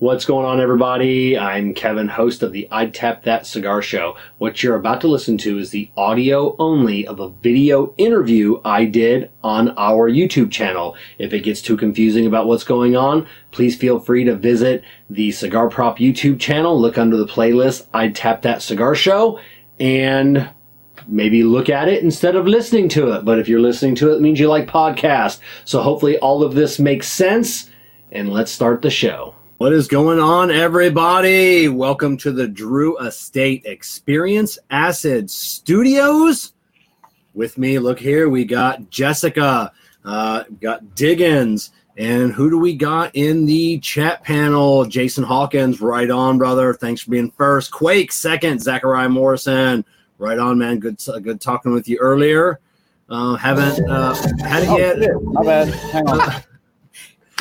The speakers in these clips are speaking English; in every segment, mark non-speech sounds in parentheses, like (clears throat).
What's going on, everybody? I'm Kevin, host of the I'd Tap That Cigar Show. What you're about to listen to is the audio only of a video interview I did on our YouTube channel. If it gets too confusing about what's going on, please feel free to visit the Cigar Prop YouTube channel, look under the playlist I'd Tap That Cigar Show, and maybe look at it instead of listening to it. But if you're listening to it, it means you like podcasts. So hopefully all of this makes sense, and let's start the show. What is going on, everybody? Welcome to the Drew Estate Experience Acid Studios. With me, look here, we got Jessica, uh, got Diggins, and who do we got in the chat panel? Jason Hawkins, right on, brother. Thanks for being first. Quake, second. Zachariah Morrison, right on, man. Good, good talking with you earlier. Uh, haven't uh, had it Oh, yet. shit. My bad. Hang on.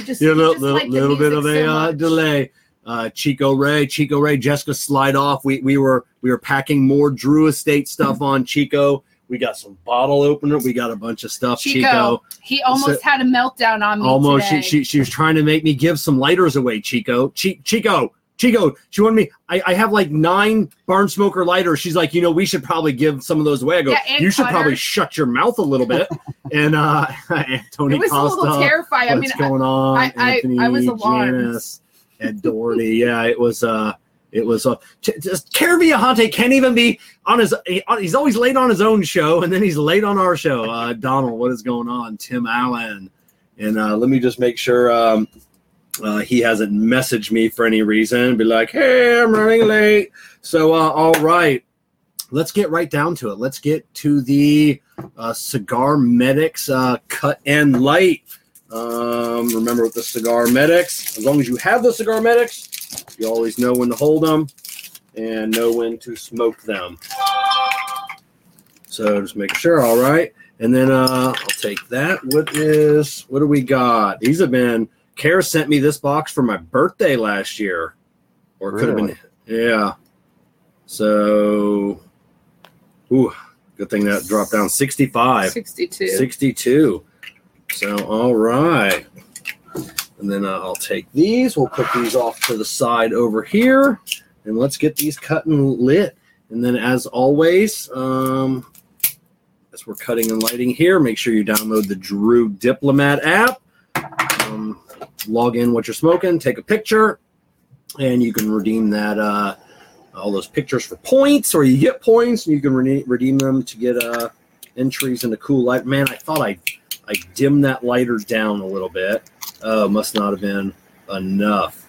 Just, you little, little, like little bit of a so uh, delay. Uh, Chico Ray, Chico Ray, Jessica slide off. We we were we were packing more Drew Estate stuff on Chico. We got some bottle opener. We got a bunch of stuff. Chico, Chico, he almost had a meltdown on me almost she, she she was trying to make me give some lighters away. Chico, Chi, Chico, Chico. She wanted me. I, I have like nine barn smoker lighters. She's like, you know, we should probably give some of those away. I go, Yeah, you should probably shut your mouth a little bit. (laughs) and uh, (laughs) Tony it was a little terrifying. I mean, What's going on? I- I- Anthony, I was alarmed. Janice, Ed Doherty. yeah, it was. Uh, it was. Uh, just Kerr Viajante can't even be on his. he- he's always late on his own show, and then he's late on our show. Uh, Donald, what is going on? Tim Allen, and uh, let me just make sure. Um, uh, he hasn't messaged me for any reason. Be like, hey, I'm running late. So, uh, all right, let's get right down to it. Let's get to the uh, Cigar Medics uh, cut and light. Um, remember with the Cigar Medics, as long as you have the Cigar Medics, you always know when to hold them and know when to smoke them. So just make sure. All right, and then uh, I'll take that. What is what do we got? These have been. Kerr sent me this box for my birthday last year, or it could have been. Yeah. So, ooh, good thing that dropped down sixty-five. 62. 62. So, all right. And then uh, I'll take these. We'll put these off to the side over here. And let's get these cut and lit. And then, as always, um, as we're cutting and lighting here, make sure you download the Drew Diplomat app. Um, log in what you're smoking, take a picture, and you can redeem that. Uh, all those pictures for points, or you get points and you can re- redeem them to get uh, entries into cool light. Man, I thought I I dimmed that lighter down a little bit. Oh, must not have been enough.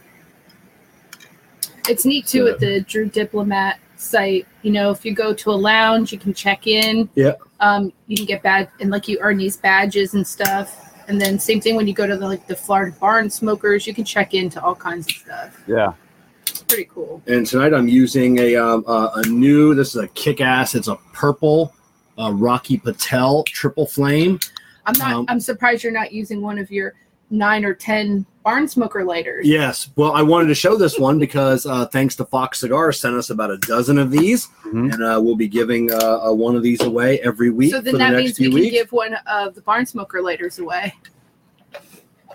It's neat too Yeah. at the Drew Diplomat site. You know, if you go to a lounge, you can check in. Yeah. Um, you can get bad and like you earn these badges and stuff. And then same thing when you go to the like the Florida Barn Smokers, you can check into all kinds of stuff. Yeah. It's pretty cool. And tonight I'm using a um, uh, a new. This is a kick ass. It's a purple uh, Rocky Patel triple flame. I'm not. Um, I'm surprised you're not using one of your nine or ten barn smoker lighters. Yes. Well, I wanted to show this one because uh, thanks to Fox Cigars, sent us about a dozen of these, Mhm. and uh, we'll be giving uh, uh, one of these away every week So for then the that next means we few can weeks. give one of the barn smoker lighters away.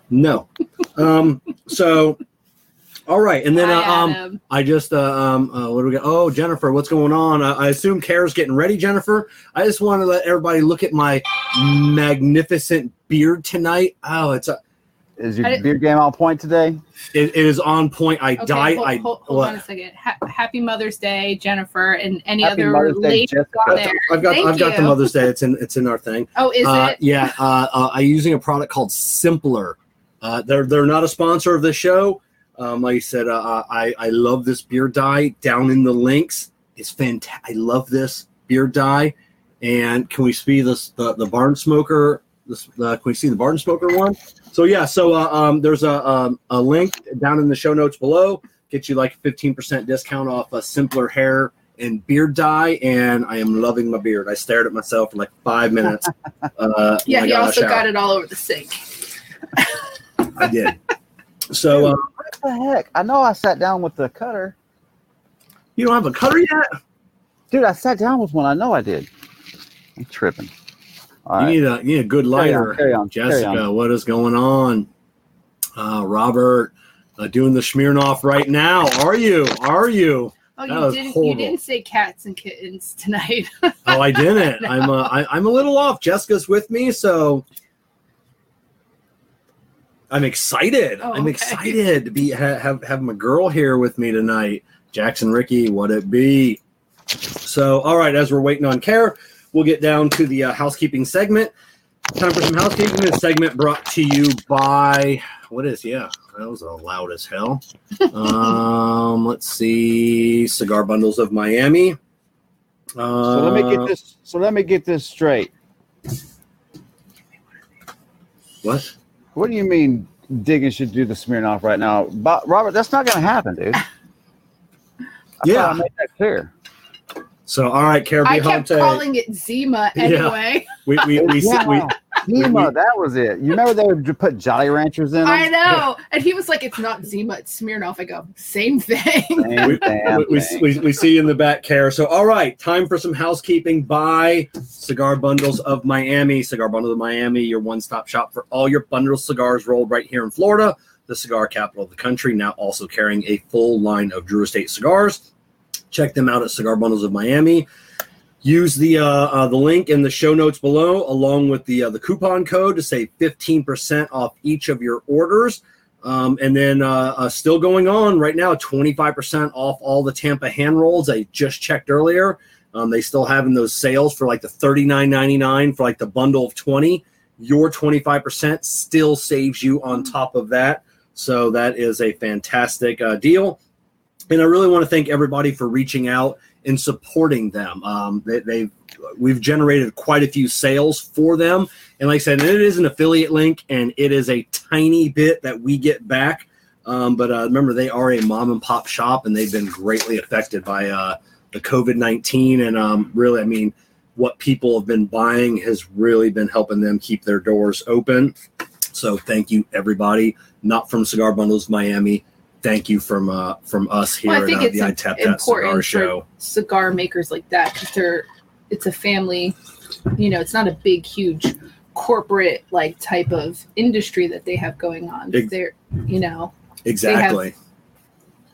no. (laughs) um. So. All right, and then uh, Hi, um, I just uh, um uh, what do we got? Oh, Jennifer, what's going on? Uh, I assume Kerr's getting ready, Jennifer. I just want to let everybody look at my magnificent beard tonight. Oh, it's a, Is your beer game on point today? it, it is on point. I Okay, died. hold, I hold, hold on a second. Ha- Happy Mother's Day, Jennifer, and any Happy other Mother's Day, ladies Jessica. out there. I've got Thank I've got the you. Mother's Day. It's in it's in our thing. Oh, is uh, it? Yeah, uh, uh, I'm using a product called Simpler. Uh, they're they're not a sponsor of the show. Um, like I said, uh, I I love this beer dye. Down in the links, it's fantastic. I love this beer dye. And can we see this the the barn smoker? This uh, can we see the barn smoker one? So yeah, so uh, um, there's a um, a link down in the show notes below. Get you like a 15% discount off a simpler hair and beard dye, and I am loving my beard. I stared at myself for like five minutes. (laughs) Uh, yeah, I he got out of also got it all over the sink. I did. So uh, What the heck? I know I sat down with the cutter. you don't have a cutter yet. Dude, I sat down with one. I know I did. I'm tripping. All you need a you need a good Carry on, lighter. carry on, carry Jessica, what is going on? Uh, Robert, uh, doing the Smirnoff right now. Are you? Are you? Oh, That you didn't. You didn't say cats and kittens tonight. (laughs) Oh, I didn't. (laughs) I'm uh, I, I'm a little off. Jessica's with me, so I'm excited. Oh, I'm okay. excited to be ha- have have my girl here with me tonight. Jackson Ricky, what it be? So, all right, as we're waiting on Kerr, we'll get down to the uh, housekeeping segment. Time for some housekeeping. This segment brought to you by what is? Yeah, that was uh, loud as hell. (laughs) um, let's see, cigar bundles of Miami. Uh, So let me get this. So let me get this straight. What? What do you mean Diggins should do the Smirnoff right now? But Robert, that's not going to happen, dude. I thought I made that clear. So, all right, Kerr. I kept Kerr Viajante. calling it Zima (laughs) Yeah. anyway. We we we, yeah, we, Zima, we- that was it. You remember they would put Jolly Ranchers in them? I know. And he was like, "It's not Zima, it's Smirnoff." I go, "Same thing." Same we, damn we, we, we see you in the back, Kerr. So, all right, time for some housekeeping by Cigar Bundles of Miami. Cigar Bundles of Miami, your one stop shop for all your bundle cigars rolled right here in Florida, the cigar capital of the country. Now, also carrying a full line of Drew Estate cigars. Check them out at Cigar Bundles of Miami. Use the uh, uh, the link in the show notes below, along with the uh, the coupon code to save fifteen percent off each of your orders. Um, and then uh, uh, still going on right now, twenty five percent off all the Tampa hand rolls. I just checked earlier. Um, they still having those sales for like the thirty nine ninety nine for like the bundle of twenty. Your twenty five percent still saves you on top of that. So that is a fantastic uh, deal. And I really want to thank everybody for reaching out and supporting them. Um, they, they've we've generated quite a few sales for them, and like I said, it is an affiliate link, and it is a tiny bit that we get back. Um, but uh, remember, they are a mom and pop shop, and they've been greatly affected by uh, the COVID nineteen. And um, really, I mean, what people have been buying has really been helping them keep their doors open. So thank you, everybody. Not from Cigar Bundles Miami. Thank you from uh, from us here Well, I think uh, it's the I im- Tap That Cigar important Show. for cigar makers like that because they're it's a family. You know, it's not a big, huge corporate like type of industry that they have going on. Ex- They're you know Exactly.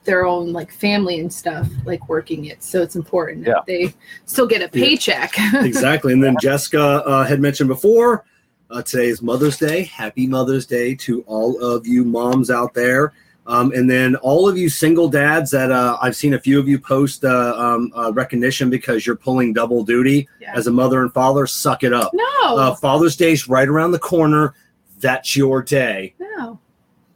their own like family and stuff like working it, so it's important Yeah. that they still get a paycheck. (laughs) exactly. And then Jessica uh, had mentioned before, uh, today is Mother's Day. Happy Mother's Day to all of you moms out there. Um, and then all of you single dads that uh, I've seen a few of you post uh, um, uh, recognition because you're pulling double duty Yeah. as a mother and father. Suck it up. no, Uh, Father's Day's right around the corner. That's your day. no.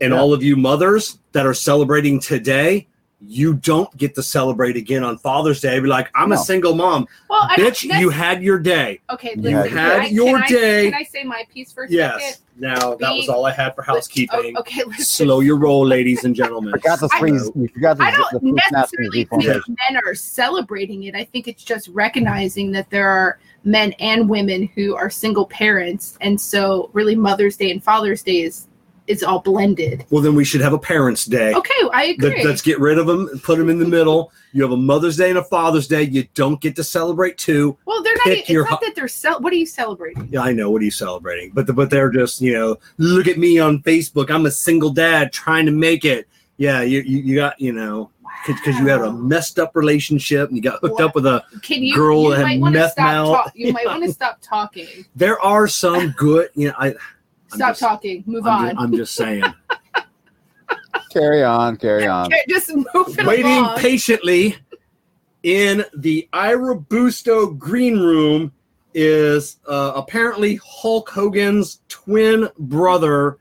And Yeah. all of you mothers that are celebrating today, you don't get to celebrate again on Father's Day. Be like, I'm a single mom. Well, Bitch, that's- you had your day. okay. You Listen, had had I- your can I- day. Can I say my piece for a Yes. second? Now that was all I had for oh, housekeeping. Oh, okay, (laughs) listen. Slow your roll, ladies and gentlemen. (laughs) Forgot the I- freeze. You forgot the, I don't fruit snap freeze necessarily reformation. think men are celebrating it. I think it's just recognizing that there are men and women who are single parents, and so really Mother's Day and Father's Day is is all blended. Well, then we should have a Parents' Day. Okay, I Let- agree. Let's get rid of them and put them in the middle. You have a Mother's Day and a Father's Day. You don't get to celebrate two. well, they're not. pick It's your not that they're cel- What are you celebrating? Yeah, I know. What are you celebrating? But the, but they're just you know, look at me on Facebook. I'm a single dad trying to make it. Yeah, you you, you got you know because you had a messed up relationship and you got hooked What? up with a. Can you? girl you that had might want to meth mouth. Talk, you might (laughs) want to stop talking. There are some good. You know, I. I'm Stop just- talking. Move I'm on. just, I'm just saying. (laughs) Carry on, carry on. Okay, (laughs) just moving it waiting along. patiently in the iRobusto green room is uh, apparently Hulk Hogan's twin brother,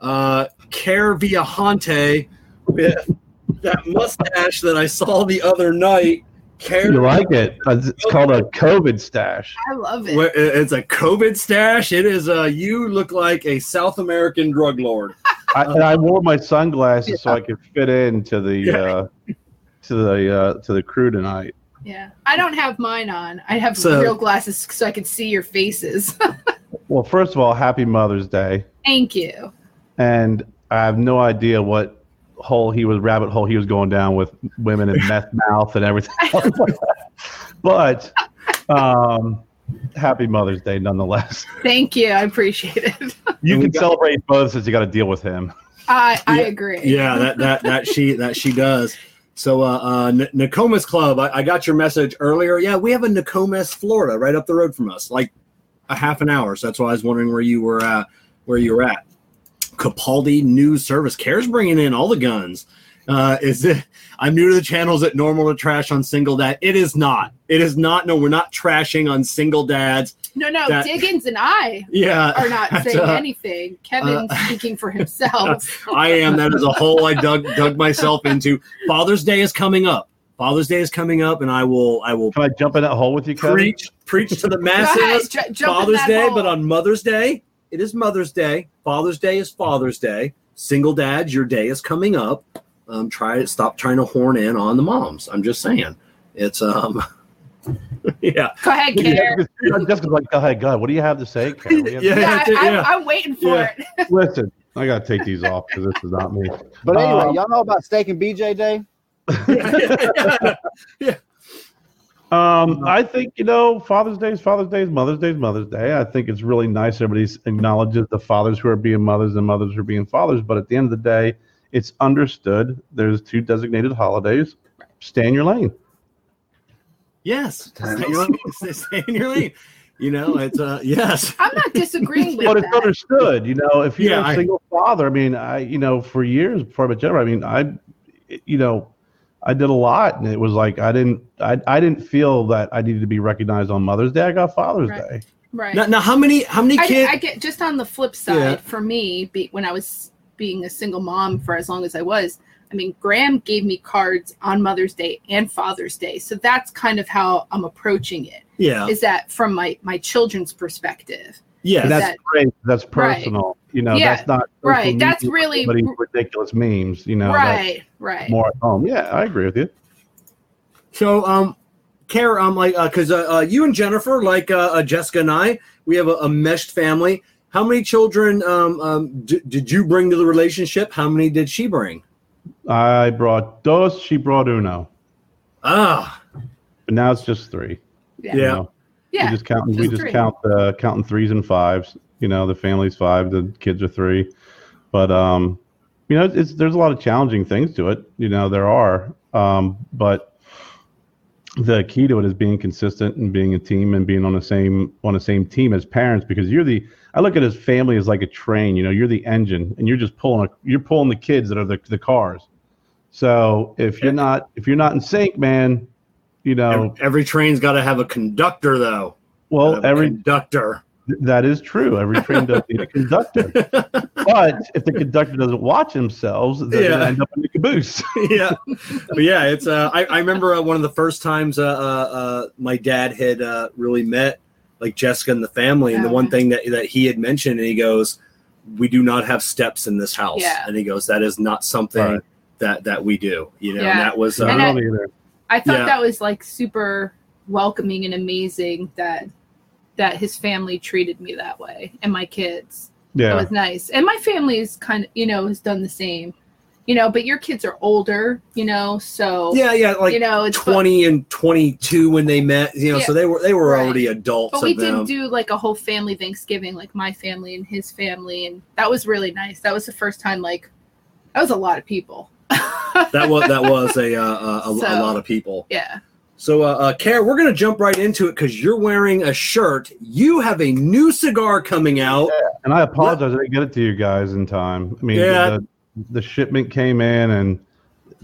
uh, Kerr Viajante, with that mustache that I saw the other night. Kerr, You like it? It's called a COVID stash. I love it. It's a COVID stash. It is. Uh, you look like a South American drug lord. (laughs) I, and I wore my sunglasses so I could fit into the Yeah. uh, to the uh, to the crew tonight. Yeah, I don't have mine on. I have So- real glasses so I can see your faces. (laughs) Well, first of all, Happy Mother's Day, Thank you. and I have no idea what hole he was rabbit hole he was going down with women and meth (laughs) mouth and everything. (laughs) but um, Happy Mother's Day nonetheless. (laughs) Thank you. I appreciate it. You And can got- celebrate both since you got to deal with him. I I Yeah. agree. Yeah, that that that she that she does. So, uh, uh, N- Nokomis Club, I, I got your message earlier. Yeah, we have a Nokomis, Florida, right up the road from us, like a half an hour. So that's why I was wondering where you were at. Where you were at. Capaldi News Service cares bringing in all the guns. Uh, is it? I'm new to the channel. Is it normal to trash on single dad? It is not. It is not. No, we're not trashing on single dads. No, no, That- Diggins and I Yeah, are not (laughs) saying uh, anything. Kevin's speaking for himself. (laughs) I am. That is a hole I dug dug myself into. Father's Day is coming up. Father's Day is coming up, and I will I will Can I jump in that hole with you, Kevin? preach preach to the (laughs) masses. ju- jump Father's Day, hole. but on Mother's Day, it is Mother's Day. Father's Day is Father's Day. Single dads, your day is coming up. Um, try to stop trying to horn in on the moms. I'm just saying, it's um, (laughs) yeah, Go ahead, Kerr. Jessica's like, oh, hey, God, what do you have to say? Karen? What do you have (laughs) Yeah. Yeah, that's it, I, yeah. I'm, I'm waiting for Yeah. it. (laughs) Listen, I got to take these off because this is not me. But anyway, Um, y'all know about Steak and BJ Day? Um, I think you know Father's Day is Father's Day is Mother's Day is Mother's Day. I think it's really nice everybody acknowledges the fathers who are being mothers and mothers who are being fathers. But at the end of the day, it's understood. There's two designated holidays. Stay in your lane. yes, (laughs) stay in your lane. Stay in your lane. You know, it's uh, (laughs) yes, I'm not disagreeing (laughs) with But it's that. understood. You know, if you're Yeah, a I- single father, I mean, I you know for years before I met Jennifer, I mean, I you know. I did a lot, and it was like I didn't, I, I didn't feel that I needed to be recognized on Mother's Day. I got Father's Right. Day. Right. Now, now how many how many kids? I get just on the flip side Yeah. for me be, when I was being a single mom for as long as I was. I mean, Graham gave me cards on Mother's Day and Father's Day, so that's kind of how I'm approaching it. yeah, Is that from my my children's perspective? yeah, that's that- great. That's personal. Right. Personal. You know, Yeah, that's not right. That's really- ridiculous memes. You know, right, right. more at home. Yeah, I agree with you. So, um, Kara, I'm like, because uh, uh, you and Jennifer, like uh, uh, Jessica and I, we have a, a meshed family. How many children um, um, d- did you bring to the relationship? How many did she bring? I brought dos. She brought uno. Ah, But now it's just three. Yeah. you Yeah. know? Yeah. We just count. We just just three. count the counting threes and fives. You know, the family's five. The kids are three. But um, you know, it's there's a lot of challenging things to it. You know, there are. Um, but the key to it is being consistent and being a team and being on the same on the same team as parents because you're the I look at his family as like a train, you know, you're the engine and you're just pulling a, you're pulling the kids that are the, the cars. So if you're not if you're not in sync, man, you know, every, every train's got to have a conductor, though. well Gotta have a every conductor. That is true. Every train does need a conductor. (laughs) But if the conductor doesn't watch themselves, they're Yeah. gonna end up in the caboose. (laughs) yeah, but yeah, it's. Uh, I, I remember uh, one of the first times uh, uh, uh, my dad had uh, really met like Jessica and the family, and the one thing that that he had mentioned, and he goes, "We do not have steps in this house," Yeah. and he goes, "That is not something Right. that that we do," you know. Yeah. And that was uh, And I I- don't either. I thought Yeah. that was like super welcoming and amazing that that his family treated me that way and my kids. It Yeah. was nice. And my family family's kind of, you know, has done the same. You know, but your kids are older, you know, so yeah, yeah, like you know, it's twenty and twenty two when they met, you know. Yeah. So they were they were Right. already adults. but we of them. did do like a whole family Thanksgiving, like my family and his family, and that was really nice. That was the first time, like, that was a lot of people. that was that was a uh, a, a, a (laughs) lot of people. yeah. So, uh, uh, Kara, we're going to jump right into it because you're wearing a shirt. You have a new cigar coming out. And I apologize, I didn't get it to you guys in time. I mean, Yeah. the, the shipment came in, and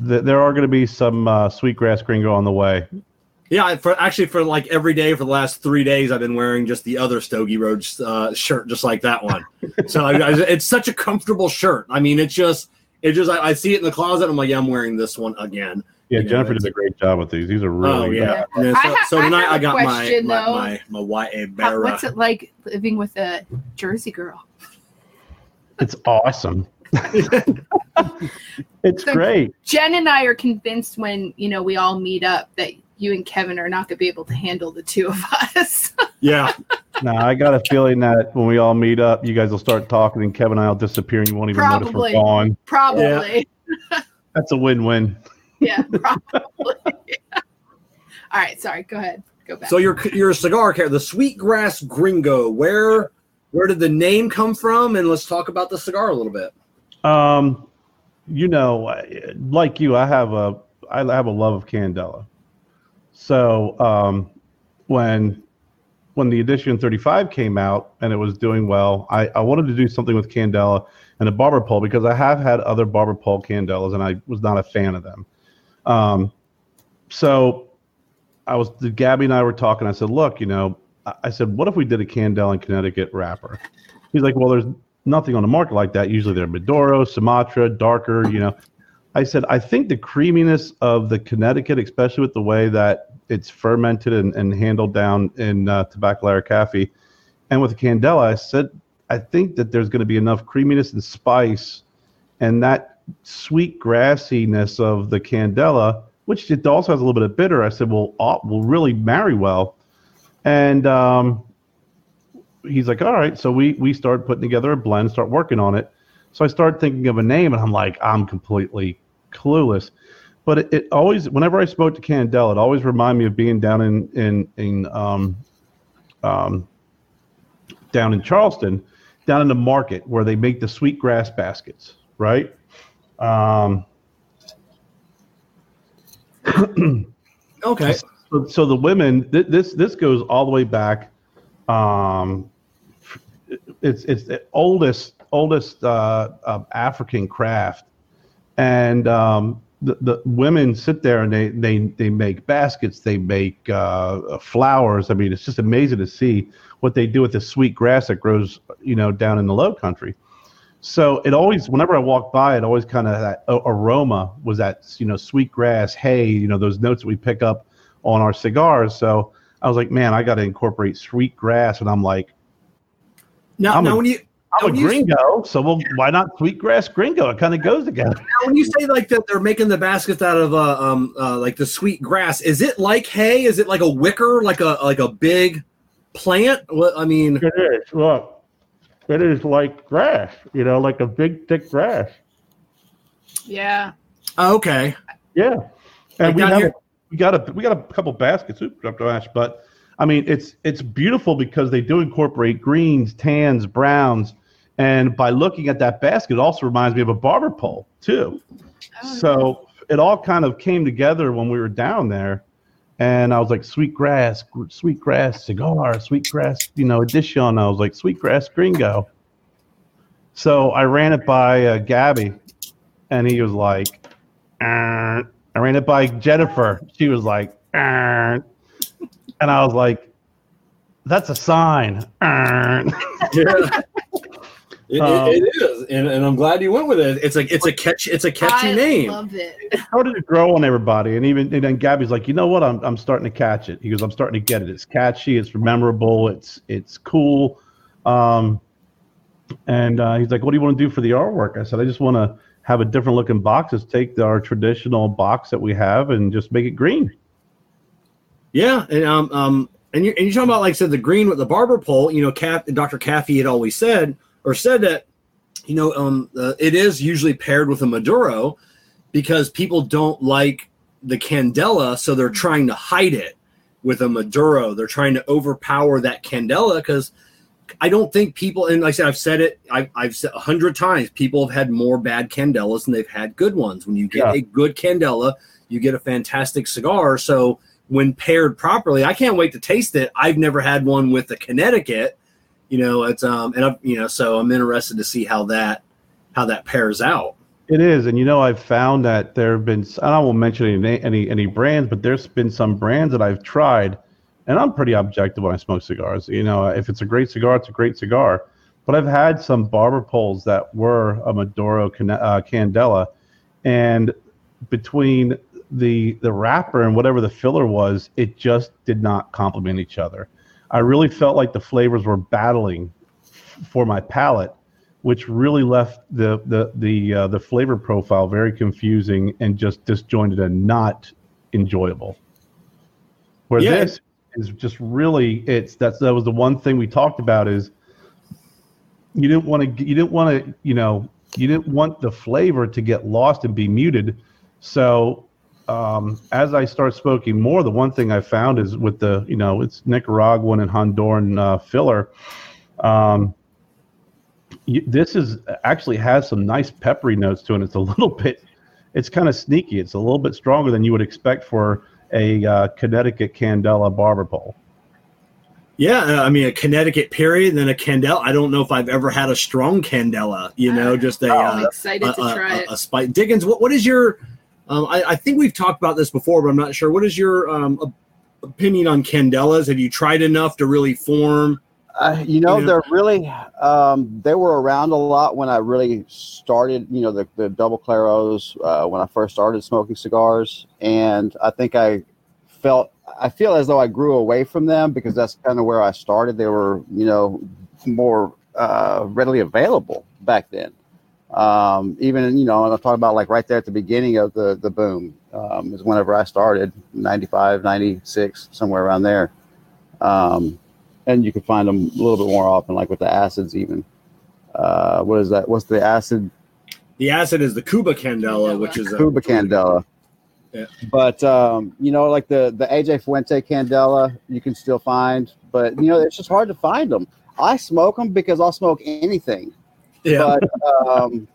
th there are going to be some uh, sweetgrass gringo on the way. Yeah, for actually for like every day for the last three days, I've been wearing just the other Stogie Road uh, shirt, just like that one. (laughs) so I, I, it's such a comfortable shirt. I mean, it's just it just I, I see it in the closet. I'm like, yeah, I'm wearing this one again. Yeah, Yeah, Jennifer that's- did a great job with these. These are really oh yeah. Yeah. So, ha- so I tonight have I, a got my question, my, though. my my guayabera. what's it like living with a Jersey girl? It's awesome. (laughs) it's The- great. Jen and I are convinced when you know we all meet up that you and Kevin are not going to be able to handle the two of us. (laughs) Yeah, Now I got a feeling that when we all meet up, you guys will start talking, and Kevin and I will disappear, and you won't even notice Probably. we're gone. Probably, (laughs) That's a win-win. Yeah, probably. (laughs) all right, sorry. Go ahead. Go back. So your your cigar Kerr, the Sweetgrass Gringo. Where where did the name come from? And let's talk about the cigar a little bit. Um, you know, like you, I have a I have a love of Candela. So um, when when the edition 35 came out and it was doing well, I, I wanted to do something with Candela and a barber pole because I have had other barber pole Candelas and I was not a fan of them. Um, so I was Gabby and I were talking. I said, look, you know, I- said, what if we did a Candela in Connecticut wrapper? He's like, well, there's nothing on the market like that. Usually they're Maduro, Sumatra, darker, you know. I said, I think the creaminess of the Connecticut, especially with the way that it's fermented and, and handled down in uh, Tabacalera Cafe, and with the Candela, I said, I think that there's going to be enough creaminess and spice and that sweet grassiness of the Candela, which it also has a little bit of bitter. I said, well, uh, will really marry well. And um, he's like, all right. So we we start putting together a blend, start working on it. So I start thinking of a name, and I'm like, I'm completely clueless. But it, it always, whenever I spoke to Candela, it always reminded me of being down in in in um, um, down in Charleston, down in the market where they make the sweet grass baskets, right? Um, Okay. so, so the women, th- this this goes all the way back. Um, it's it's the oldest oldest uh, uh, African craft, and um, the the women sit there and they they they make baskets, they make uh, flowers. I mean, it's just amazing to see what they do with the sweet grass that grows, you know, down in the Low Country. So it always, whenever I walked by, it always kind of that aroma was that you know sweet grass, hay, you know those notes that we pick up on our cigars. So I was like, man, I got to incorporate sweet grass, and I'm like, Now, I'm now a- when you I'm now, a when you- gringo, so well, why not sweet grass gringo? It kind of goes together. now when you say like that they're making the baskets out of uh, um uh, like the sweet grass, is it like hay? Is it like a wicker, like a like a big plant? What I mean, It is. Look, it is like grass, you know, like a big thick grass. Yeah. oh, okay. Yeah, and we have we got a we got a couple baskets. Oops, dropped a ash, but I mean it's it's beautiful because they do incorporate greens, tans, browns, and by looking at that basket, it also reminds me of a barber pole too. Oh, So it all kind of came together when we were down there, and I was like, sweet grass, sweet grass cigar, sweet grass, you know, edition. I was like, sweet grass gringo. So I ran it by uh, Gabby, and he was like, "Uh." I ran it by Jennifer. She was like, "Uh." and I was like, that's a sign. Uh. Yeah. It, Um, it is, and, and I'm glad you went with it. It's like it's a catch. It's a catchy I name. love it. (laughs) started to grow on everybody, and even and then Gabby's like, you know what? I'm I'm starting to catch it. He goes, I'm starting to get it. It's catchy. It's memorable. It's it's cool. Um, and uh, he's like, what do you want to do for the artwork? I said, I just want to have a different looking boxes. Take our traditional box that we have and just make it green. Yeah, and um, um, and you're, and you're talking about like I said the green with the barber pole. You know, Cap, Dr. Caffey had always said or said that you know um, uh, it is usually paired with a Maduro because people don't like the Candela, so they're trying to hide it with a Maduro. They're trying to overpower that Candela because I don't think people, and like I said, I've said it, I, I've said a hundred times, people have had more bad Candelas than they've had good ones. When you get Yeah. a good Candela, you get a fantastic cigar. So when paired properly, I can't wait to taste it. I've never had one with the Connecticut, you know, it's, um, and I've, you know, so I'm interested to see how that, how that pairs out. It is, and you know, I've found that there have been. I won't mention any any any brands, but there's been some brands that I've tried, and I'm pretty objective when I smoke cigars. You know, if it's a great cigar, it's a great cigar. But I've had some barber poles that were a Maduro Can- uh, Candela, and between the the wrapper and whatever the filler was, it just did not complement each other. I really felt like the flavors were battling for my palate which really left the the the uh, the flavor profile very confusing and just disjointed and not enjoyable. Where Yeah. this is just really it's that's that was the one thing we talked about is you didn't want to you didn't want to you know you didn't want the flavor to get lost and be muted. So um, as I start smoking more, the one thing I found is with the you know it's Nicaraguan and Honduran uh, filler. Um, you, this is actually has some nice peppery notes to it. It's a (laughs) little bit, it's kind of sneaky. It's a little bit stronger than you would expect for a uh, Connecticut Candela barber pole. Yeah, uh, I mean a Connecticut period, and then a Candela. I don't know if I've ever had a strong Candela. You know, just a I'm uh, excited a, to a- try a- it. a spice. Diggins, what, what is your? Um, I, I think we've talked about this before, but I'm not sure. What is your um, op- opinion on Candelas? Have you tried enough to really form? Uh, you know, You know? they're really um, they were around a lot when I really started. You know, the, the double claros uh, when I first started smoking cigars, and I think I felt I feel as though I grew away from them because that's kind of where I started. They were you know more uh, readily available back then. Um, even you know, and I'm talking about like right there at the beginning of the the boom um, is whenever I started, 95, 96, somewhere around there. Um, and you can find them a little bit more often, like with the acids, even. Uh, what is that? What's the acid? The acid is the Cuba Candela, which is a Cuba Candela. Yeah. But um, you know, like the the AJ Fuente Candela, you can still find, but you know, it's just hard to find them. I smoke them because I'll smoke anything. Yeah. But um,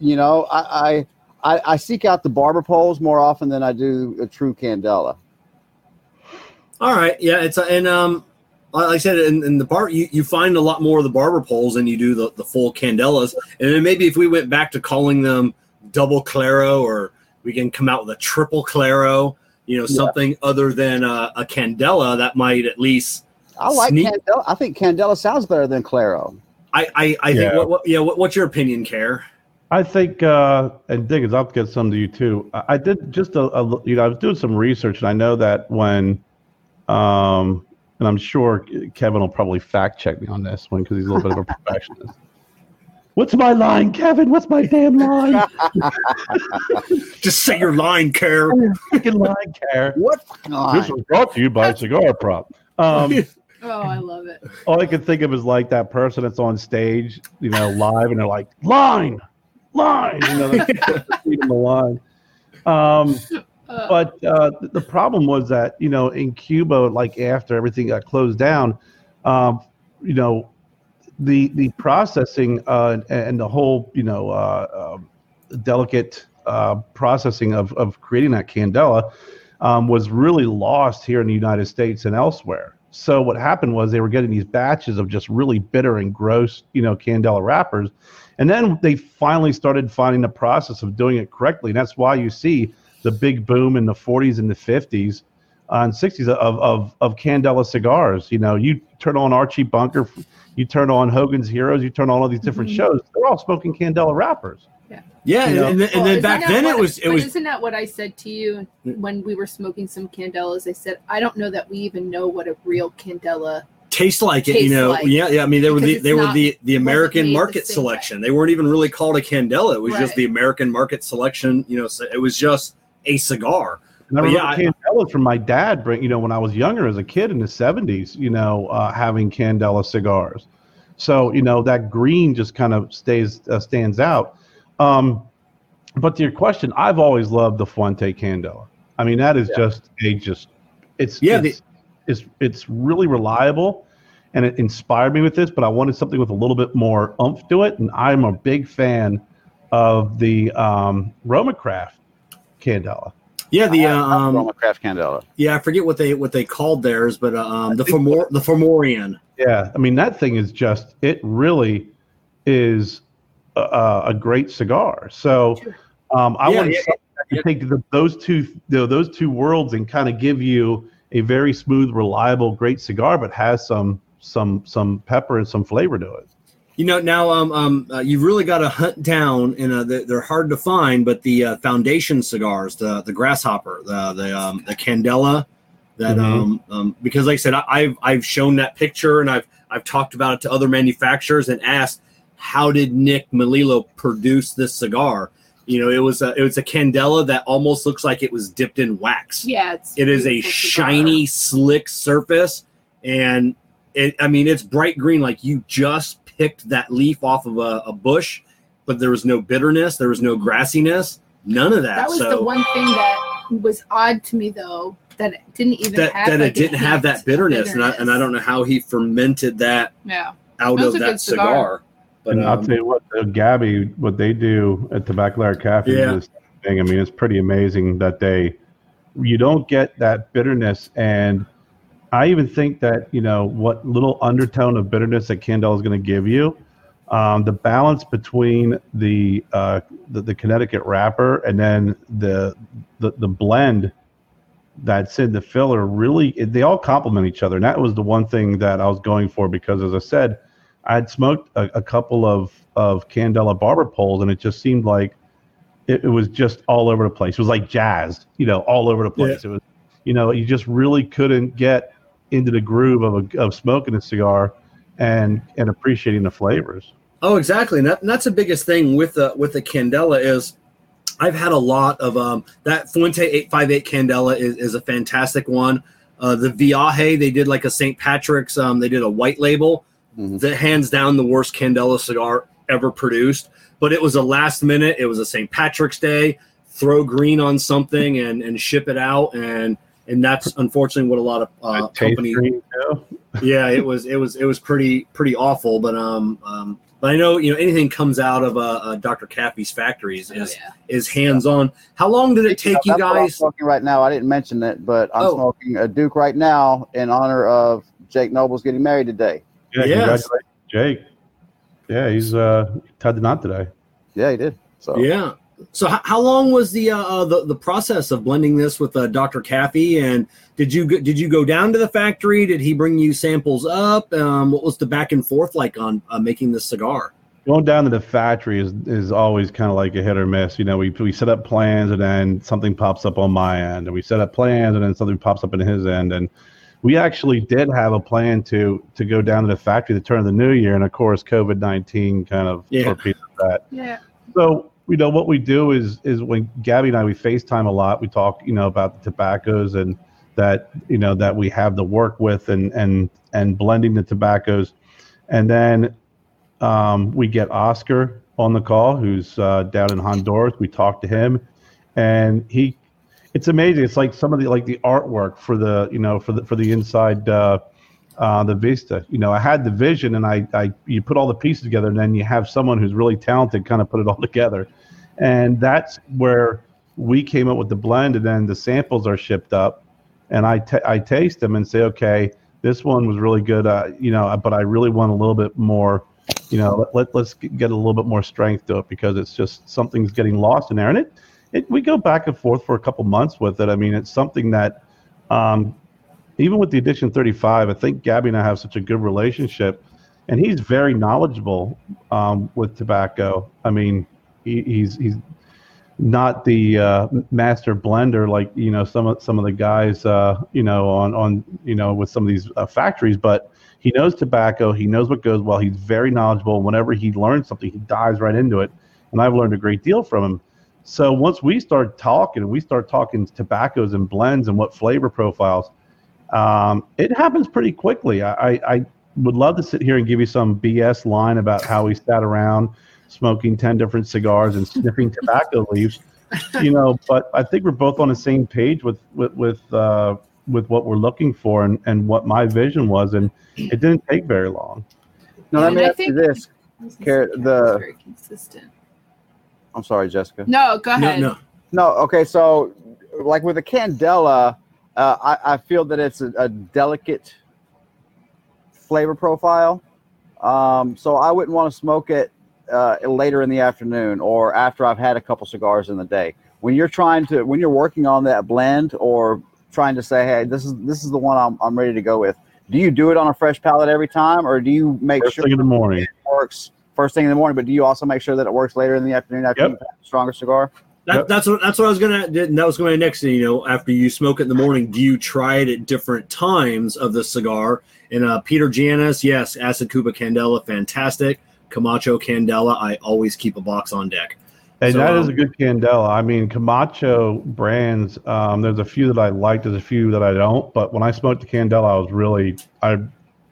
you know, I, I I I seek out the barber poles more often than I do a true Candela. All right. Yeah. It's a, and um, like I said, in, in the bar, you, you find a lot more of the barber poles than you do the, the full candelas. And then maybe if we went back to calling them double claro, or we can come out with a triple claro, you know, Yeah. something other than a, a candela that might at least. I like Sneak- Candela. I think Candela sounds better than Claro. I I, I think Yeah. what, what yeah. What, what's your opinion, Kerr? I think, uh, and Diggins, I'll get some to you too. I, I did just a, a, you know, I was doing some research, and I know that when, um, and I'm sure Kevin will probably fact check me on this one because he's a little bit of a (laughs) perfectionist. What's my line, Kevin? What's my damn line? (laughs) Just say your line, Kerr. Freaking line, Kerr. What? This was brought to you by Cigar Prop. Um, (laughs) Oh, I love it. (laughs) all I can think of is like that person that's on stage, you know, live, and they're like, line, line, you know, they're (laughs) the line. Um, Uh, but uh, the problem was that you know in Cuba, like after everything got closed down, um, you know, the the processing uh, and, and the whole you know uh, um delicate uh, processing of of creating that candela um, was really lost here in the United States and elsewhere. So what happened was they were getting these batches of just really bitter and gross, you know, candela wrappers, and then they finally started finding the process of doing it correctly. And that's why you see the big boom in the 40s and the 50s uh, and 60s of, of, of Candela cigars. You know, you turn on Archie Bunker, you turn on Hogan's Heroes, you turn on all these different Mhm. shows. They're all smoking Candela wrappers. Yeah, You know? and, then- and then isn't back then what- it was it was Isn't that what I said to you when we were smoking some candelas? I said I don't know that we even know what a real candela. tastes like it, you know. like. yeah, yeah. I mean, they were the it's they were the the American made the market same selection. They weren't even really called a candela. It was just the American market selection. You know, so it was just a cigar. And I remember yeah, Candelas from my dad. Bring you know when I was younger as a kid in the '70s. You know, uh, having Candela cigars. So you know that green just kind of stays uh, stands out. Um, but to your question, I've always loved the Fuente Candela. I mean, that is Yeah. just a just it's Yeah, the- it's, it's it's really reliable, and it inspired me with this. But I wanted something with a little bit more oomph to it, and I'm a big fan of the um, Roma Craft Candela. Yeah, the uh, I- I um, Roma Craft Candela. yeah, I forget what they what they called theirs, but uh, um, the Fomor the Fomorian. Yeah, I mean that thing is just it really is a, a great cigar. So um, I Yeah, want yeah, to yeah. take the, those two you know, those two worlds and kind of give you a very smooth, reliable, great cigar, but has some some some pepper and some flavor to it. You know, now um, um, uh, you've really got to hunt down, and uh, they're, they're hard to find. But the uh, foundation cigars, the the grasshopper, the the um, the candela, that Mhm. um, um, because like I said, I, I've I've shown that picture, and I've I've talked about it to other manufacturers and asked how did Nick Melillo produce this cigar? You know, it was a it was a candela that almost looks like it was dipped in wax. Yeah, it's It is a beautiful cigar. shiny, slick surface, and it. I mean, it's bright green. Like you just picked that leaf off of a, a bush, but there was no bitterness, there was no grassiness, none of that. That was so the one thing that was odd to me, though, that it didn't even that have that like, it didn't have that of bitterness, and I and I don't know how he fermented that Yeah, out That of that cigar. cigar. But and I'll um, tell you what, Gabby, what they do at Tabacalera Cafe Yeah. is thing. I mean, it's pretty amazing that they you don't get that bitterness, and I even think that you know what little undertone of bitterness that Candela is going to give you. Um, the balance between the, uh, the the Connecticut wrapper and then the the, the blend that's in the filler really they all complement each other and that was the one thing that i was going for because as i said i had smoked a, a couple of of candela barber poles and it just seemed like it, it was just all over the place it was like jazz you know all over the place it was you know you just really couldn't get into the groove of, a, of smoking a cigar and and appreciating the flavors Oh, exactly. And, that, and that's the biggest thing with the with the Candela is I've had a lot of um, that Fuente eight five eight Candela is, is a fantastic one. Uh, the Viaje they did like a St. Patrick's. Um, they did a white label Mhm. that hands down the worst Candela cigar ever produced. But it was a last minute. It was a St. Patrick's Day. Throw green on something and and ship it out and and that's unfortunately what a lot of uh, companies green, (laughs) yeah, it was it was it was pretty pretty awful. But um, um but I know you know anything comes out of uh, uh Dr. Cappy's factories Oh, is yeah. is hands on. How long did it take you That's what I'm guys? smoking right now. I didn't mention it, but I'm Oh. smoking a Duke right now in honor of Jake Nobles getting married today. Yeah Yes. congratulations jake yeah he's uh tied the knot today Yeah, he did. So Yeah. So how, how long was the uh the, the process of blending this with uh, Dr. Cappy? And did you go, did you go down to the factory? Did he bring you samples up? Um, what was the back and forth like on uh, making this cigar? going down to the factory is is always kind of like a hit or miss. You know, we we set up plans and then something pops up on my end, and we set up plans and then something pops up in his end, and we actually did have a plan to to go down to the factory to turn of the new year, and of course, COVID nineteen kind of Yeah. torpedoed that. Yeah. So you know what we do is is when Gabby and I we FaceTime a lot. We talk you know about the tobaccos and that you know that we have to work with and and and blending the tobaccos, and then um, we get Oscar on the call who's uh, down in Honduras. We talk to him, and he. It's amazing. It's like some of the like the artwork for the you know for the for the inside uh, uh, the Vista. You know, I had the vision, and I, I you put all the pieces together, and then you have someone who's really talented kind of put it all (laughs) together, and that's where we came up with the blend, and then the samples are shipped up, and I ta- I taste them and say, okay, this one was really good, uh, you know, but I really want a little bit more, you know, let, let let's get a little bit more strength to it because it's just something's getting lost in there, and it. It, we go back and forth for a couple months with it. I mean, it's something that um, even with the Edition 35, I think Gabby and I have such a good relationship, and he's very knowledgeable um, with tobacco. I mean, he, he's he's not the uh, master blender like you know some of some of the guys uh, you know on on you know with some of these uh, factories, but he knows tobacco. He knows what goes well. He's very knowledgeable. Whenever he learns something, he dives right into it, and I've learned a great deal from him. So once we start talking, we start talking tobaccos and blends and what flavor profiles um, it happens pretty quickly. I, I, I would love to sit here and give you some BS line about how we sat around smoking 10 different cigars and sniffing (laughs) tobacco leaves, you know, but I think we're both on the same page with, with, with, uh, with what we're looking for and, and what my vision was. And it didn't take very long. now let me I ask you this. I was gonna Car- say, the- very consistent. I'm sorry, Jessica. No, go ahead. no. No, no okay, so like with a Candela, uh, I, I feel that it's a, a delicate flavor profile. Um, so I wouldn't want to smoke it uh, later in the afternoon or after I've had a couple cigars in the day. When you're trying to, when you're working on that blend or trying to say, hey, this is this is the one I'm, I'm ready to go with. Do you do it on a fresh palate every time, or do you make First sure thing in the morning. it works first thing in the morning? But do you also make sure that it works later in the afternoon after Yep. you've had a stronger cigar? That, Yep. That's what that's what I was gonna. That was going to next. You know, after you smoke it in the morning, do you try it at different times of the cigar? And uh, Peter Janis, yes, Acid Cuba Candela, fantastic. Camacho Candela, I always keep a box on deck. And So, that is um, a good Candela. I mean, Camacho brands. Um, there's a few that I like. There's a few that I don't. But when I smoked the Candela, I was really, I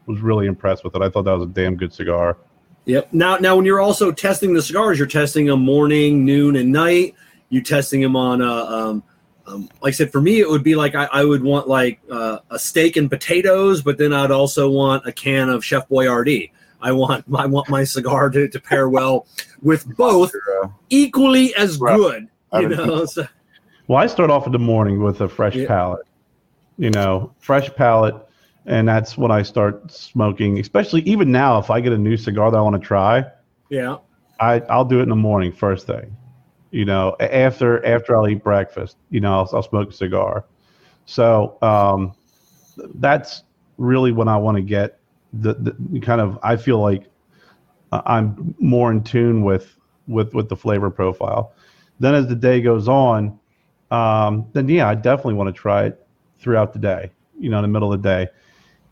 was really impressed with it. I thought that was a damn good cigar. Yep. Now, now, when you're also testing the cigars, you're testing them morning, noon, and night. You're testing them on, uh, um, um, like I said, for me, it would be like I, I would want like uh, a steak and potatoes, but then I'd also want a can of Chef Boyardee. I want I want my cigar to, to pair well with both Uh, equally as good. You know, so, Well, I start off in the morning with a fresh Yeah. palate. You know, fresh palate, and that's when I start smoking. Especially even now, if I get a new cigar that I want to try, yeah. I I'll do it in the morning first thing. You know, after after I'll eat breakfast, you know, I'll, I'll smoke a cigar. So um, that's really when I want to get the, the kind of. I feel like I- I'm more in tune with with with the flavor profile. Then as the day goes on, um, then yeah, I definitely want to try it throughout the day. You know, in the middle of the day.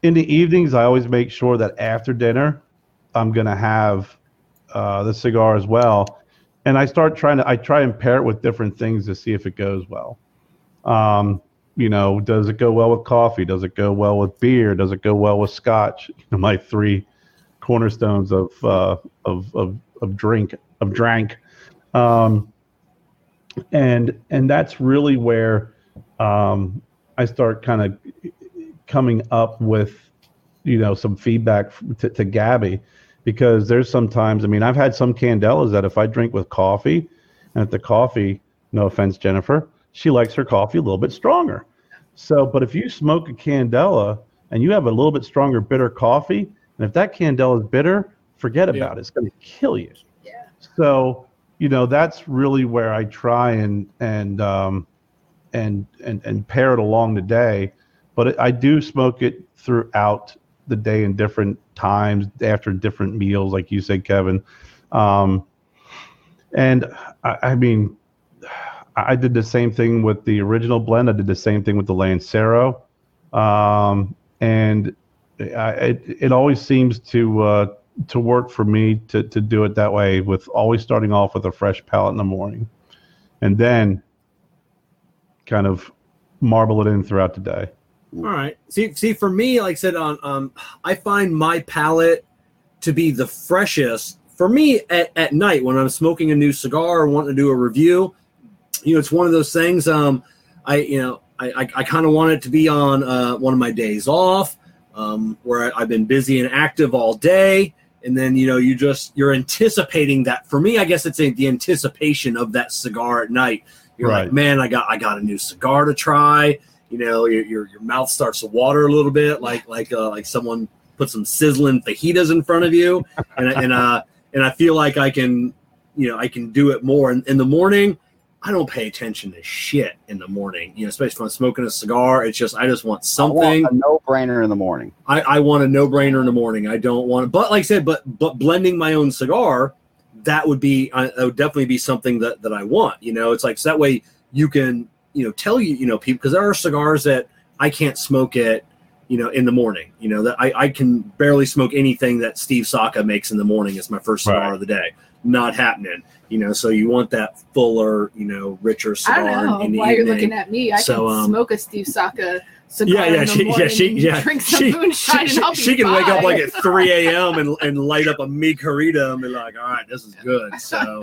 In the evenings, I always make sure that after dinner, I'm gonna have uh, the cigar as well. And I start trying to, I try and pair it with different things to see if it goes well. Um, you know, does it go well with coffee? Does it go well with beer? Does it go well with scotch? (laughs) You know, my three cornerstones of, uh, of, of, of drink, of drank. Um, and, and that's really where, um, I start kind of coming up with, you know, some feedback to, to Gabby because there's sometimes, I mean, I've had some candelas that if I drink with coffee, and if the coffee, no offense, Jennifer, she likes her coffee a little bit stronger. So, but if you smoke a candela and you have a little bit stronger bitter coffee, and if that candela is bitter, forget Yeah. about it. It's going to kill you. Yeah. So, you know, that's really where I try and and um, and and and pair it along the day. But I do smoke it throughout the day in different times after different meals, like you said, Kevin. Um, and I, I mean, I did the same thing with the original blend. I did the same thing with the Lancero, um, and I, it it always seems to uh, to work for me to to do it that way. With always starting off with a fresh palate in the morning, and then kind of marble it in throughout the day. All right. See, see, for me, like I said, on um, I find my palate to be the freshest for me at, at night when I'm smoking a new cigar or wanting to do a review. You know, it's one of those things. Um, I you know, I I, I kind of want it to be on uh, one of my days off, um, where I, I've been busy and active all day. And then you know you just you're anticipating that. For me, I guess it's a, the anticipation of that cigar at night. You're like, man, I got I got a new cigar to try you know your, your your mouth starts to water a little bit like like uh, like someone put some sizzling fajitas in front of you and and uh and I feel like I can you know I can do it more in, in the morning I don't pay attention to shit in the morning you know especially when I'm smoking a cigar it's just I just want I something want a no-brainer in the morning. I, I want a no-brainer in the morning. I don't want, to, but like I said, but but blending my own cigar, that would be, I, that would definitely be something that that I want. You know, it's like so that way you can, you know, tell you, you know, people because there are cigars that I can't smoke it, you know, in the morning. You know, that I I can barely smoke anything that Steve Saka makes in the morning as my first cigar Right. of the day. Not happening. You know, so you want that fuller, you know, richer cigar I cigar don't know in the why you're looking at me. I So, can um, smoke a Steve Saka cigar Yeah, yeah, in the she, yeah, she, yeah, she, she, she, she can wake up like at 3 a.m. and, (laughs) and light up a Mi Querida and be like, all right, this is good. So,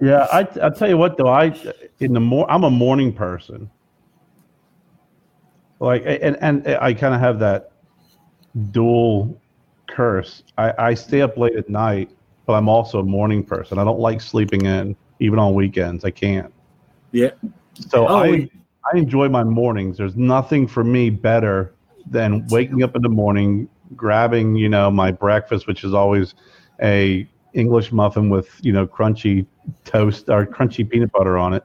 Yeah, I I tell you what though, I in the mor I'm a morning person. Like and and I kind of have that dual curse. I I stay up late at night, but I'm also a morning person. I don't like sleeping in even on weekends. I can't. yeah. So Oh, I we- I enjoy my mornings. There's nothing for me better than waking up in the morning, grabbing, you know, my breakfast, which is always a English muffin with, you know, crunchy toast or crunchy peanut butter on it.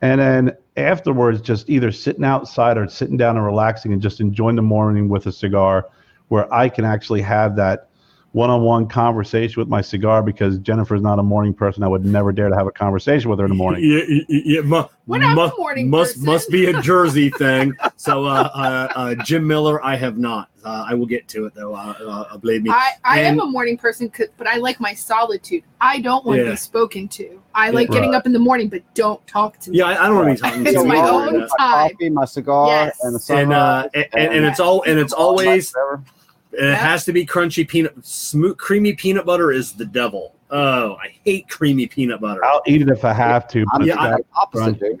And then afterwards just either sitting outside or sitting down and relaxing and just enjoying the morning with a cigar where I can actually have that one-on-one conversation with my cigar because Jennifer's not a morning person. I would never dare to have a conversation with her in the morning. Yeah, yeah, yeah, mu- We're mu- a morning must person. must be a (laughs) Jersey thing. So, uh, uh, uh, Jim Miller, I have not. Uh, I will get to it though. Uh, uh, believe me. I, I am a morning person, but I like my solitude. I don't want to be spoken to. I like Yeah. getting up in the morning, but don't talk to me. Yeah, I, I don't want to be talking to (laughs) It's you my either. own time. coffee, my cigar, Yes. and the and sunrise. uh, and, and, and it's all and it's always Whatever. And it has to be crunchy peanut smooth creamy peanut butter is the devil. Oh, I hate creamy peanut butter. I'll eat it if I have to. But Yeah, it's I- got opposite, crunch.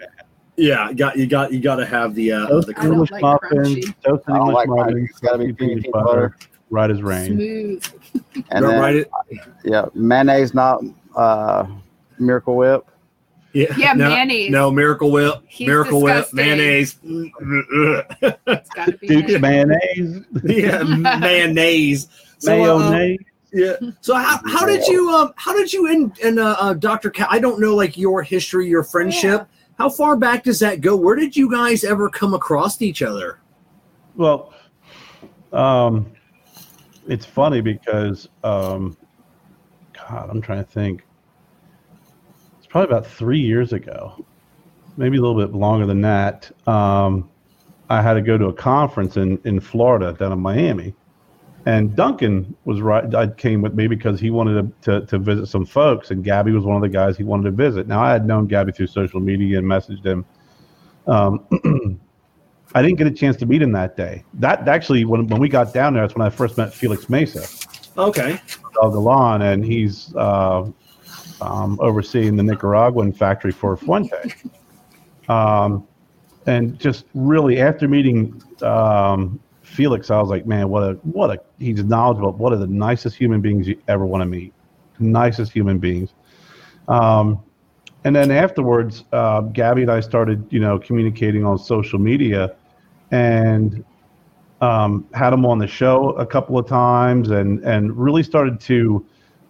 Yeah, you got you got you got to have the uh, Toast the I don't English like muffins, crunchy. toast I English like muffins. crunchy. It's gotta be crunchy peanut butter. right as rain. Smooth. And Right, then, right it- yeah, mayonnaise, not uh, Miracle Whip. Yeah, Yeah, no, mayonnaise. No, Miracle Whip, He's Miracle disgusting. Whip, mayonnaise. It's gotta be Duke's mayonnaise. mayonnaise, yeah, (laughs) mayonnaise. So, uh, mayonnaise. Yeah. So how, how did you um how did you and and uh, uh Dr. Cal I don't know like your history your friendship how far back does that go where did you guys ever come across each other Well, um, it's funny because, um, God, I'm trying to think. Probably about three years ago, maybe a little bit longer than that. Um, I had to go to a conference in, in Florida down in Miami. And Duncan was right. I came with me because he wanted to, to, to visit some folks, and Gabby was one of the guys he wanted to visit. Now, I had known Gabby through social media and messaged him. Um, (clears throat) I didn't get a chance to meet him that day. That actually, when, when we got down there, that's when I first met Felix Mesa okay the lawn, and he's uh, um, overseeing the Nicaraguan factory for Fuente. Um, and just really, after meeting um, Felix, I was like, man, what a what a he's knowledgeable. What are the nicest human beings you ever want to meet? Nicest human beings. Um, and then afterwards, uh, Gabby and I started, you know, communicating on social media, and um, had him on the show a couple of times, and and really started to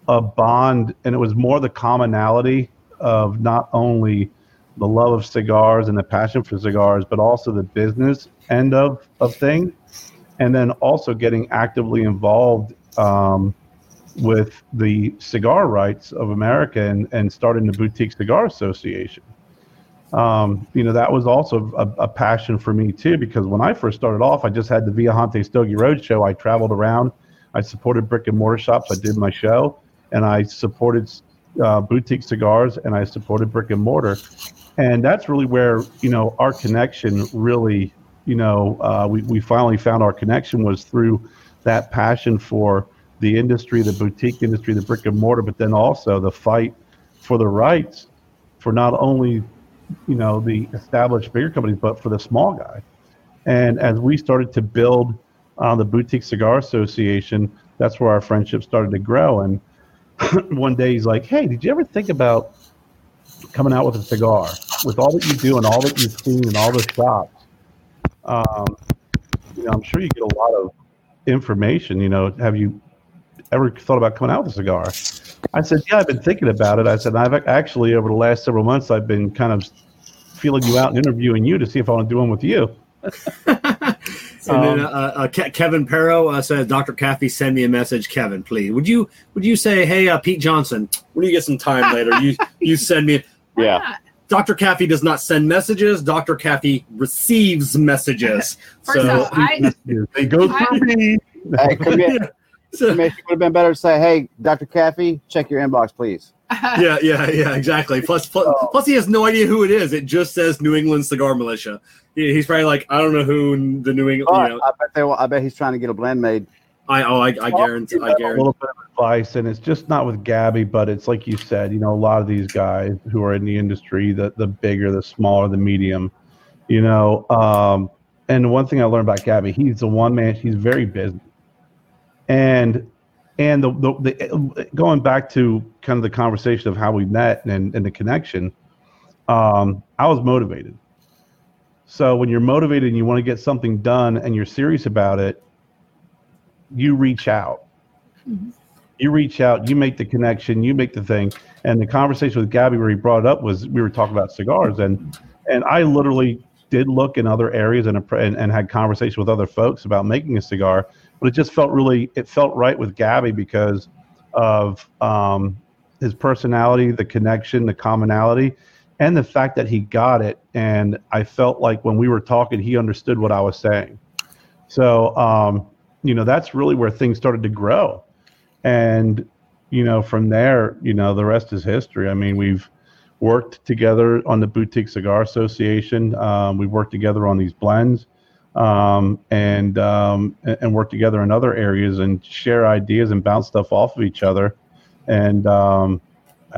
uh, bond. And it was more the commonality of not only the love of cigars and the passion for cigars, but also the business end of of things, and then also getting actively involved. Um, with the cigar rights of America and, and starting the Boutique Cigar Association. Um, you know, that was also a, a passion for me too, because when I first started off, I just had the Viajante Stogie Road show. I traveled around, I supported brick and mortar shops, I did my show, and I supported uh, boutique cigars and I supported brick and mortar. And that's really where, you know, our connection really, you know, uh, we, we finally found our connection was through that passion for the industry, the boutique industry, the brick and mortar, but then also the fight for the rights for not only, you know, the established bigger companies, but for the small guy. And as we started to build uh, the Boutique Cigar Association, that's where our friendship started to grow. And (coughs) one day he's like, "Hey, did you ever think about coming out with a cigar with all that you do and all that you've seen and all the shops? Um, you know, I'm sure you get a lot of information. You know, have you ever thought about coming out with a cigar? I said, yeah, I've been thinking about it. I said, I've actually, over the last several months, I've been kind of feeling you out and interviewing you to see if I want to do one with you. (laughs) and then uh, uh, Ke- Kevin Perro uh, says, "Dr. Kathy, send me a message, Kevin, please. Would you would you say, hey, uh, Pete Johnson, when you get some time later, you (laughs) you send me." Yeah. Dr. Kathy does not send messages. Dr. Kathy receives messages. (laughs) First so, off, I (laughs) They go through me. Hey, so- commission would have been better to say, "Hey, Dr. Caffey, check your inbox, please." (laughs) yeah, yeah, yeah, exactly. Plus, plus, Oh. plus, he has no idea who it is. It just says New England Cigar Militia. He- He's probably like, I don't know who the New England. But You know, I bet they. will- I bet he's trying to get a blend made. I oh, I, I guarantee, I a guarantee. little bit of advice, and it's just not with Gabby, but it's like you said, you know, a lot of these guys who are in the industry, the the bigger, the smaller, the medium, you know. Um, and one thing I learned about Gabby, he's the one man. He's very busy, and and the, the, the going back to kind of the conversation of how we met and, and the connection, um, I was motivated. So when you're motivated and you want to get something done and you're serious about it, you reach out. You reach out, you make the connection, you make the thing. And the conversation with Gabby where he brought it up was we were talking about cigars and and I literally did look in other areas and, and, and had conversation with other folks about making a cigar, but it just felt really it felt right with Gabby because of um, his personality, the connection, the commonality, and the fact that he got it. And I felt like when we were talking, he understood what I was saying. So, um, you know, that's really where things started to grow. And, you know, from there, you know, the rest is history. I mean, we've worked together on the Boutique Cigar Association. Um, we've worked together on these blends um, and, um, and work together in other areas and share ideas and bounce stuff off of each other. And um,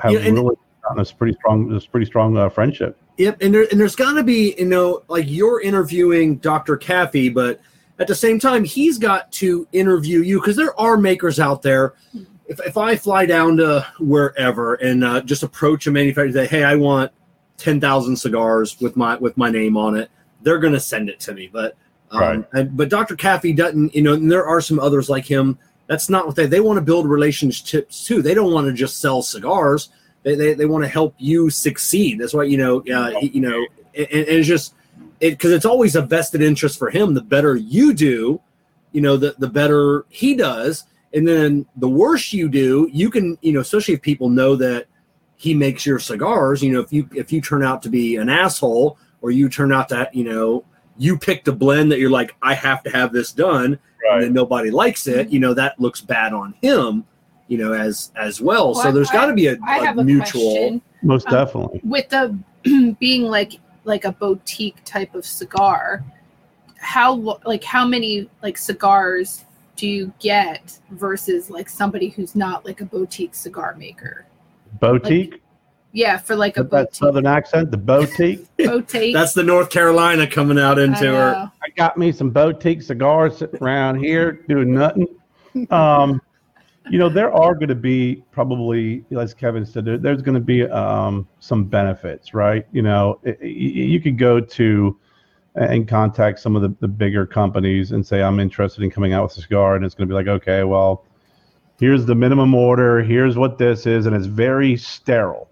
have Yeah, and- really gotten this pretty strong, this pretty strong uh, friendship. Yep, and there and there's got to be you know like you're interviewing Dr. Kathy, but at the same time, he's got to interview you because there are makers out there. If, if I fly down to wherever and uh, just approach a manufacturer and say, "Hey, I want ten thousand cigars with my with my name on it," they're going to send it to me. But um, Right. and, but Dr. Caffey doesn't. You know, and there are some others like him. That's not what they they want to build relationships too. They don't want to just sell cigars. They they, they want to help you succeed. That's why you know uh, you know and, and it's just it because it's always a vested interest for him. The better you do, you know, the the better he does. And then the worse you do, you can, you know, especially if people know that he makes your cigars, you know, if you if you turn out to be an asshole or you turn out to, you know, you picked a blend that you're like, I have to have this done, and then nobody likes it, you know, that looks bad on him, you know, as as well. so there's got to be a, I a have a mutual. question. Most Um, definitely. with the (clears throat) being like like a boutique type of cigar how like how many like cigars do you get versus like somebody who's not like a boutique cigar maker Boutique. Yeah for like a that boutique southern accent, the boutique. (laughs) (laughs) boutique That's the North Carolina coming out I into her. I got me some boutique cigars sitting around here doing nothing. (laughs) Um, you know, there are going to be probably, as Kevin said, there, there's going to be um, some benefits, right? You know, i- i- you could go to and contact some of the, the bigger companies and say, I'm interested in coming out with a cigar. And it's going to be like, okay, well, here's the minimum order, here's what this is. And it's very sterile.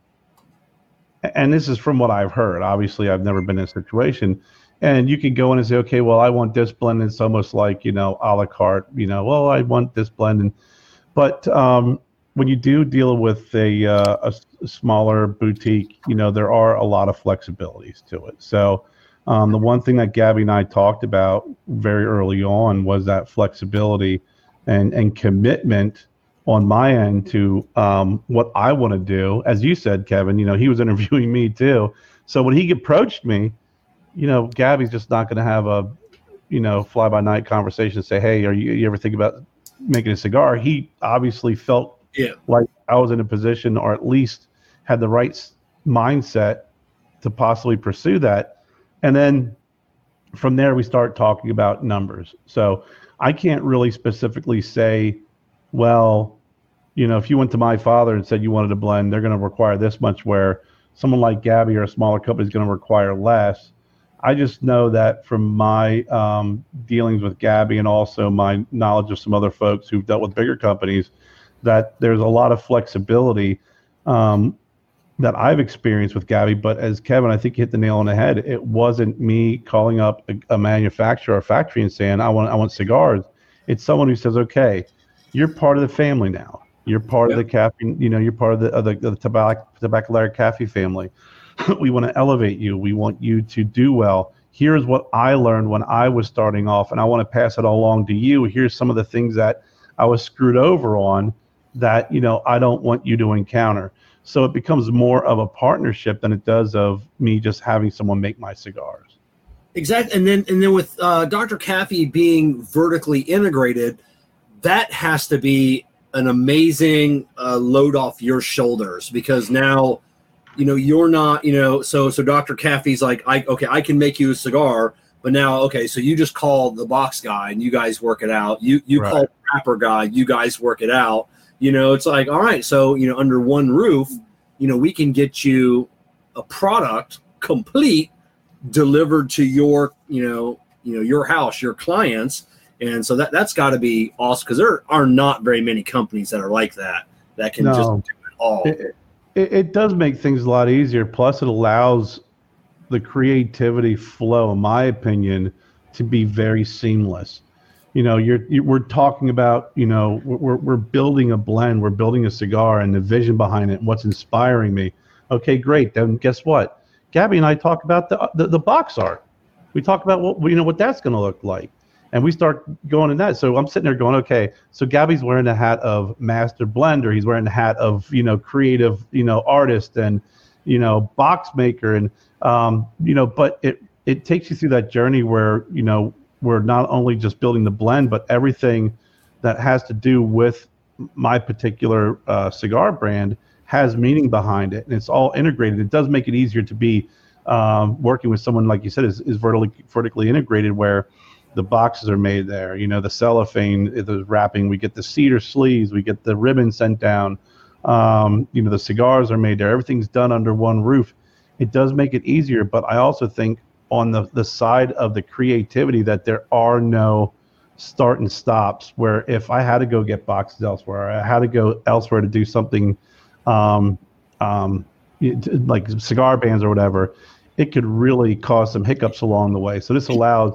And this is from what I've heard. Obviously, I've never been in a situation and you can go in and say, okay, well, I want this blend. It's almost like you know, a la carte. You know, well, I want this blend, and but um, when you do deal with a, uh, a smaller boutique, you know, there are a lot of flexibilities to it. So um, the one thing that Gabby and I talked about very early on was that flexibility and and commitment on my end to um, what I want to do. As you said, Kevin, you know, he was (laughs) interviewing me too. So when he approached me, you know, Gabby's just not going to have a, you know, fly by night conversation and say, hey, are you, you ever think about making a cigar? He obviously felt Yeah. like I was in a position or at least had the right mindset to possibly pursue that. And then from there, we start talking about numbers. So I can't really specifically say, well, you know, if you went to my father and said you wanted to blend, they're going to require this much, where someone like Gabby or a smaller company is going to require less. I just know that from my um, dealings with Gabby and also my knowledge of some other folks who've dealt with bigger companies, that there's a lot of flexibility um, that I've experienced with Gabby. But as Kevin, I think you hit the nail on the head. It wasn't me calling up a, a manufacturer or factory and saying I want I want cigars. It's someone who says, okay, you're part of the family now. You're part of the caffeine. You know, you're part of the of the, the tobacco Tabacalera Cafe family. (laughs) we want to elevate you. We want you to do well. Here's what I learned when I was starting off, and I want to pass it along to you. Here's some of the things that I was screwed over on that you know I don't want you to encounter. So it becomes more of a partnership than it does of me just having someone make my cigars. Exactly, and then and then with uh, Dr. Caffey being vertically integrated, that has to be an amazing uh, load off your shoulders because now, you know, you're not, you know, so so Dr. Caffey's like, I okay, I can make you a cigar, but now okay, so you just call the box guy and you guys work it out. You you Right. call the wrapper guy, you guys work it out. You know, it's like, all right, so you know, under one roof, you know, we can get you a product complete delivered to your you know you know your house your clients and so that that's got to be awesome because there are not very many companies that are like that that can No. just do it all It, it, it does make things a lot easier. Plus, it allows the creativity flow, in my opinion, to be very seamless. You know, you're, you, we're talking about, you know, we're, we're building a blend, we're building a cigar, and the vision behind it, and what's inspiring me. Okay, great. Then guess what? Gabby and I talk about the the, the box art. We talk about what you know what that's going to look like, and we start going in that. So I'm sitting there going, okay. So Gabby's wearing the hat of master blender. He's wearing the hat of you know creative you know artist and you know box maker and um, you know. But it it takes you through that journey where you know we're not only just building the blend, but everything that has to do with my particular uh, cigar brand has meaning behind it, and it's all integrated. It does make it easier to be um, working with someone like you said is, is vertically vertically integrated, where The boxes are made there. You know, the cellophane, the wrapping. We get the cedar sleeves. We get the ribbon sent down. Um, you know, the cigars are made there. Everything's done under one roof. It does make it easier, but I also think on the the side of the creativity that there are no start and stops. Where if I had to go get boxes elsewhere, I had to go elsewhere to do something, um, um, like cigar bands or whatever, it could really cause some hiccups along the way. So this allows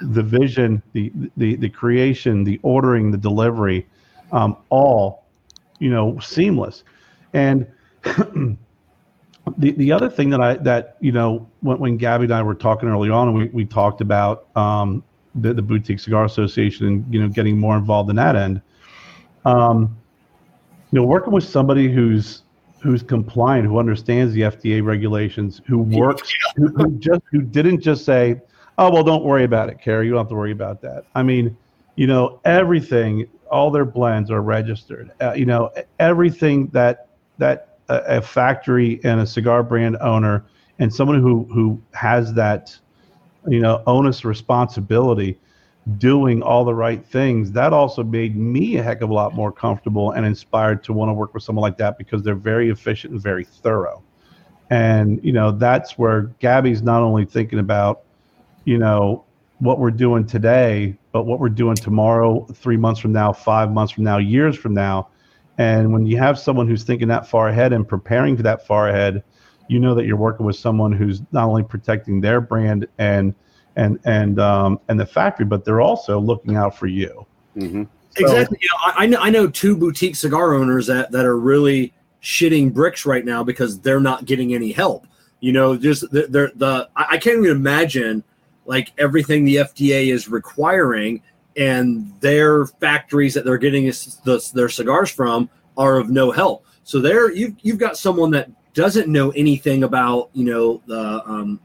the vision, the the the creation, the ordering, the delivery, um, all, you know, seamless. And (clears throat) the the other thing that I that you know when, when Gabby and I were talking early on, we, we talked about um, the the Boutique Cigar Association and you know getting more involved in that end. Um, you know, working with somebody who's who's compliant, who understands the FDA regulations, who works, who, who just who didn't just say, "Oh well, don't worry about it, Carrie. You don't have to worry about that." I mean, you know, everything, all their blends are registered. Uh, you know, everything that that a, a factory and a cigar brand owner and someone who who has that, you know, onus responsibility doing all the right things, that also made me a heck of a lot more comfortable and inspired to want to work with someone like that because they're very efficient and very thorough. And, you know, that's where Gabby's not only thinking about, you know, what we're doing today, but what we're doing tomorrow, three months from now, five months from now, years from now. And when you have someone who's thinking that far ahead and preparing for that far ahead, you know that you're working with someone who's not only protecting their brand and and and um, and the factory, but they're also looking out for you. Mm-hmm. So, exactly. You know, I, know I know two boutique cigar owners that that are really shitting bricks right now because they're not getting any help. You know, just they're, they're the I can't even imagine like everything the FDA is requiring, and their factories that they're getting the, their cigars from are of no help. So there, you've you've got someone that doesn't know anything about you know the um,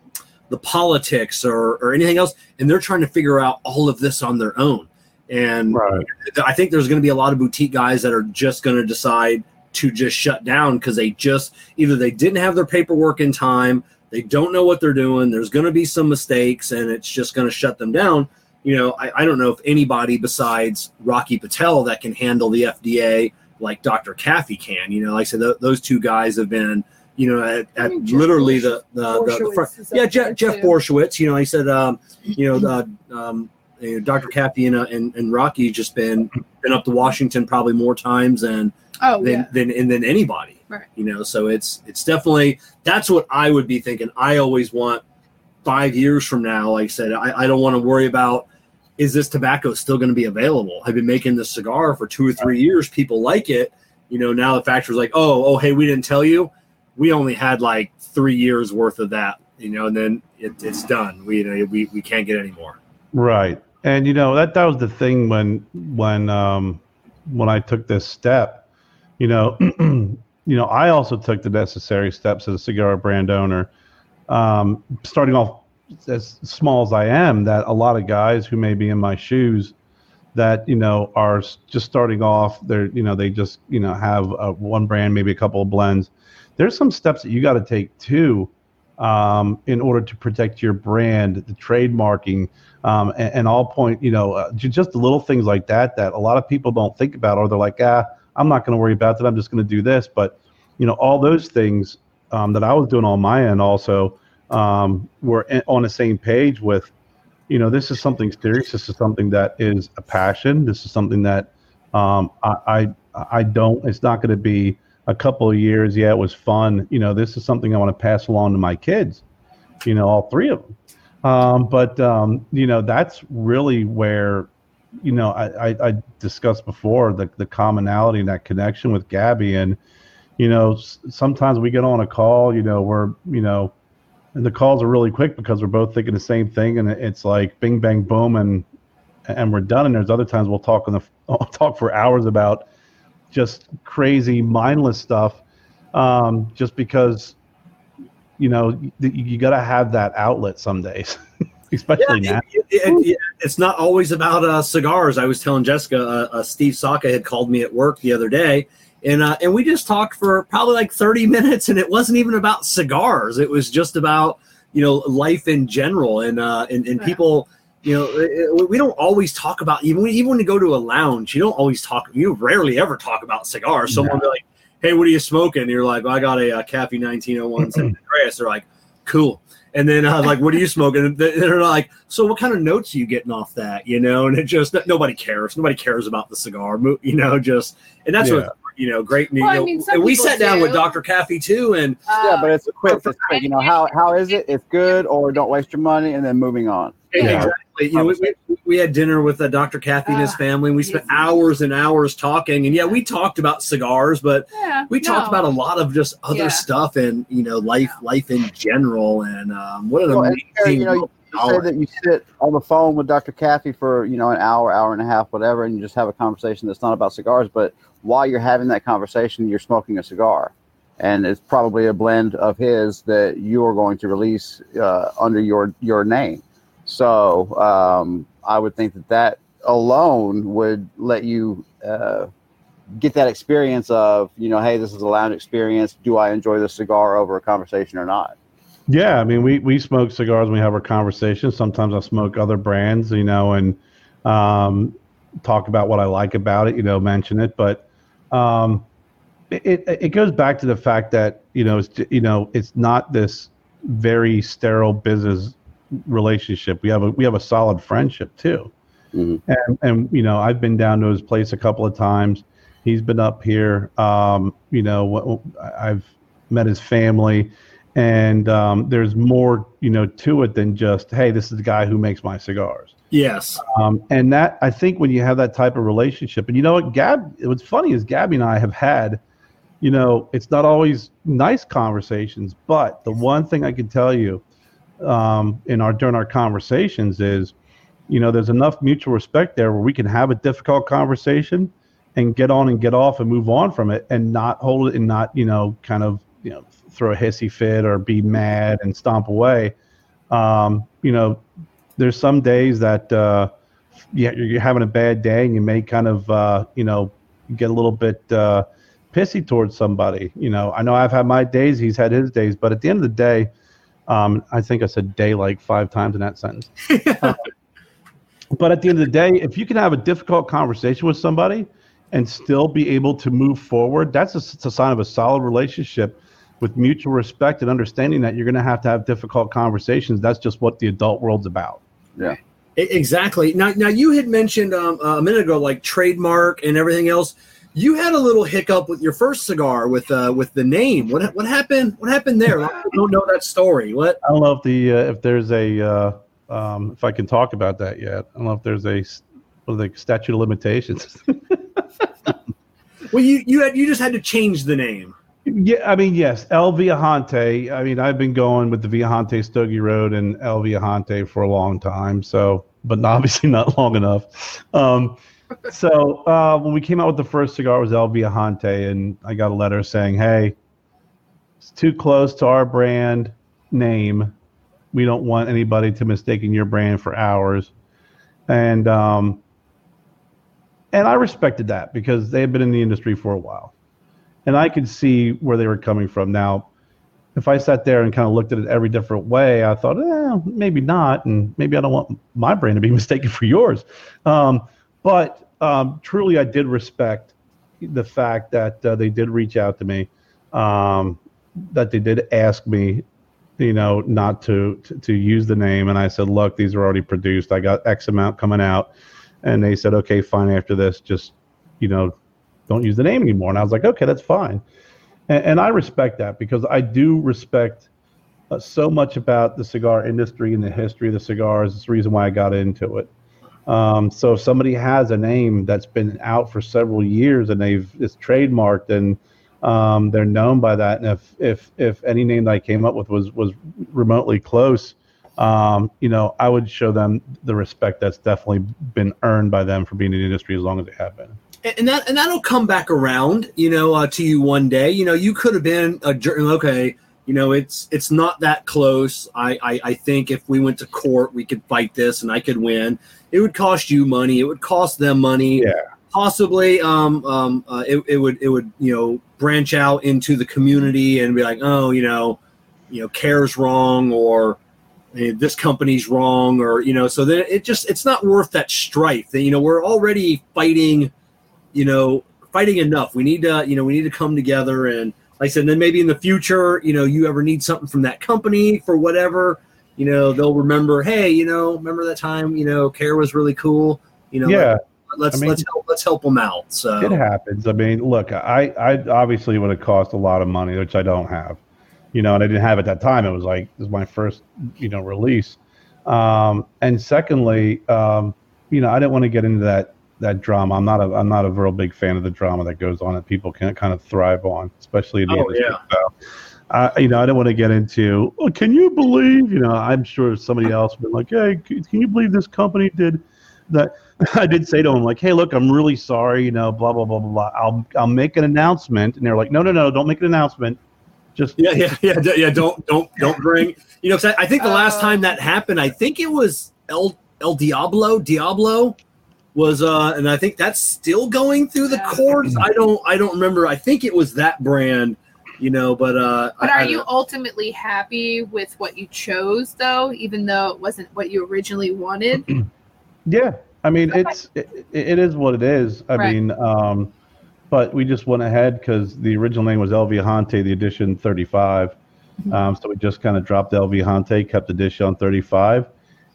the politics or, or anything else, and they're trying to figure out all of this on their own. And right. I think there's going to be a lot of boutique guys that are just going to decide to just shut down because they just either they didn't have their paperwork in time, they don't know what they're doing. There's going to be some mistakes, and it's just going to shut them down. You know, I, I don't know if anybody besides Rocky Patel that can handle the FDA like Dr. Caffey can. You know, like I said, th- those two guys have been you know, at, at literally the the, the, the front. Yeah, Jeff, Jeff Borysiewicz. You know, he said, um, you know, the, um, you know, Dr. Caffey and, uh, and, and Rocky just been been up to Washington probably more times than oh, than, yeah. than and than anybody. Right. You know, so it's it's definitely that's what I would be thinking. I always want five years from now, like I said, I, I don't want to worry about is this tobacco still going to be available? I've been making this cigar for two or three years. People like it. You know, now the factory's like, oh, oh, hey, we didn't tell you we only had like three years worth of that, you know, and then it, it's done. We, you know, we we can't get any more. Right, and you know that that was the thing when when um, when I took this step, you know, (clears throat) you know, I also took the necessary steps as a cigar brand owner, um, starting off as small as I am. That a lot of guys who may be in my shoes that you know are just starting off they're you know they just you know have one brand maybe a couple of blends there's some steps that you got to take too um, in order to protect your brand, the trademarking, um, and, and, all point, you know, uh, just little things like that that a lot of people don't think about, or they're like, ah, I'm not going to worry about that. I'm just going to do this. But, you know, all those things um, that I was doing on my end also um, were on the same page with, you know, this is something serious. This is something that is a passion. This is something that um, I, I, I don't, it's not going to be, a couple of years. Yeah, it was fun. You know, this is something I want to pass along to my kids. You know, all three of them. Um, but um, you know, that's really where, you know, I, I, I discussed before the the commonality and that connection with Gabby, and you know, sometimes we get on a call. You know, we're you know, and the calls are really quick because we're both thinking the same thing, and it's like bing bang boom, and and we're done. And there's other times we'll talk on the (laughs) talk for hours about just crazy, mindless stuff, um, just because you know you, you got to have that outlet some days, (laughs) (laughs) especially yeah, now. It, it, it, it's not always about uh, cigars. I was telling Jessica, uh, uh, Steve Saka had called me at work the other day, and uh, and we just talked for probably like thirty minutes, and it wasn't even about cigars. It was just about you know life in general, and uh, and, and people you know, it- it- we don't always talk about even even when you go to a lounge, you don't always talk. You rarely ever talk about cigars. Someone will be like, "Hey, what are you smoking?" And you're like, well, "I got a, uh Caffey 1901 (clears throat) San Andreas." They're like, "Cool." And then I was like, "What are you smoking?" And they- they're like, "So what kind of notes are you getting off that?" You know, and it just nobody cares. Nobody cares about the cigar. You know, just and that's Yeah. what you know. Great. Well, I mean, and we sat down do. with Dr. Caffey too, and yeah, Um, but it's quick. It's quick. You know how how is it? It's good, or don't waste your money, and then moving on. Yeah. Exactly. You know, we, we, we had dinner with uh, Dr. Kathy and his Ah, family, and we spent hours and hours talking. And yeah, we talked about cigars, but yeah, we talked no. about a lot of just other Yeah. stuff and you know life, life in general. And um, what an Well, and, amazing you know, you say that you sit on the phone with Dr. Caffey for you know an hour, hour and a half, whatever, and you just have a conversation that's not about cigars. But while you're having that conversation, you're smoking a cigar, and it's probably a blend of his that you are going to release uh, under your your name. So um, I would think that that alone would let you uh, get that experience of you know, hey, this is a lounge experience. Do I enjoy the cigar over a conversation or not? Yeah, I mean, we we smoke cigars when we have our conversations. Sometimes I smoke other brands, you know, and um, talk about what I like about it, you know, mention it. But um, it it goes back to the fact that you know, it's you know, it's not this very sterile business relationship. We have a we have a solid friendship too. Mhm. And and you know, I've been down to his place a couple of times. He's been up here. Um, you know, I've met his family and um, there's more you know to it than just hey this is the guy who makes my cigars yes, um, and that i think when you have that type of relationship and you know what gab what's funny is gabby and i have had you know it's not always nice conversations but the one thing i can tell you um, in our during our conversations is you know there's enough mutual respect there where we can have a difficult conversation and get on and get off and move on from it and not hold it and not you know kind of you know throw a hissy fit or be mad and stomp away. Um, you know there's some days that uh, yeah, you're you're having a bad day and you may kind of uh, you know get a little bit uh, pissy towards somebody. You know, I know I've had my days, he's had his days, but at the end of the day, um, I think I said day like five times in that sentence. Uh, (laughs) but at the end of the day, if you can have a difficult conversation with somebody and still be able to move forward, that's a, a sign of a solid relationship with mutual respect and understanding that you're going to have to have difficult conversations. That's just what the adult world's about. E- exactly. Now, now you had mentioned um, a minute ago like trademark and everything else. You had a little hiccup with your first cigar with uh, with the name. What what happened? What happened there? I don't know that story. What? I don't know if the uh, if there's a uh, um, if I can talk about that yet. I don't know if there's a what are the statute of limitations. (laughs) Well, you you had you just had to change the name. Yeah, I mean yes, El Viajante. I mean I've been going with the Viajante Stogie Road and El Viajante for a long time. So, but (laughs) obviously not long enough. Um, so uh, when we came out with the first cigar it was El Viajante, and I got a letter saying, "Hey, it's too close to our brand name. We don't want anybody to mistaking your brand for ours." And um, and I respected that because they had been in the industry for a while, and I could see where they were coming from. Now, if I sat there and kind of looked at it every different way, I thought, eh, maybe not, and maybe I don't want my brain to be (laughs) mistaken for yours. Um, but um, truly, I did respect the fact that uh, they did reach out to me, um, that they did ask me, you know, not to, to to use the name, and I said, look, these are already produced. I got X amount coming out, and they said, okay, fine. After this, just you know, don't use the name anymore. And I was like, okay, that's fine, and, and I respect that because I do respect uh, so much about the cigar industry and the history of the cigars. It's the reason why I got into it. Um, so if somebody has a name that's been out for several years and they've it's trademarked and um, they're known by that, and if if if any name that I came up with was was remotely close, um, you know, I would show them the respect that's definitely been earned by them for being in the industry as long as they have been. And that and that'll come back around, you know, uh, to you one day. You know, you could have been a okay. You know, it's it's not that close. I, I I think if we went to court, we could fight this, and I could win. It would cost you money. It would cost them money. Yeah. Possibly, um, um, uh, it, it would it would you know branch out into the community and be like, oh, you know, you know, Kerr's wrong or this company's wrong or you know so then it just it's not worth that strife you know we're already fighting you know fighting enough we need to you know we need to come together and like i said then maybe in the future you know you ever need something from that company for whatever you know they'll remember hey you know remember that time you know Kerr was really cool you know yeah let's I mean- let's help let's help them out so It happens. I mean, look, I, I obviously would have cost a lot of money, which I don't have, you know, and I didn't have at that time. It was like this is my first, you know, release. Um, and secondly, um, you know, I didn't want to get into that that drama. I'm not a I'm not a real big fan of the drama that goes on that people can kind of thrive on, especially in the Oh, industry. yeah. So, uh, you know, I don't want to get into. Oh, can you believe? You know, I'm sure somebody else would be like, hey, can you believe this company did that? (laughs) I did say to him like, "Hey, look, I'm really sorry. You know, blah blah blah blah blah. I'll I'll make an announcement." And they're like, "No, no, no, don't make an announcement. Just Yeah, yeah, yeah, d- yeah. Don't, don't, don't bring. You know, 'cause I, I think the last Oh. time that happened, I think it was El El Diablo. Diablo was, uh, and I think that's still going through the Yeah. courts. I don't, I don't remember. I think it was that brand. You know, but uh, But I, are I- you ultimately happy with what you chose, though, even though it wasn't what you originally wanted? (clears throat) yeah. I mean, it's it, it is what it is. I Right. mean, um, but we just went ahead because the original name was El Viajante, the edition 35. Mm-hmm. Um, so we just kind of dropped El Viajante, kept the dish on 35,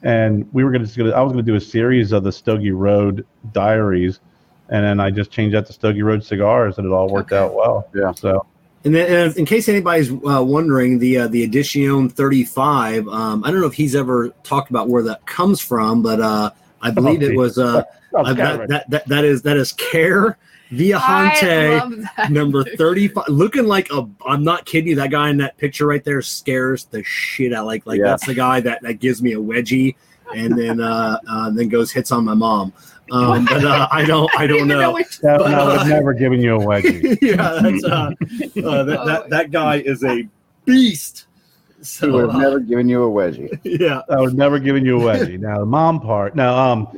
and we were gonna, just I was going to do a series of the Stogie Road Diaries, and then I just changed that to Stogie Road Cigars, and it all worked Okay. out well. Yeah. So And then, and in case anybody's uh, wondering, the uh, the Edition 35, um, I don't know if he's ever talked about where that comes from, but uh, I believe it was uh, (laughs) Oh, uh, that, that, that that is that is Kerr I Viajante. love number 35 looking like a i'm not kidding you that guy in that picture right there scares the shit out like like Yeah. that's the guy that that gives me a wedgie and then uh, uh then goes hits on my mom um but uh, i don't i (laughs) don't even know which- that, But, I would uh, never given you a (laughs) wedgie. yeah that's uh, uh that, that that guy is a beast He would so have uh, never given you a wedgie. (laughs) yeah I would never given you a wedgie. Now the mom part. Now um,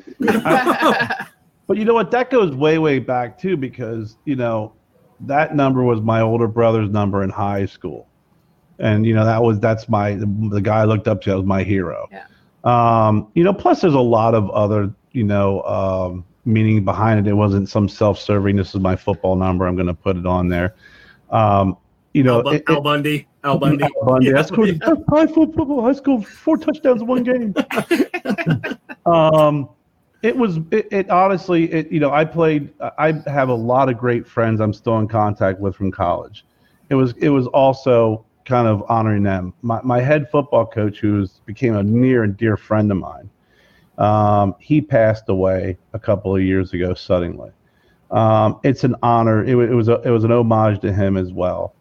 but you know what? That goes way way back too because you know that number was my older brother's number in high school, and you know that was that's my the guy I looked up to. That was my hero. Yeah. Um, you know, plus there's a lot of other you know um, meaning behind it. It wasn't some self-serving. This is my football number. I'm going to put it on there. Um, you know, al, Bu- it- Al bundy al bundy Al Bundy. Yeah. I scored high school football. I scored four touchdowns in one game. (laughs) um, it was it, it honestly it you know I played I have a lot of great friends I'm still in contact with from college. It was it was also kind of honoring them. My my head football coach who became a near and dear friend of mine. Um, he passed away a couple of years ago suddenly. Um, it's an honor. It, it was a, it was an homage to him as well.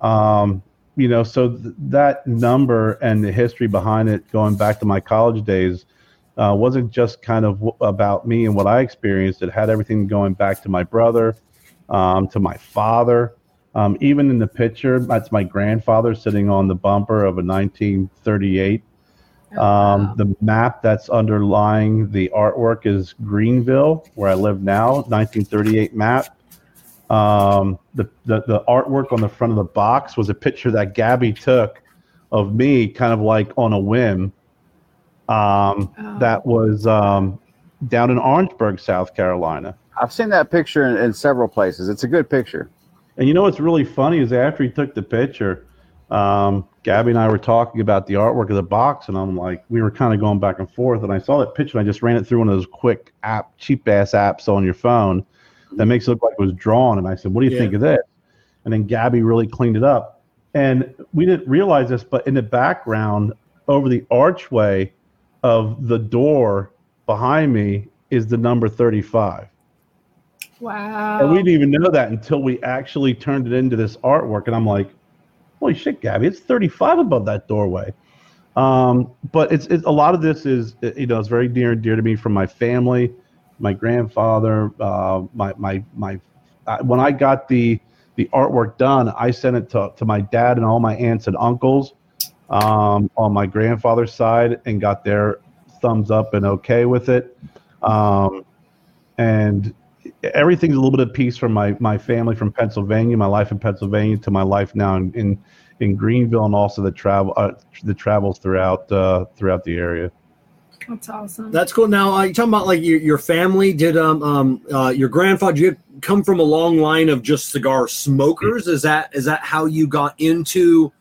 Um, you know, so th- that number and the history behind it, going back to my college days, uh, wasn't just kind of w- about me and what I experienced. It had everything going back to my brother, um, to my father. Um, even in the picture, that's my grandfather sitting on the bumper of a 1938. Oh, Um, the map that's underlying the artwork is Greenville, where I live now, 1938 map. Um, the, the, the artwork on the front of the box was a picture that Gabby took of me, kind of like on a whim. Um, Oh. That was um, down in Orangeburg, South Carolina. I've seen that picture in, in several places. It's a good picture. And you know what's really funny is after he took the picture, um, Gabby and I were talking about the artwork of the box, and I'm like, we were kind of going back and forth, and I saw that picture, and I just ran it through one of those quick app, cheap ass apps on your phone that makes it look like it was drawn. And I said, what do you Yeah. think of this? And then Gabby really cleaned it up, and we didn't realize this, but in the background, over the archway of the door behind me, is the number 35. wow. And we didn't even know that until we actually turned it into this artwork. And I'm like, holy shit, Gabby, it's 35 above that doorway. Um, but it's, it's a lot of this is, you know, it's very near and dear to me from my family, my grandfather, uh, my, my, my, uh, when I got the, the artwork done, I sent it to, to my dad and all my aunts and uncles um, on my grandfather's side and got their thumbs up and okay with it. Um, and everything's a little bit of peace from my my family from Pennsylvania, my life in Pennsylvania to my life now in in, in Greenville and also the travel uh, the travels throughout uh, throughout the area. That's awesome. That's cool. Now, uh, you talking about like your, your family? Did um um uh, your grandfather you come from a long line of just cigar smokers? Is that is that how you got into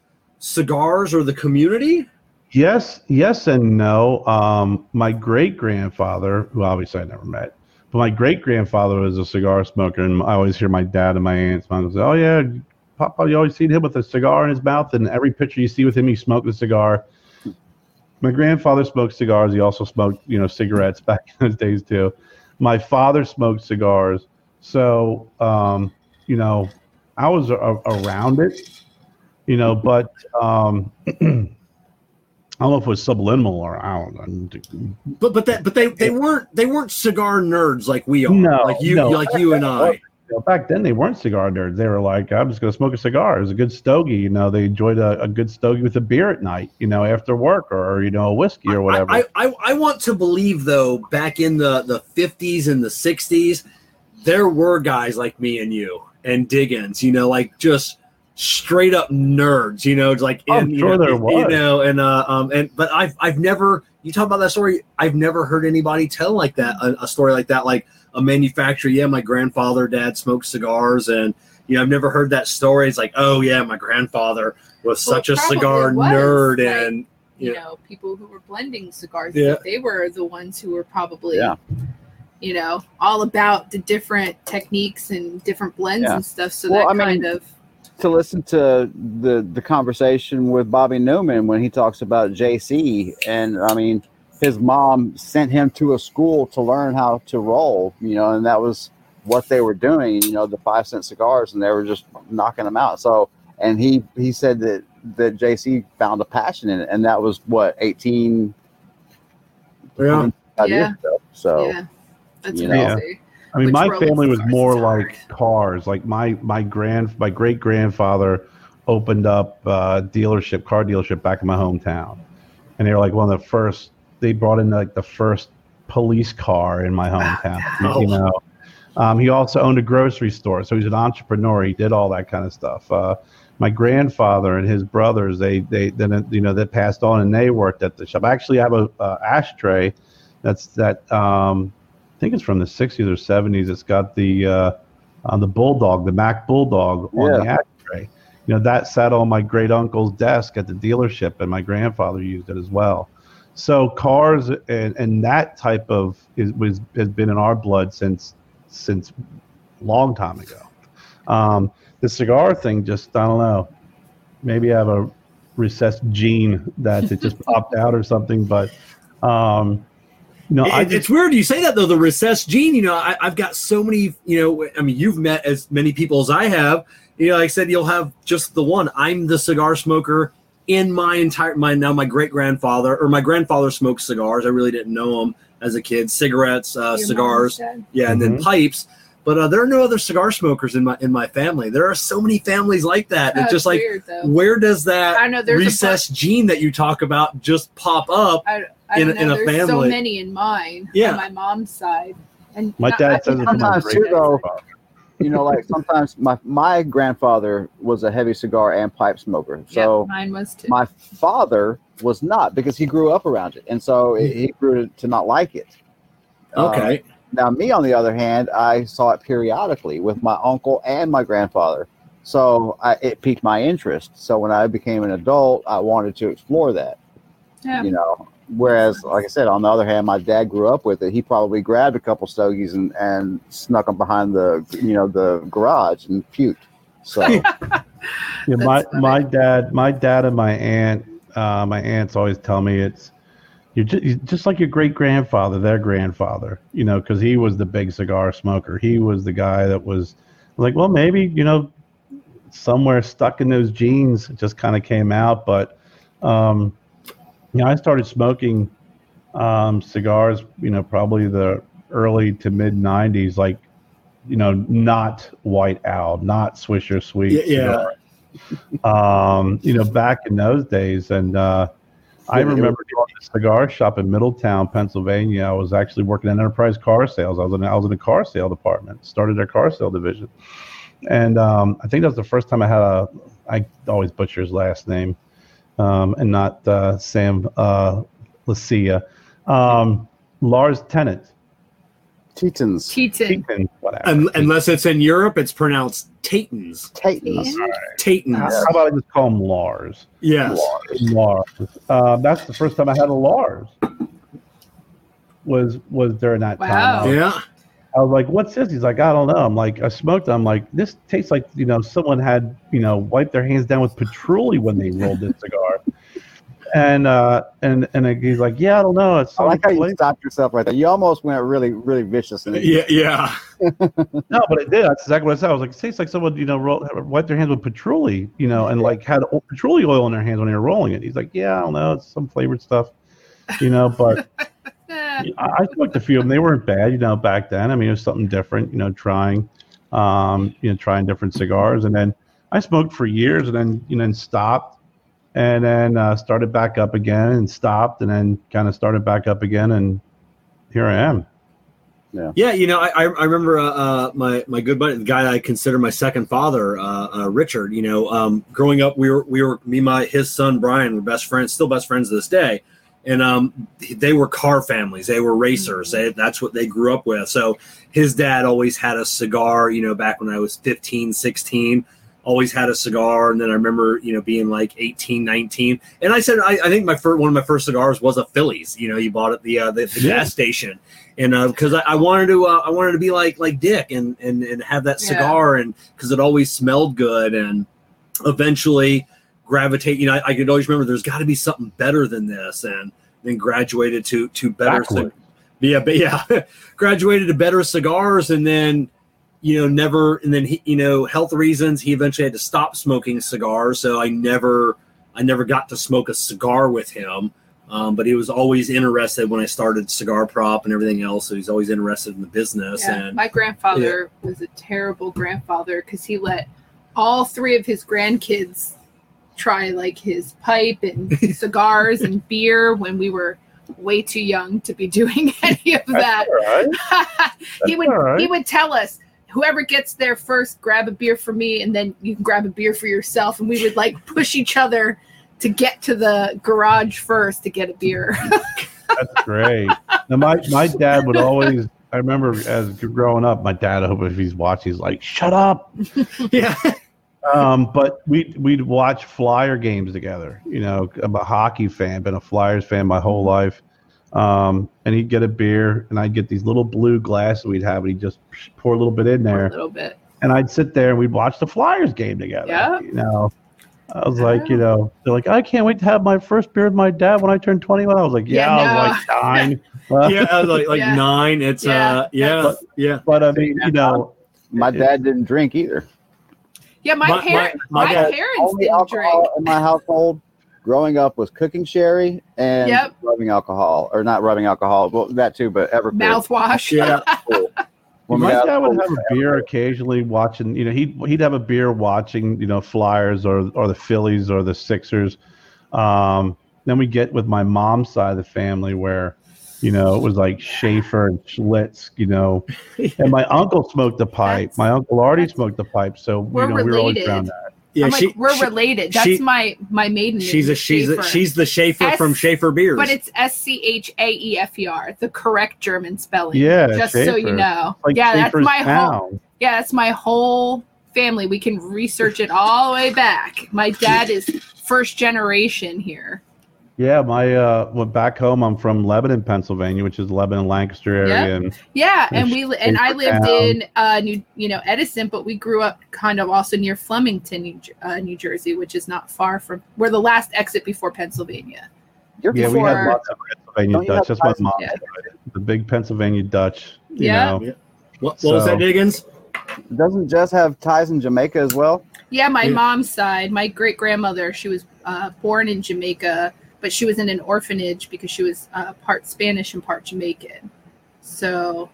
cigars or the community? Yes, yes, and no. Um, my great grandfather, who obviously I never met, but my great grandfather was a cigar smoker, and I always hear my dad and my aunts mom say, "Oh yeah, Papa, you always see him with a cigar in his mouth, and every picture you see with him, he smoked a cigar." My grandfather smoked cigars. He also smoked, you know, cigarettes (laughs) back in those days too. My father smoked cigars, so um, you know, I was a- around it, you know, but um, (clears throat) I don't know if it was subliminal or I don't know. But but that but they they weren't they weren't cigar nerds like we are. No, like you no. like you and I. You know, back then they weren't cigar nerds. They were like, I'm just going to smoke a cigar. It was a good stogie. You know, they enjoyed a, a good stogie with a beer at night, you know, after work or, you know, a whiskey or whatever. I, I, I want to believe though, back in the the fifties and the sixties, there were guys like me and you and Diggins, you know, like just straight up nerds, you know, it's like I'm you sure know, there you know, and uh, um, and but I've I've never you talk about that story, I've never heard anybody tell like that a, a story like that, like a manufacturer. Yeah, my grandfather, dad smoked cigars, and you know, I've never heard that story. It's like, oh yeah, my grandfather was Well, such a cigar was, nerd, like, and you Yeah. know, people who were blending cigars, Yeah. they were the ones who were probably, Yeah. you know, all about the different techniques and different blends Yeah. and stuff. So Well, that I mean, kind of, to listen to the the conversation with Bobby Newman when he talks about JC, and I mean, his mom sent him to a school to learn how to roll, you know, and that was what they were doing, you know, the five cent cigars, and they were just knocking them out. So, and he he said that that JC found a passion in it, and that was what eighteen yeah. years Yeah. ago. So, yeah, that's crazy. know. I mean, my family was more like hard. cars. Like my my grand my great grandfather opened up a dealership, car dealership back in my hometown, and they were like one of the first. They brought in like the first police car in my hometown. Wow. (laughs) You know, um, he also owned a grocery store, so he's an entrepreneur. He did all that kind of stuff. Uh, my grandfather and his brothers, they they then you know they passed on and they worked at the shop. I actually have a, a ashtray that's that um, think it's from the 60s or 70s. It's got the uh, on the bulldog, the Mack bulldog on the ashtray. You know that sat on my great uncle's desk at the dealership, and my grandfather used it as well. So cars and, and that type of is was has been in our blood since since long time ago. Um, the cigar thing, just I don't know. Maybe I have a recessed gene that it just (laughs) popped out or something, but um, no, It- just it's weird you say that though. The recessed gene, you know, I, I've got so many. You know, I mean, you've met as many people as I have. You know, like I said, you'll have just the one. I'm the cigar smoker in my entire. My now, my great grandfather or my grandfather smoked cigars. I really didn't know him as a kid. Cigarettes, uh, cigars, mom's dead. yeah, and then Mhm. pipes. But uh, there are no other cigar smokers in my in my family. There are so many families like that. Oh, It's just like, weird where does that I know. There's a recessed gene that you talk about just pop up? I, I in- know. in a family. so many in mine Yeah. on my mom's side. And my not- dad I- says it's I'm from my not Sometimes great too, though, you know, like sometimes my my grandfather was a heavy cigar and pipe smoker, so. yeah, mine was too. my father was not because he grew up around it and so he- he grew to not like it Um, Okay. now me on the other hand i saw it periodically with my uncle and my grandfather so I, it piqued my interest so when i became an adult i wanted to explore that yeah. you know whereas like i said on the other hand my dad grew up with it he probably grabbed a couple stogies and, and snuck them behind the you know the garage and puked so (laughs) Yeah, my funny. my dad, my dad and my aunt, uh, my aunts always tell me it's you're just, you're just like your great grandfather, their grandfather, you know, because he was the big cigar smoker. He was the guy that was like, well, maybe you know, somewhere stuck in those genes, it just kind of came out. But um, know, I started smoking um, cigars, you know, probably the early to mid '90s, like you know, not White Owl, not Swisher Sweet. Yeah, yeah. um, you know, back in those days. And uh, I Yeah, remember going to a cigar shop in Middletown, Pennsylvania. I was actually working in enterprise car sales. I was in, I was in a car sale department, started their car sale division. and um, I think that was the first time I had a. I always butcher his last name, um, and not uh, Sam uh, Lucia. Um, Lars Tennant. Tetons. Teton. Teton, whatever. Unless it's in Europe, it's pronounced Tatons. Tetons. Tatons. How about I just call him Lars? Yes. Lars. Uh, that's the first time I had a Lars. Was was during that Wow. time? I Yeah. I was like, "What's this?" He's like, "I don't know." I'm like, I smoked. it. I'm like, "This tastes like you know someone had you know wiped their hands down with patchouli when they rolled this cigar." And uh, and and he's like, "Yeah, I don't know. It's I like how you stopped yourself right there. You almost went really, really vicious in it. Yeah. Yeah. No, but it did. That's exactly what I said. I was like, it tastes like someone, you know, roll, wiped their hands with patchouli, you know, and like had o- patchouli oil in their hands when they were rolling it. He's like, yeah, I don't know, it's some flavored stuff, you know. But I, I smoked a few of them. They weren't bad, you know, back then. I mean, it was something different, you know, trying, um, you know, trying different cigars, and then I smoked for years, and then you know, and stopped, and then uh, started back up again, and stopped, and then kind of started back up again, and here I am. Yeah, yeah, you know, I I I remember uh, uh, my my good buddy, the guy I consider my second father, uh, uh, Richard. You know, um, growing up, we were we were me, my his son Brian were best friends, still best friends to this day, and um, they were car families. They were racers. They, that's what they grew up with. So his dad always had a cigar. You know, back when I was 15, 16, always had a cigar. And then I remember, you know, being like 18, 19. And I said, I, I think my first one of my first cigars was a Phillies. You know, you bought at the uh, the, the Yeah. gas station and because I, I wanted to uh, I wanted to be like like Dick and and and have that Yeah. cigar and because it always smelled good and eventually gravitate you know I, I could always remember there's got to be something better than this and then graduated to to better cig- yeah but yeah (laughs) graduated to better cigars and then you know never and then he you know health reasons he eventually had to stop smoking cigars so I never I never got to smoke a cigar with him um, but he was always interested when I started Cigar Prop and everything else. So he's always interested in the business. yeah. And My grandfather was a terrible grandfather because he let all three of his grandkids try like his pipe and (laughs) cigars and beer when we were way too young to be doing (laughs) any of that. All right. (laughs) he would all right. he would tell us whoever gets there first grab a beer for me and then you can grab a beer for yourself and we would like push each other to get to the garage first to get a beer That's great. Now, my, my dad would always, I remember as growing up, my dad, I hope if he's watching, he's like, shut up. yeah, Um, but we'd, we'd watch Flyer games together. You know, I'm a hockey fan, been a Flyers fan my whole life. Um, and he'd get a beer, and I'd get these little blue glasses we'd have, and he'd just pour a little bit in a there. little bit And I'd sit there and we'd watch the Flyers game together. Yeah. You know, I was like, you know, they're like, I can't wait to have my first beer with my dad when I turn 21. I was like, yeah, Yeah, I was like nine. Uh, (laughs) yeah, I was like like (laughs) Yeah. nine. It's Yeah. uh, yeah, But- yeah. But I mean, you know, My dad didn't drink either. Yeah my, My- parents my- my, my dad- parents Only didn't alcohol drink in my household growing up was cooking sherry and Yep. rubbing alcohol, or not rubbing alcohol, well that too, but ever mouthwash Yeah. (laughs) When we my dad would have a beer occasionally watching. You know, he'd he'd have a beer watching. You know, Flyers or or the Phillies or the Sixers. Um, then we get with my mom's side of the family where, you know, it was like Schaefer and Schlitz. You know, (laughs) and my uncle smoked the pipe. That's- my uncle already smoked the pipe, so We're you know we were always related. around that. Yeah, I'm like, we're she- related. That's she- my my maiden name. she's a is she's a, she's the Schaefer S- from Schaefer Beers. but it's S C H A E F E R, the correct German spelling. Yeah, just so you know. Like yeah, that's Schaefer's my whole. Yeah, that's my whole family. We can research it all the way back. My dad is first generation here. Yeah, my uh, well, back home, I'm from Lebanon, Pennsylvania, which is Lebanon, Lancaster area, Yeah. and Yeah, And and we and I lived Town. in uh New you know Edison, but we grew up kind of also near Flemington, New, uh, New Jersey, which is not far from. We're the last exit before Pennsylvania. You're yeah, we before- had lots of Pennsylvania Dutch. have That's my mom. Yeah. The big Pennsylvania Dutch. You Yeah. know. what, what was that, Diggins? Doesn't Jess have ties in Jamaica as well? Yeah, my Yeah. mom's side, my great grandmother, she was uh, born in Jamaica, but she was in an orphanage because she was uh, part Spanish and part Jamaican. So,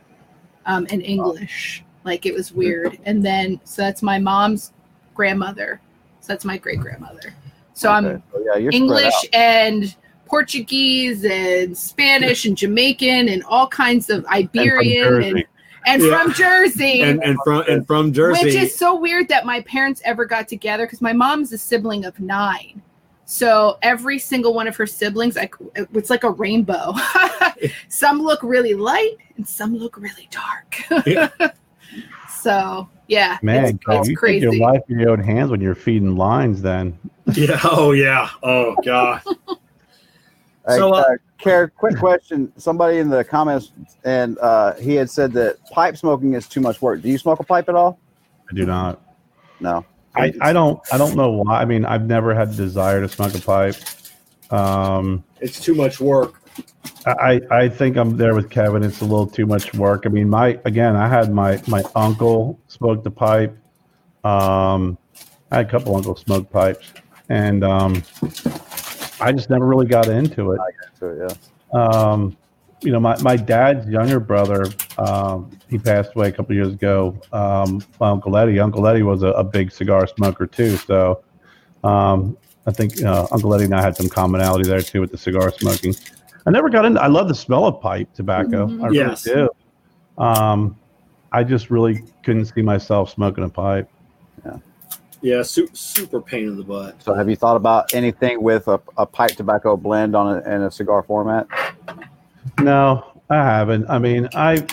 um, and English. Like it was weird. And then, so that's my mom's grandmother. So that's my great grandmother. So I'm Okay, so yeah, English and Portuguese and Spanish and Jamaican and all kinds of Iberian and, and Yeah. from Jersey. and and from and from Jersey. Which is so weird that my parents ever got together because my mom's a sibling of nine. So every single one of her siblings, like it's like a rainbow. (laughs) some look really light and some look really dark. Yeah. (laughs) so yeah, Man, it's, Kev, it's you crazy. take your life in your own hands when you're feeding lines. Then (laughs) yeah. Oh yeah. Oh god. So, uh, uh, Kerr, quick question. Somebody in the comments, and uh, he had said that pipe smoking is too much work. Do you smoke a pipe at all? I do not. No. I, I don't I don't know why. I mean, I've never had the desire to smoke a pipe. Um, It's too much work. I I think I'm there with Kevin. It's a little too much work. I mean, my again, I had my my uncle smoke the pipe. Um, I had a couple uncles smoke pipes, and um, I just never really got into it. So, yeah. Um, you know, my, my dad's younger brother, um, he passed away a couple years ago. Um, my Uncle Eddie. Uncle Eddie was a, a big cigar smoker too. So um, I think uh, Uncle Eddie and I had some commonality there too with the cigar smoking. I never got into. I love the smell of pipe tobacco. Mhm. I really Yes. do. Um, I just really couldn't see myself smoking a pipe. Yeah. Su- super pain in the butt. So, have you thought about anything with a, a pipe tobacco blend on a, in a cigar format? No, I haven't. I mean, I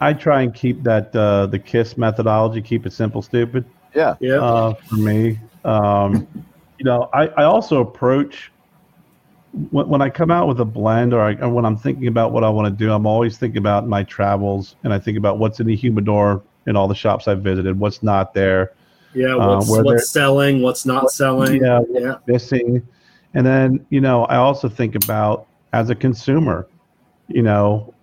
I try and keep that uh, the kiss methodology, keep it simple, stupid. Yeah. Yeah. Uh, for me, um, you know, I, I also approach when, when I come out with a blend or, I, or when I'm thinking about what I want to do. I'm always thinking about my travels and I think about what's in the humidor in all the shops I've visited, what's not there. yeah. uh, What's where what's selling? What's not selling? Yeah, Yeah. missing. And then, you know, I also think about as a consumer, you know,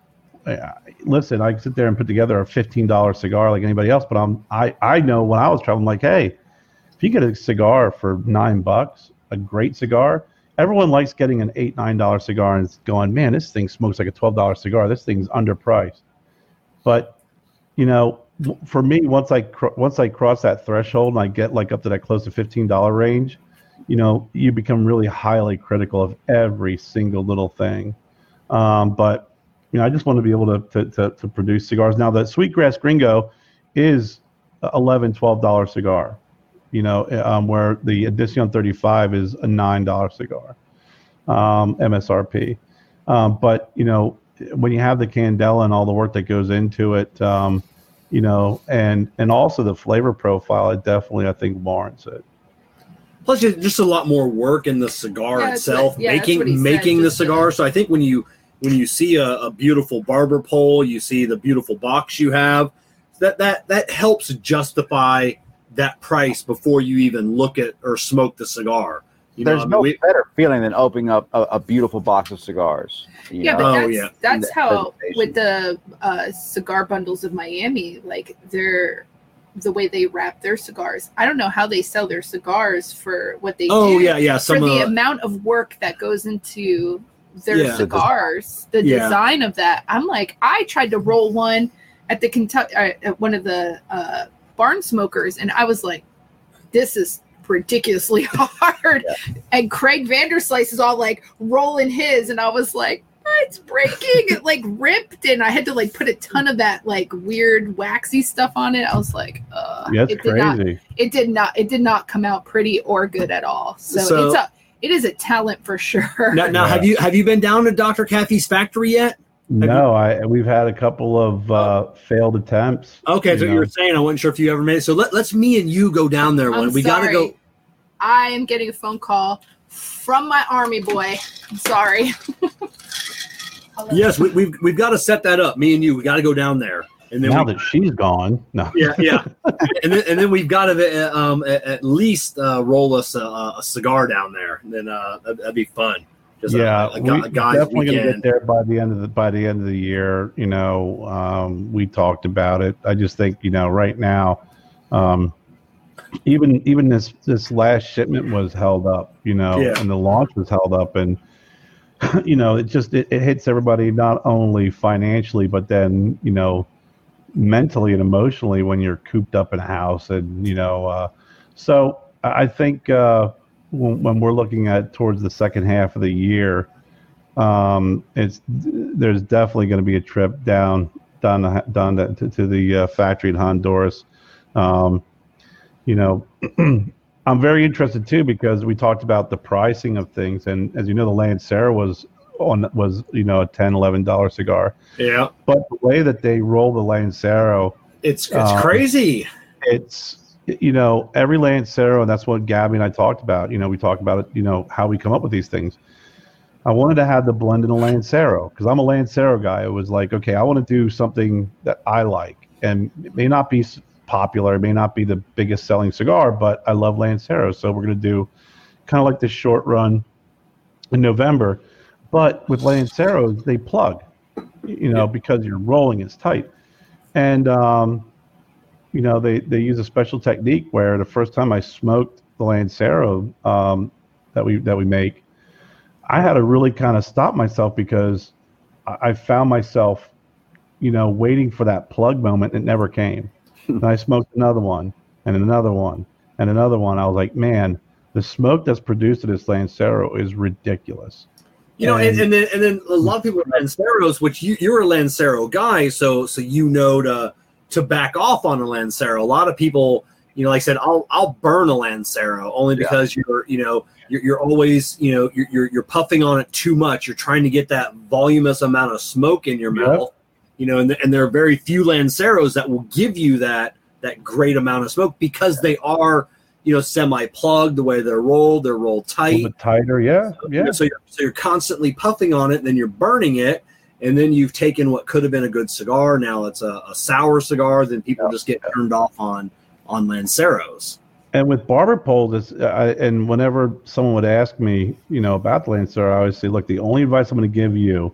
listen, I sit there and put together a $15 cigar like anybody else, but I'm, I, I know when I was traveling, like, hey, if you get a cigar for nine bucks, a great cigar, everyone likes getting an eight, nine dollar cigar and going, man, this thing smokes like a $12 cigar. This thing's underpriced. But, you know, for me, once I, cr- once I cross that threshold and I get like up to that close to $15 range, you know, you become really highly critical of every single little thing. Um, but you know, I just want to be able to, to, to, to produce cigars. Now, the Sweetgrass Gringo is a 11 $12 cigar, you know, um, where the Edition 35 is a $9 cigar, um, MSRP. Um, but, you know, when you have the Candela and all the work that goes into it, um, you know, and, and also the flavor profile, it definitely, I think, warrants it. Plus, just just a lot more work in the cigar Yeah, itself, what- yeah, that's making said, making the cigar. So I think when you when you see a, a beautiful barber pole, you see the beautiful box you have, that that that helps justify that price before you even look at or smoke the cigar. You know, There's I mean, no we- better feeling than opening up a, a beautiful box of cigars. you Yeah, know? but Oh, that's, yeah. that's how with the uh, cigar bundles of Miami, like they're the way they wrap their cigars. I don't know how they sell their cigars for what they oh do yeah, yeah. for Some of the the, amount of work that goes into their Yeah. cigars, the Yeah. design of that. I'm like, I tried to roll one at the Kentucky, uh, at one of the uh, barn smokers, and I was like, this is ridiculously (laughs) hard. And Craig Vanderslice is all like rolling his, and I was like, it's breaking. it like ripped, and I had to like put a ton of that like weird waxy stuff on it. I was like, uh, Yeah, it's it did not it did not it did not come out pretty or good at all so, So- it's a it is a talent for sure now, now Yeah. have you have you been down to Dr. Kafie's factory yet? No, I we've had a couple of uh, failed attempts. Okay, so you you were saying I wasn't sure if you ever made it. So let, let's me and you go down there I'm one. We got to go. i am getting a phone call from my army boy i'm sorry Yes, we, we've we've got to set that up. Me and you, we got to go down there, and then now we, that she's gone, no. yeah, yeah, (laughs) and then and then we've got to uh, um, at, at least uh, roll us a, a cigar down there. And then uh, that'd, that'd be fun. Just yeah, a, a, we, a, a guy's definitely gonna get there by the end of the by the end of the year. You know, um, we talked about it. I just think you know right now, um, even even this this last shipment was held up. You know, Yeah. and the launch was held up, and (laughs) you know it just it, it hits everybody not only financially but then you know mentally and emotionally when you're cooped up in a house and you know uh, so I think. Uh, when, when we're looking at towards the second half of the year, um, it's there's definitely going to be a trip down done done to, to the uh, factory in Honduras. Um, you know, (clears throat) I'm very interested too because we talked about the pricing of things, and as you know, the Lancero was on was you know a 10 11 dollar cigar. Yeah, but the way that they roll the lancero it's it's Um, crazy. it's you know every lancero and that's what gabby and i talked about. You know we talked about it you know how we come up with these things. I wanted to have the blend in a lancero because i'm a lancero guy. It was like okay i want to do something that i like and it may not be popular it may not be the biggest selling cigar but i love lancero so we're going to do kind of like this short run in november but with lanceros they plug you know because you're rolling it's tight and um you know they they use a special technique where the first time I smoked the Lancero um, that we that we make, I had to really kind of stop myself because I, I found myself, you know, waiting for that plug moment. It never came. And I smoked another one and another one and another one. I was like, man, the smoke that's produced in this Lancero is ridiculous. You know, and, And- then and then a lot of people are Lanceros, which you you're a Lancero guy, so so you know to to back off on a Lancero. A lot of people, you know, like I said, I'll I'll burn a Lancero only Yeah. because you're you know you're, you're always you know you're, you're you're puffing on it too much. You're trying to get that voluminous amount of smoke in your Yep. mouth. You know, and, and there are very few Lanceros that will give you that that great amount of smoke because they are you know semi plugged the way they're rolled. They're rolled tight. tighter, yeah, yeah. So you're, so you're constantly puffing on it, then you're burning it, and then you've taken what could have been a good cigar. Now it's a, a sour cigar. Then people just get turned off on on Lanceros. And with barber poles, it's, I, and whenever someone would ask me, you know, about the Lancero, I always say, look, the only advice I'm going to give you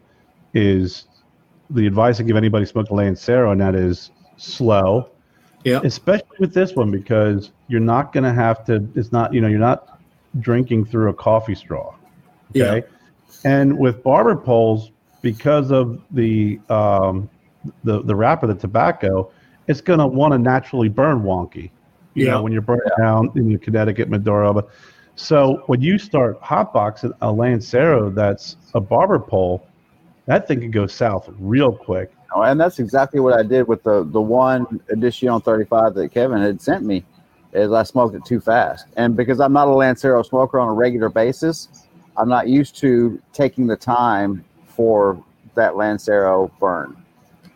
is the advice I give anybody smoking a Lancero, and that is slow. Yeah. Especially with this one because you're not going to have to. It's not, you know, you're not drinking through a coffee straw. Okay. And with barber poles, because of the um, the the of the tobacco, it's going to want to naturally burn wonky. You Yeah. know, when you're burning down in the Connecticut Maduro. But so when you start hotboxing a Lancero that's a barber pole, that thing can go south real quick. Oh, and that's exactly what I did with the the one Edition 35 that Kevin had sent me. Is I smoked it too fast, and because I'm not a Lancero smoker on a regular basis, I'm not used to taking the time for that Lancero burn.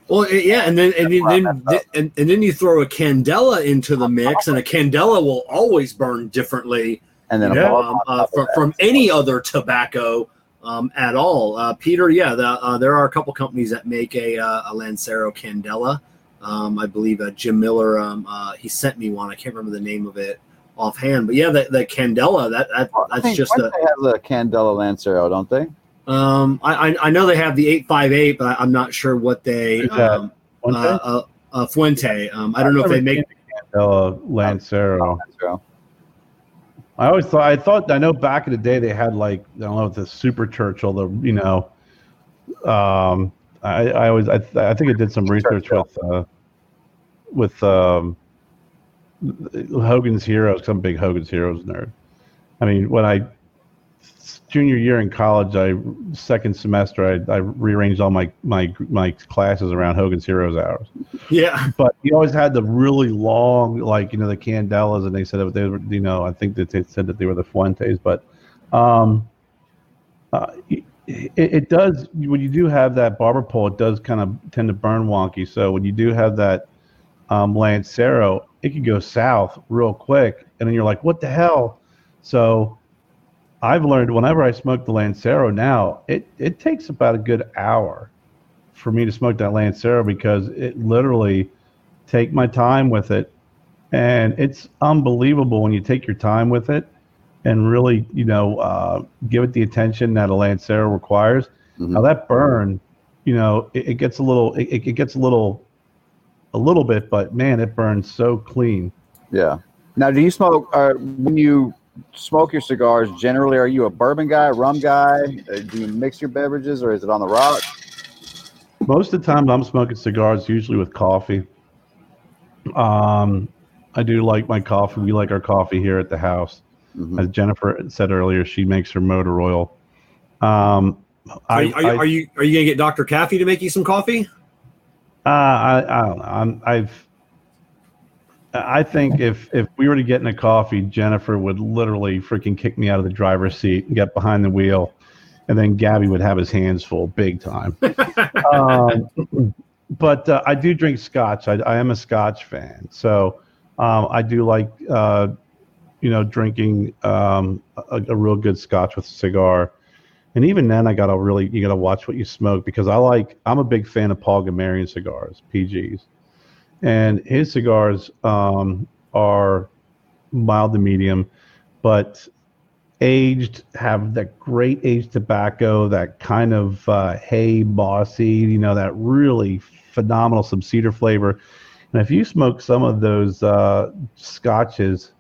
Well, yeah, and then and then, then and, and then you throw a candela into the mix, and a candela will always burn differently And then Yeah. um, uh, from, from any other tobacco um, at all. Uh, Peter, yeah, the, uh, there are a couple companies that make a, uh, a Lancero Candela. Um, I believe uh, Jim Miller, um, uh, he sent me one. I can't remember the name of it offhand, but yeah, the, the Candela, that, that that's think just Fuente a. has a Candela Lancero, don't they? Um, I, I I know they have the eight five eight, but I, I'm not sure what they. Who's that? Um, uh, One thing, uh, uh, Fuente. Um, I don't know if they make. uh, Lancero. Lancero. I always thought I thought I know back in the day they had like I don't know the Super Churchill the you know um I, I always I, I think I did some research with uh, with um, Hogan's Heroes. A big Hogan's Heroes nerd. I mean, when I junior year in college, I second semester I, I rearranged all my my my classes around Hogan's Heroes hours Yeah, but he always had the really long, like you know, the Candelas, and they said that they were, you know, I think that they said that they were the Fuentes, but um, uh, it, it does when you do have that barber pole, it does kind of tend to burn wonky. So when you do have that um, Lancero, it can go south real quick, and then you're like, what the hell? So I've learned whenever I smoke the Lancero now, it it takes about a good hour for me to smoke that Lancero because it literally take my time with it, and it's unbelievable when you take your time with it and really, you know, uh, give it the attention that a Lancero requires. Mhm. Now that burn, you know, it, it gets a little, it, it gets a little, a little bit, but man, it burns so clean. Yeah. Now, do you smoke? Uh, when you smoke your cigars, generally, are you a bourbon guy, rum guy? Uh, do you mix your beverages, or is it on the rock? Most of the time, I'm smoking cigars usually with coffee. Um, I do like my coffee. We like our coffee here at the house. Mhm. As Jennifer said earlier, she makes her motor oil. Um, are, I, you- are, you, I- are you are you gonna get Doctor Kafie to make you some coffee? Uh, I, I don't know. I'm, I've. I think if if we were to get in a coffee, Jennifer would literally freaking kick me out of the driver's seat and get behind the wheel, and then Gabby would have his hands full, big time. (laughs) um, but uh, I do drink Scotch. I, I am a Scotch fan, so um, I do like uh, you know drinking um, a, a real good Scotch with a cigar. And even then, I gotta really you gotta watch what you smoke because I like I'm a big fan of Paul Garmirian cigars, PGs, and his cigars um, are mild to medium, but aged have that great aged tobacco, that kind of uh, hay bossy, you know, that really phenomenal some cedar flavor. And if you smoke some of those uh, scotches,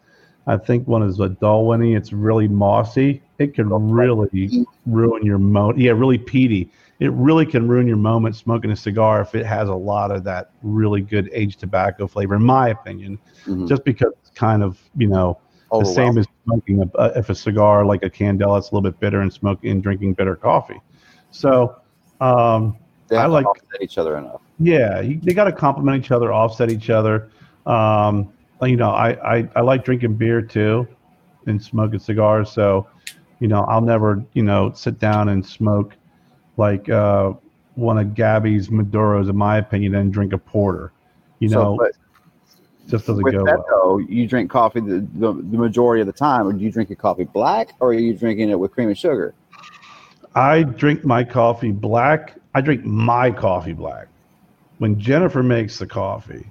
I think one is a Dalwhinnie. It's really mossy. It can really ruin your mo. Yeah, really peaty. It really can ruin your moment smoking a cigar if it has a lot of that really good aged tobacco flavor, in my opinion. Mhm. Just because it's kind of you know the same as smoking a, uh, if a cigar like a Candela, it's a little bit bitter and smoking and drinking bitter coffee. So um, They I like- each other enough. yeah, you, they got to complement each other, offset each other. Um, you know, I, I, I like drinking beer too and smoking cigars. So, you know, I'll never, you know, sit down and smoke like uh, one of Gabby's Maduros, in my opinion, and drink a porter. You So, know, but just doesn't with go that well. though, you drink coffee the, the, the majority of the time, or do you drink your coffee black, or are you drinking it with cream and sugar? I drink my coffee black. I drink my coffee black. When Jennifer makes the coffee,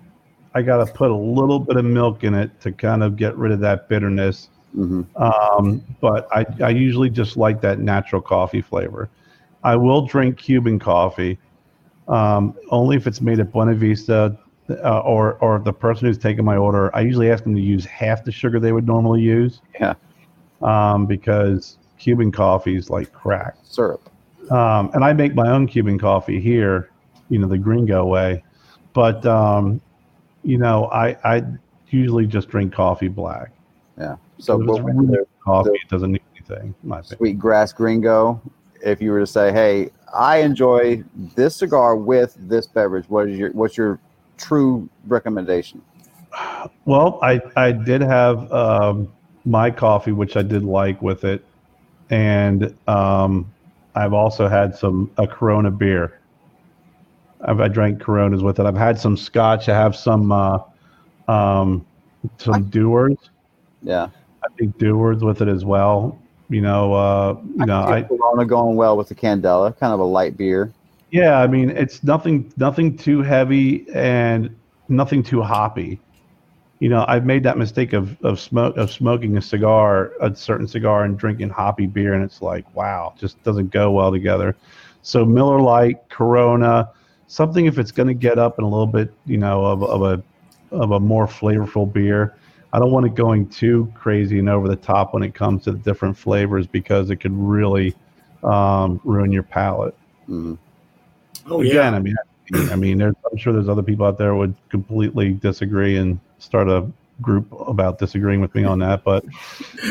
I got to put a little bit of milk in it to kind of get rid of that bitterness. hmm Um, but I, I usually just like that natural coffee flavor. I will drink Cuban coffee um, only if it's made at Buena Vista uh, or or the person who's taking my order. I usually ask them to use half the sugar they would normally use. Yeah. Um, because Cuban coffee is like crack. Syrup. Um, and I make my own Cuban coffee here, you know, the gringo way. But, um, you know, I, I usually just drink coffee black. Yeah. So what- really coffee, it doesn't need anything, in my opinion. sweet grass gringo. If you were to say, "Hey, I enjoy this cigar with this beverage," what is your what's your true recommendation? Well, I, I did have um, my coffee, which I did like with it. And um, I've also had some a Corona beer. I've, I drank Coronas with it. I've had some Scotch. I have some uh, um, some Dewar's. Yeah, I think Dewar's with it as well. You know, uh, you know, I I can see Corona going well with the Candela, kind of a light beer. yeah, I mean, it's nothing nothing too heavy and nothing too hoppy. You know, I've made that mistake of of smoke of smoking a cigar, a certain cigar, and drinking hoppy beer, and it's like, wow, just doesn't go well together. So Miller Lite, Corona, something if it's going to get up in a little bit, you know, of, of a of a more flavorful beer. I don't want it going too crazy and over the top when it comes to the different flavors because it could really um, ruin your palate. Mhm. Oh Again, yeah. I mean, I mean, there's, I'm sure there's other people out there would completely disagree and start a group about disagreeing with me on that. But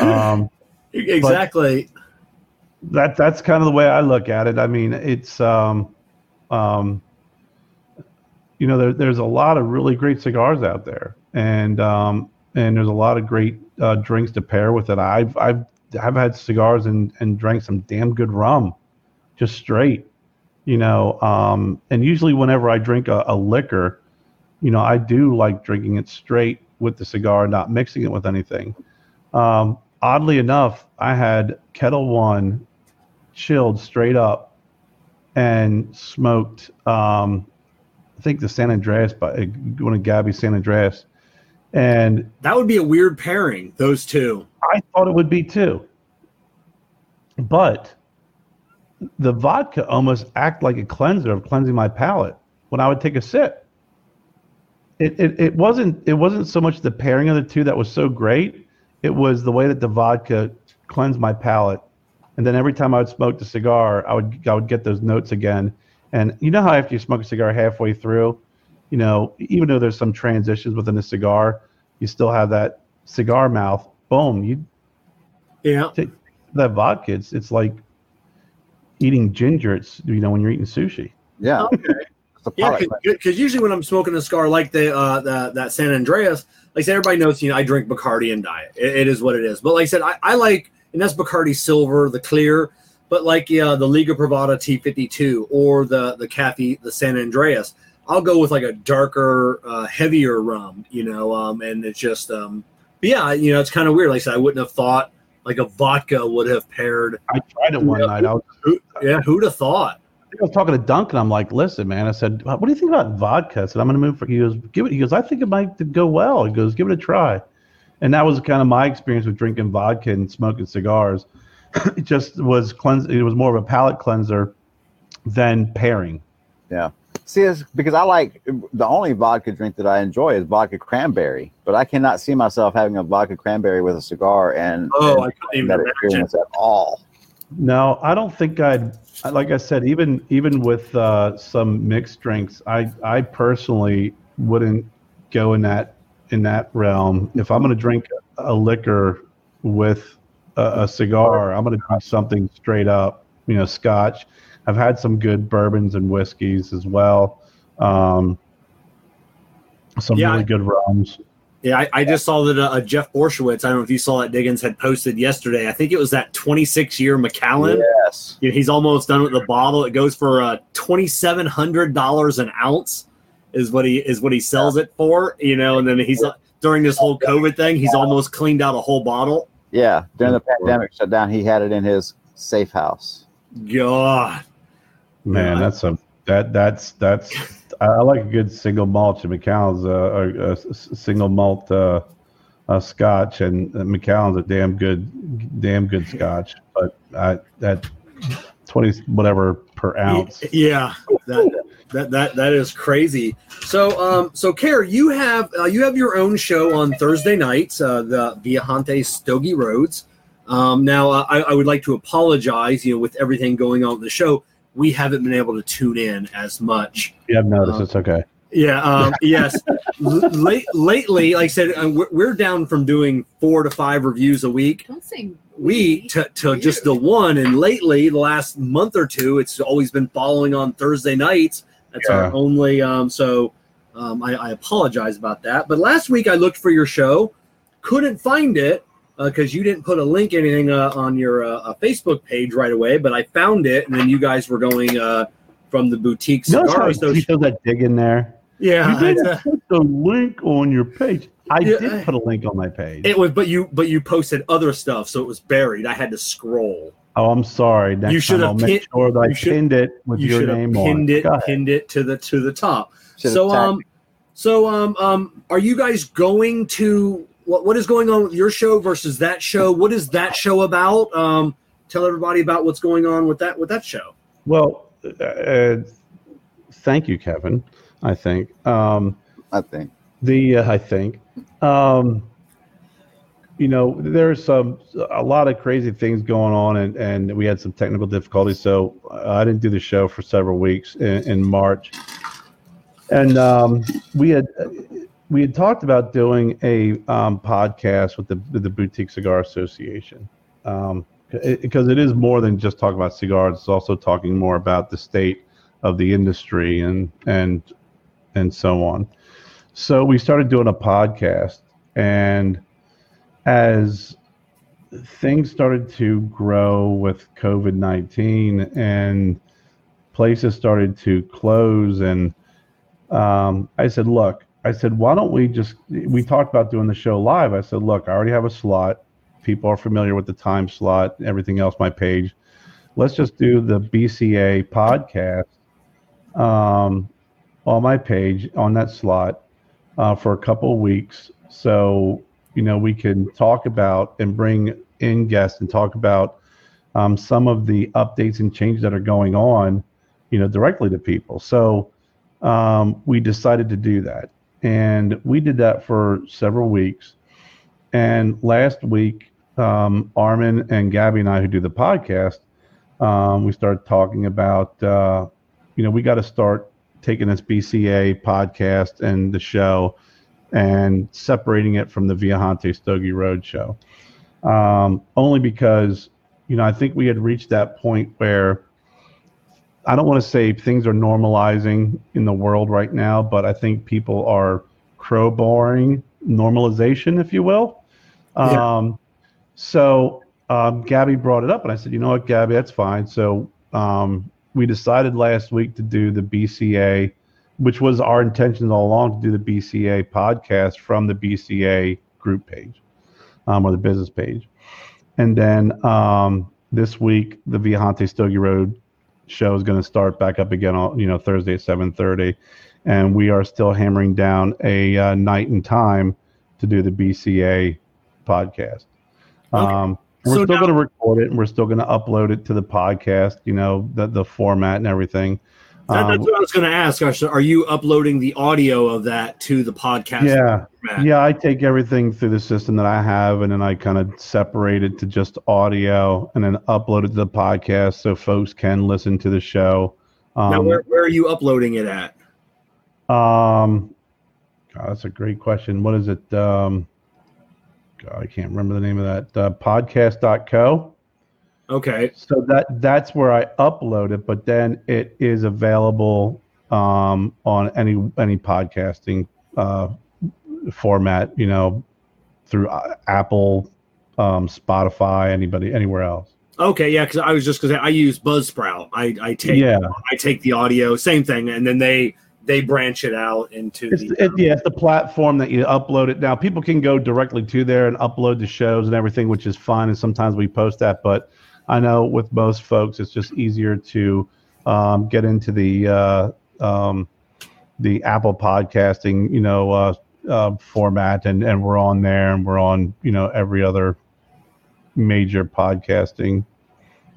um, Exactly. that that's kind of the way I look at it. I mean, it's um, um, you know, there, there's a lot of really great cigars out there, and um, and there's a lot of great uh, drinks to pair with it. I've I've I've had cigars and and drank some damn good rum, just straight, you know. Um, and usually whenever I drink a, a liquor, you know, I do like drinking it straight with the cigar, not mixing it with anything. Um, oddly enough, I had Ketel One chilled straight up and smoked. Um, I think the San Andreas, by uh, one of Gabby's San Andreas, and That would be a weird pairing, those two. I thought it would be too. But the vodka almost act like a cleanser of cleansing my palate when I would take a sip. It, it, it wasn't it wasn't so much the pairing of the two that was so great. It was the way that the vodka cleansed my palate. And then every time I would smoke the cigar, I would I would get those notes again. And you know how after you smoke a cigar halfway through, you know, even though there's some transitions within a cigar, you still have that cigar mouth. Boom, you Yeah. that vodka. It's it's like eating ginger. It's you know when you're eating sushi. Yeah, Okay. Yeah, because usually when I'm smoking a cigar like the, uh, the that San Andreas, like I said, everybody knows you know I drink Bacardi and diet. It, it is what it is. But like I said, I, I like and that's Bacardi Silver, the clear. But like yeah, the Liga Privada T52 or the the Cafe the San Andreas, I'll go with like a darker, uh, heavier rum, you know. Um, and it's just um, yeah, you know, it's kind of weird. Like I said, I wouldn't have thought like a vodka would have paired. I tried it one Yeah. night. I was, Who, yeah, who'd have thought? I was talking to Duncan. I'm like, listen, man. I said, what do you think about vodka? I said, I'm going to move for. He goes, give it. He goes, I think it might go well. He goes, give it a try. And that was kind of my experience with drinking vodka and smoking cigars. It (coughs) just was cleanse. It was more of a palate cleanser than pairing. Yeah. See, it's because I like the only vodka drink that I enjoy is vodka cranberry, but I cannot see myself having a vodka cranberry with a cigar and, Oh, I and couldn't even that imagine. experience at all. No, I don't think I'd. Like I said, even even with uh, some mixed drinks, I I personally wouldn't go in that in that realm. If I'm going to drink a liquor with a, a cigar, I'm going to drink something straight up. You know, Scotch. I've had some good bourbons and whiskeys as well. Um, some Yeah, really good rums. Yeah, I, I just saw that uh, Jeff Borysiewicz. I don't know if you saw that Diggins had posted yesterday. I think it was that 26 year Macallan. Yes. He's almost done with the bottle. It goes for uh, twenty seven hundred dollars an ounce, is what he is what he sells it for. You know, and then he's uh, during this whole COVID thing, he's almost cleaned out a whole bottle. Yeah. During the pandemic shutdown, he had it in his safe house. God, Man, Yeah. that's a that that's that's I I like a good single malt. And Macallan's a single malt uh, uh, Scotch, and uh, Macallan's a damn good, damn good Scotch. But I, that twenty whatever per ounce. Yeah, that, that that that is crazy. So, um, so Kerr, you have uh, you have your own show on Thursday nights, uh, the Viajante Stogie Roads. Um, now, uh, I, I would like to apologize. You know, with everything going on with the show, we haven't been able to tune in as much. Yeah, I've noticed. Uh, it's okay. Yeah. Um, (laughs) yes. L- late, lately, like I said, uh, we're, we're down from doing four to five reviews a week Don't say we to, to just the one and lately the last month or two it's always been following on thursday nights that's our only um so um I, I apologize about that but last week i looked for your show couldn't find it because you didn't put a link anything uh, on your uh, uh, facebook page right away but i found it and then you guys were going uh from the boutique You notice cigar how he association throws that dig in there? yeah you didn't uh, put the link on your page. I Yeah. did put a link on my page. it was but you but you posted other stuff so it was buried i had to scroll oh, I'm sorry. Next You should time have I'll make pin- sure that I you should- pinned it with you your should have pinned on it. pinned it to the to the top. Should've so tagged um so um um are you guys going to what what is going on with your show versus that show? What is that show about? Um tell everybody about what's going on with that with that show. Well, uh, thank you, Kevin. I think. Um, I think. the uh, I think. Um, you know there's some a lot of crazy things going on, and and we had some technical difficulties, so I didn't do the show for several weeks in, in March, and um, we had. We had talked about doing a um, podcast with the with the Boutique Cigar Association, um, because it is more than just talking about cigars. It's also talking more about the state of the industry and and and so on. So we started doing a podcast, and as things started to grow with COVID nineteen and places started to close, and um, I said, "Look," I said, "Why don't we just?" We talked about doing the show live. I said, "Look, I already have a slot. People are familiar with the time slot, everything else, my page. Let's just do the BCA podcast." Um, on my page on that slot uh, for a couple weeks. So, you know, we can talk about and bring in guests and talk about um, some of the updates and changes that are going on, you know, directly to people. So um, we decided to do that. And we did that for several weeks. And last week, um, Armin and Gabby and I, who do the podcast, um, we started talking about, uh, you know, we got to start taking this BCA podcast and the show and separating it from the Viajante Stogie Road show. Um, only because, you know, I think we had reached that point where I don't want to say things are normalizing in the world right now, but I think people are crowbarring normalization, if you will. Yeah. Um, so um, Gabby brought it up, and I said, you know what, Gabby, that's fine. So um, we decided last week to do the BCA, which was our intention all along to do the BCA podcast from the BCA group page um, or the business page. And then um, this week, the Viajante Stogie Road show is going to start back up again on you know Thursday at 7:30, and we are still hammering down a uh, night and time to do the BCA podcast. Okay. Um, we're So still now- going to record it, and we're still going to upload it to the podcast. You know the the format and everything. That, Um, that's what I was going to ask. Are you uploading the audio of that to the podcast? yeah, format? yeah. I take everything through the system that I have, and then I kind of separate it to just audio, and then upload it to the podcast so folks can listen to the show. Um, Now, where, where are you uploading it at? Um, God, that's a great question. What is it? Um, God, I can't remember the name of that. Uh, podcast.co. Okay. So that that's where I upload it, but then it is available um, on any any podcasting uh, format. You know, through uh, Apple, um, Spotify, anybody, anywhere else. Okay. Yeah. Because I was just because I use Buzzsprout. I, I take Yeah, I take the audio, same thing, and then they they branch it out into It's, the. it, yeah, it's the platform that you upload it. Now, people can go directly to there and upload the shows and everything, which is fine. And sometimes we post that, but I know with most folks, it's just easier to um, get into the uh, um, the Apple podcasting, you know, uh, uh, format, and and we're on there, and we're on, you know, every other major podcasting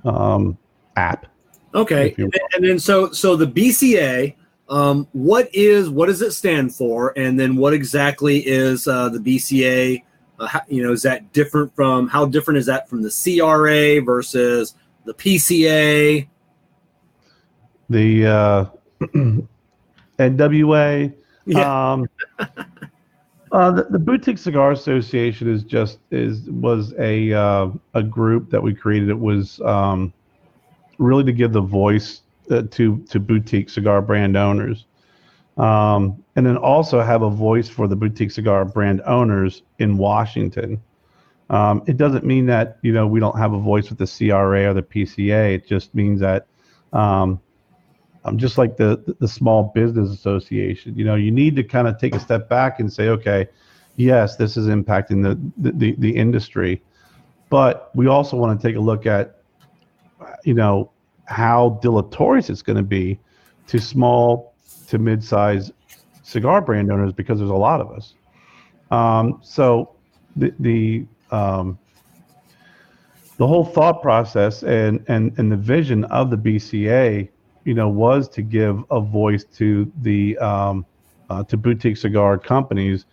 um, app. Okay, and, and then so so the BCA, um, what is what does it stand for, and then what exactly is uh, the BCA? Uh, how, you know, is that different from how different is that from the CRA versus the PCA? The uh, (clears throat) NWA. Yeah. Um, (laughs) uh, the, the Boutique Cigar Association is just is was a uh, a group that we created. It was um, really to give the voice uh, to to boutique cigar brand owners, um, and then also have a voice for the boutique cigar brand owners in Washington. Um, it doesn't mean that you know we don't have a voice with the CRA or the PCA. It just means that um, um, just like the the small business association you know you need to kind of take a step back and say okay yes this is impacting the the, the, industry but we also want to take a look at you know how deleterious it's going to be to small to mid-size cigar brand owners because there's a lot of us um, so the the um, the whole thought process and, and, and the vision of the BCA, you know, was to give a voice to the um, uh, to boutique cigar companies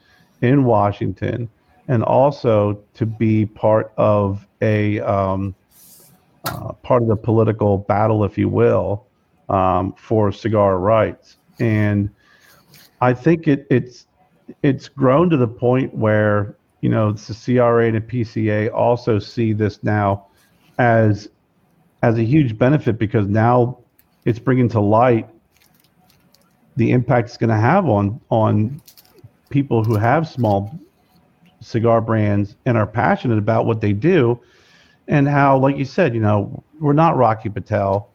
in Washington, and also to be part of a um, uh, part of the political battle, if you will, um, for cigar rights. And I think it, it's it's grown to the point where you know the CRA and the PCA also see this now as as a huge benefit because now it's bringing to light the impact it's going to have on on people who have small cigar brands and are passionate about what they do and how like you said you know we're not rocky patel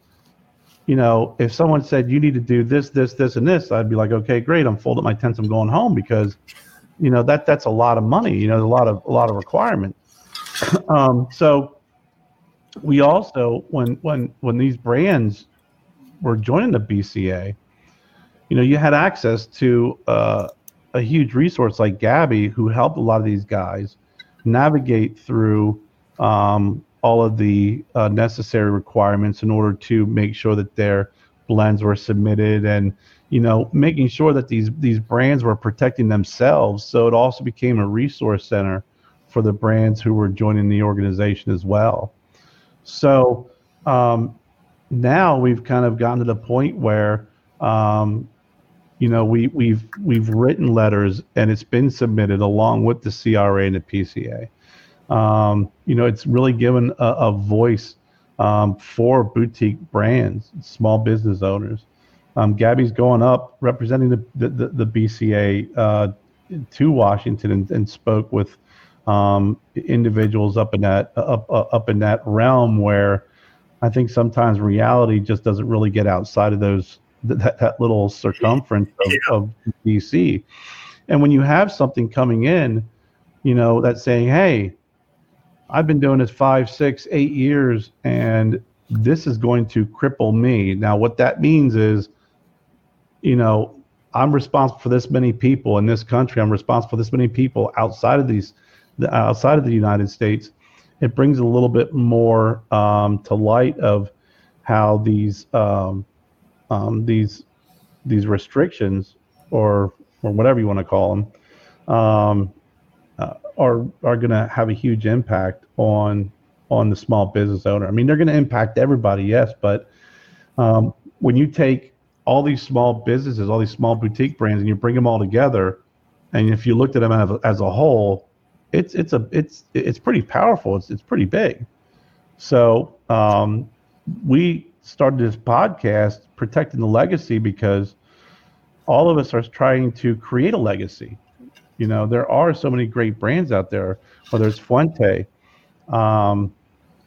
you know if someone said you need to do this this this and this i'd be like okay great i'm folding my tents i'm going home because you know that that's a lot of money you know a lot of a lot of requirement. (coughs) Um, so we also when when when these brands were joining the bca you know you had access to uh, a huge resource like gabby who helped a lot of these guys navigate through um, all of the uh, necessary requirements in order to make sure that their blends were submitted and you know making sure that these these brands were protecting themselves. So it also became a resource center for the brands who were joining the organization as well. So um, now we've kind of gotten to the point where um, you know we we've we've written letters and it's been submitted along with the CRA and the PCA um, you know, it's really given a, a voice um, for boutique brands, small business owners. Um, Gabby's going up representing the the, the, BCA uh, to Washington and, and spoke with um, individuals up in that up up in that realm where I think sometimes reality just doesn't really get outside of those that, that little circumference of, yeah. of DC. And when you have something coming in, you know, that's saying, hey, I've been doing this five, six, eight years, and this is going to cripple me. Now, what that means is, you know, I'm responsible for this many people in this country. I'm responsible for this many people outside of these, outside of the United States. It brings a little bit more um, to light of how these um, um, these these restrictions or or whatever you want to call them um, are are going to have a huge impact on on the small business owner. I mean, they're going to impact everybody, yes, but um, when you take all these small businesses, all these small boutique brands, and you bring them all together, and if you looked at them as, as a whole, it's it's a it's it's pretty powerful. It's it's pretty big. So um, we started this podcast protecting the legacy because all of us are trying to create a legacy. You know, there are so many great brands out there. Whether it's Fuente, um,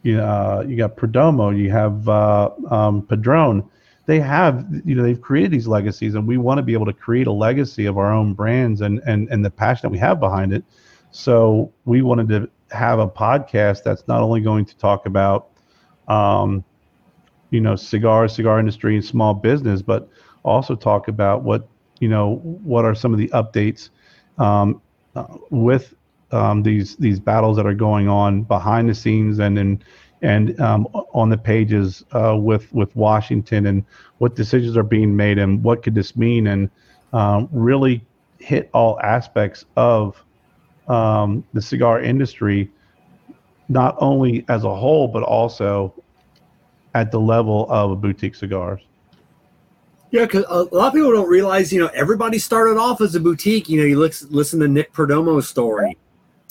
you know, uh, you got Perdomo, you have uh, um, Padron. They have, you know, they've created these legacies, and we want to be able to create a legacy of our own brands and and and the passion that we have behind it. So we wanted to have a podcast that's not only going to talk about um, you know cigar cigar industry and small business but also talk about what you know what are some of the updates um, with um, these these battles that are going on behind the scenes and in and um, on the pages uh, with with Washington and what decisions are being made and what could this mean and um, really hit all aspects of um, the cigar industry, not only as a whole but also at the level of boutique cigars. Yeah, because a lot of people don't realize, you know, everybody started off as a boutique. You know, you look, listen to Nick Perdomo's story.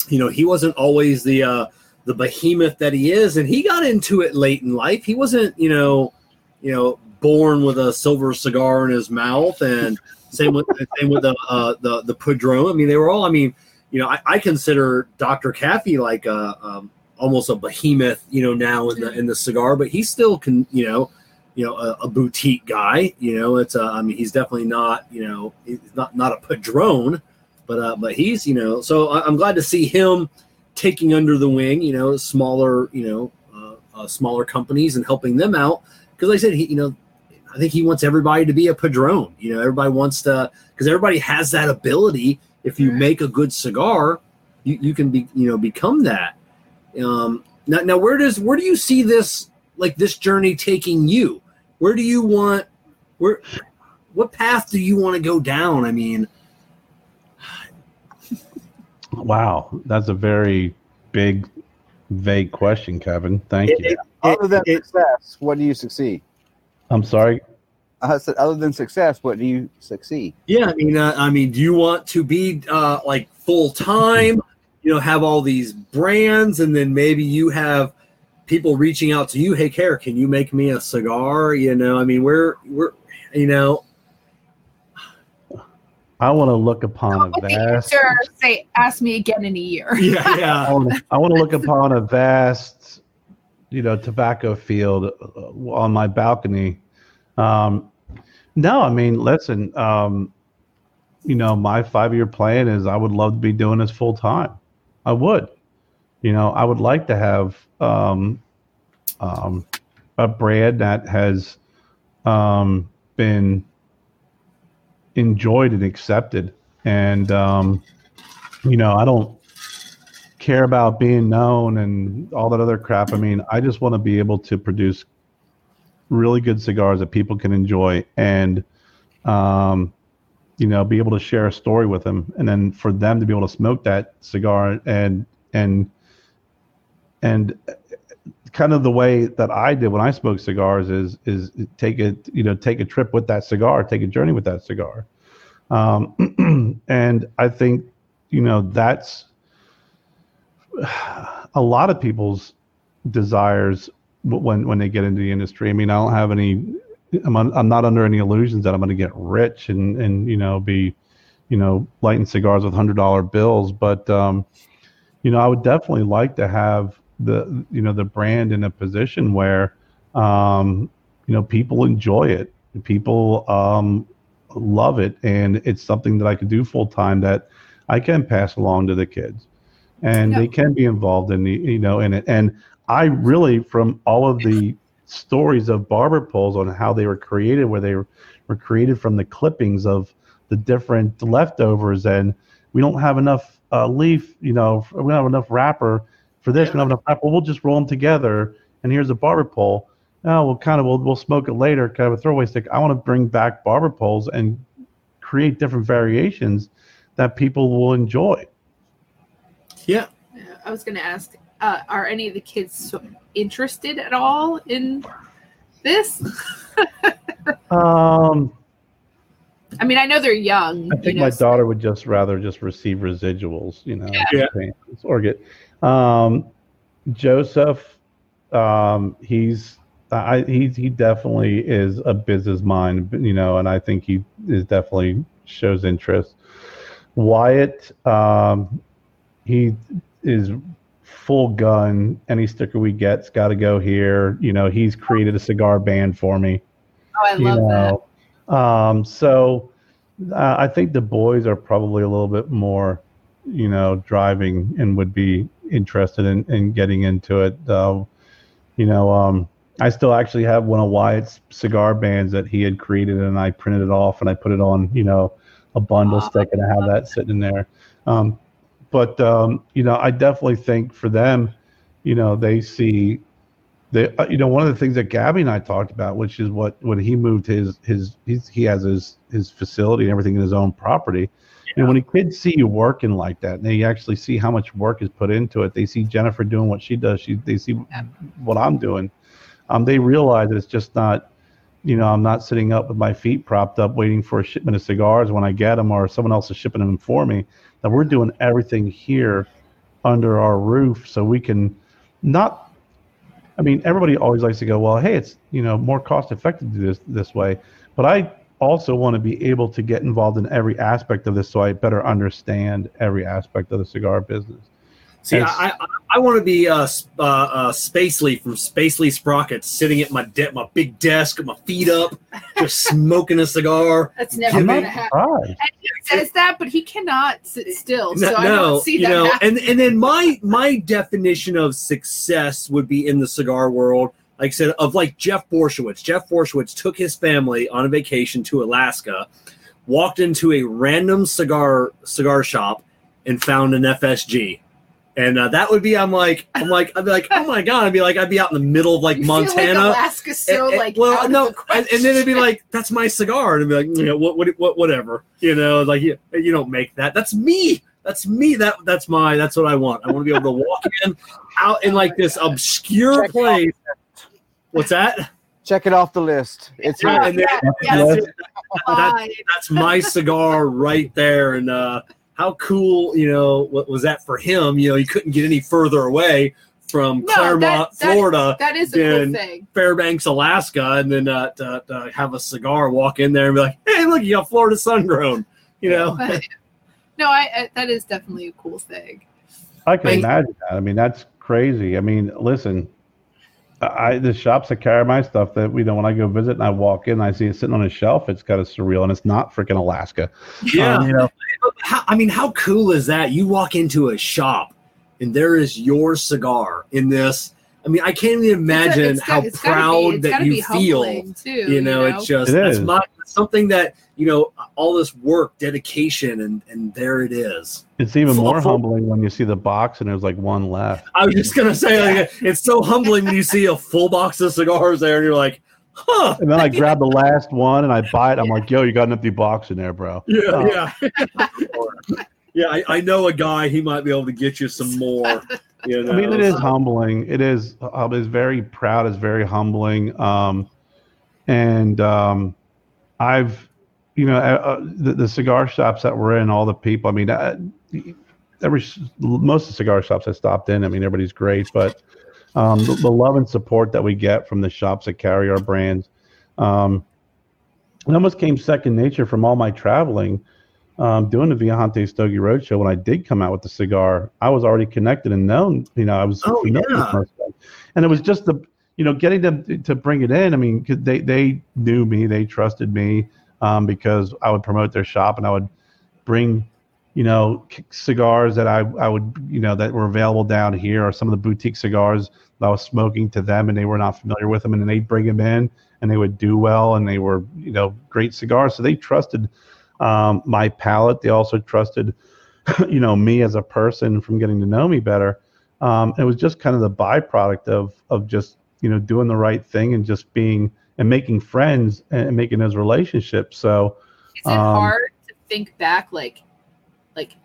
You know, he wasn't always the uh, the behemoth that he is, and he got into it late in life. He wasn't, you know, you know, born with a silver cigar in his mouth, and same with same with the uh, the the Padron. I mean, they were all. I mean, you know, I, I consider Dr. Kafie like a um, almost a behemoth, you know, now in the in the cigar, but he still can, you know, you know, a, a boutique guy. You know, it's a, I mean, he's definitely not, you know, he's not not a Padron, but uh, but he's, you know, so I'm glad to see him taking under the wing, you know, smaller, you know, uh, uh, smaller companies and helping them out. Because like I said, he, you know, I think he wants everybody to be a Padron. You know, everybody wants to because everybody has that ability. If you make a good cigar, you, you can be, you know, become that. Um, now, now, where does where do you see this like this journey taking you? Where do you want where? What path do you want to go down? I mean, wow, that's a very big, vague question, Kevin. Thank it, you. It, other than it, success, what do you succeed? I'm sorry. I said, other than success, what do you succeed? Yeah, I mean, uh, I mean, do you want to be uh, like full time? you know have all these brands and then maybe you have people reaching out to you hey Kerr can you make me a cigar you know i mean we're we're you know I want to look upon a vast. Sure, say, ask me again in a year. (laughs) Yeah, yeah. I, want to, I want to look upon a vast, you know, tobacco field uh, on my balcony. Um, no, I mean, listen, um, you know, my five-year plan is I would love to be doing this full time. I would. You know, I would like to have um, um, a brand that has um, been enjoyed and accepted. And, um, you know, I don't care about being known and all that other crap. I mean, I just want to be able to produce really good cigars that people can enjoy and, um, you know, be able to share a story with them, and then for them to be able to smoke that cigar and and and kind of the way that I did when I smoke cigars is is take a you know take a trip with that cigar, take a journey with that cigar, um, (clears throat) and I think you know that's a lot of people's desires when when they get into the industry. I mean, I don't have any. I'm un, I'm not under any illusions that I'm going to get rich and and you know be, you know, lighting cigars with hundred dollar bills. But um, you know, I would definitely like to have the you know the brand in a position where um, you know people enjoy it, people um, love it, and it's something that I could do full time that I can pass along to the kids, and Yeah. they can be involved in the you know in it. And I really, from all of the stories of barber poles on how they were created, where they were, were created from the clippings of the different leftovers, and we don't have enough uh, leaf, you know, we don't have enough wrapper for this, we don't have enough wrapper. We'll just roll them together, and here's a barber pole. Oh, we'll kind of we'll, we'll smoke it later, kind of a throwaway stick. I want to bring back barber poles and create different variations that people will enjoy. Yeah. Yeah, I was going to ask, uh, are any of the kids so interested at all in this? (laughs) Um, I mean, I know they're young. I think you know, my so- daughter would just rather just receive residuals, you know, Yeah. or get. Um, Joseph, um, he's I he he definitely is a business mind, you know, and I think he is definitely shows interest. Wyatt, um, he is full gun. Any sticker we get's got to go here. You know, he's created a cigar band for me Oh, I love you that. Um, so uh, I think the boys are probably a little bit more, you know, driving and would be interested in, in getting into it. Uh, you know, um, I still actually have one of Wyatt's cigar bands that he had created, and I printed it off and I put it on, you know, a bundle stick, and I have that sitting in there. Um, but um, you know, I definitely think for them, you know, they see they, uh, you know, one of the things that Gabby and I talked about, which is what when he moved his his he's, he has his his facility and everything in his own property. And when the kids see you working like that, and they actually see how much work is put into it, they see Jennifer doing what she does. She they see what I'm doing. Um, they realize that it's just not, you know, I'm not sitting up with my feet propped up waiting for a shipment of cigars when I get them, or someone else is shipping them for me. That we're doing everything here under our roof, so we can not I mean, everybody always likes to go, well, hey, it's you know more cost effective to do this this way, but I also want to be able to get involved in every aspect of this, so I better understand every aspect of the cigar business. See, I, I, I want to be uh, S- uh, uh, Spacely from Spacely Sprockets, sitting at my de- my big desk, with my feet up, just (laughs) smoking a cigar. That's never going not to happen. surprised. And he says that, but he cannot sit still. So No, I no, don't see you that know, happening. and and then my my definition of success would be in the cigar world, like I said, of like Jeff Borysiewicz. Jeff Borysiewicz took his family on a vacation to Alaska, walked into a random cigar cigar shop, and found an FSG. And uh, that would be, I'm like, I'm like, I'd be like, oh my god, I'd be like, I'd be out in the middle of like You feel Montana, like Alaska's so and- and- like well, out of no, the and, and then it'd be like, "That's my cigar," and I'd be like, "You know, what, what, what, whatever." You know, like you, you don't make that. That's me. That's me. That that's my. That's what I want. I want to be able to walk in, out in like this obscure Check it off. place. What's that? Check it off the list. It's Yeah, here. yeah, that's, yeah, that- that's my cigar right there. And uh, how cool, you know, what was that for him? You know, he couldn't get any further away from No, Clermont, that- that- Florida. That is a then- cool thing. Fairbanks, Alaska, and then uh, to, to have a cigar, walk in there and be like, "Hey, look, you got Florida sun grown," you know. (laughs) no, I, I that is definitely a cool thing. I can Right. imagine that. I mean, that's crazy. I mean, listen, I the shops that carry my stuff that we know when I go visit and I walk in, I see it sitting on a shelf. It's kind of surreal, and it's not freaking Alaska. Yeah, Um, you know, how, I mean, how cool is that? You walk into a shop and there is your cigar in this. I mean, I can't even imagine It's- it's how got- proud be, that you feel. too. You know, it's just It that's my something that you know all this work, dedication, and and there it is. it's even Full- more full- humbling when you see the box and there's like one left. I was just gonna say, like, it's so humbling when you see a full box of cigars there, and you're like, huh. And then I grab the last one and I buy it. I'm like, yo, you got an empty box in there, bro. Yeah, Oh. yeah, (laughs) yeah. I, I know a guy. He might be able to get you some more. (laughs) You know, I mean, it is humbling. It is. Uh, it's very proud. It's very humbling. Um, and um, I've, you know, uh, uh, the, the cigar shops that we're in, all the people. I mean, uh, every most of the cigar shops I stopped in. I mean, everybody's great, but um, the, the, love and support that we get from the shops that carry our brands. Um, it almost came second nature from all my traveling. Um, doing the Viajante Stogie Roadshow, when I did come out with the cigar, I was already connected and known. You know, I was oh, yeah. and it was just the you know getting them to bring it in. I mean, they they knew me, they trusted me um, because I would promote their shop and I would bring you know, cigars that I, I would, you know, that were available down here or some of the boutique cigars that I was smoking to them and they were not familiar with them. And then they'd bring them in and they would do well and they were, you know, great cigars. So they trusted um, my palate. They also trusted, (laughs) you know, me as a person from getting to know me better. Um, it was just kind of the byproduct of, of just, you know, doing the right thing and just being and making friends and making those relationships. So, is it um, hard to think back like like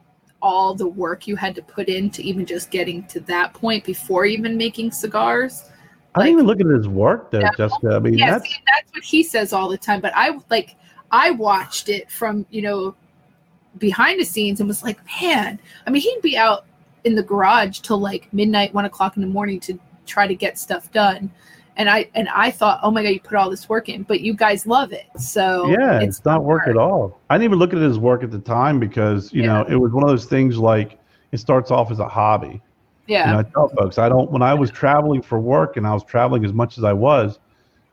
all the work you had to put into even just getting to that point before even making cigars. I like, didn't even look at his work though, yeah, Jessica. I mean, yeah, that's... See, that's what he says all the time. But I like I watched it from you know behind the scenes and was like, man. I mean, he'd be out in the garage till like midnight, one o'clock in the morning to try to get stuff done and I and I thought, oh my god, you put all this work in, but you guys love it, so yeah, it's, it's not work hard. at all. I didn't even look at his work at the time because you yeah. know it was one of those things like it starts off as a hobby. Yeah, you know, I tell folks I don't when I was traveling for work and I was traveling as much as I was,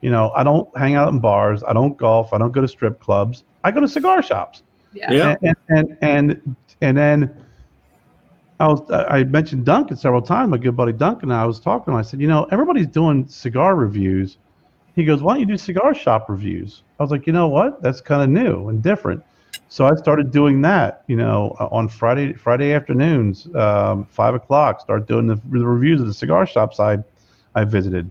you know, I don't hang out in bars, I don't golf, I don't go to strip clubs, I go to cigar shops. Yeah, yeah. and and and, and, then I was I mentioned Duncan several times. My good buddy Duncan. And I was talking. I said, you know, everybody's doing cigar reviews. He goes, why don't you do cigar shop reviews? I was like, you know what? That's kind of new and different. So I started doing that. You know, on Friday Friday afternoons, um, five o'clock. Start doing the, the reviews of the cigar shops I I visited.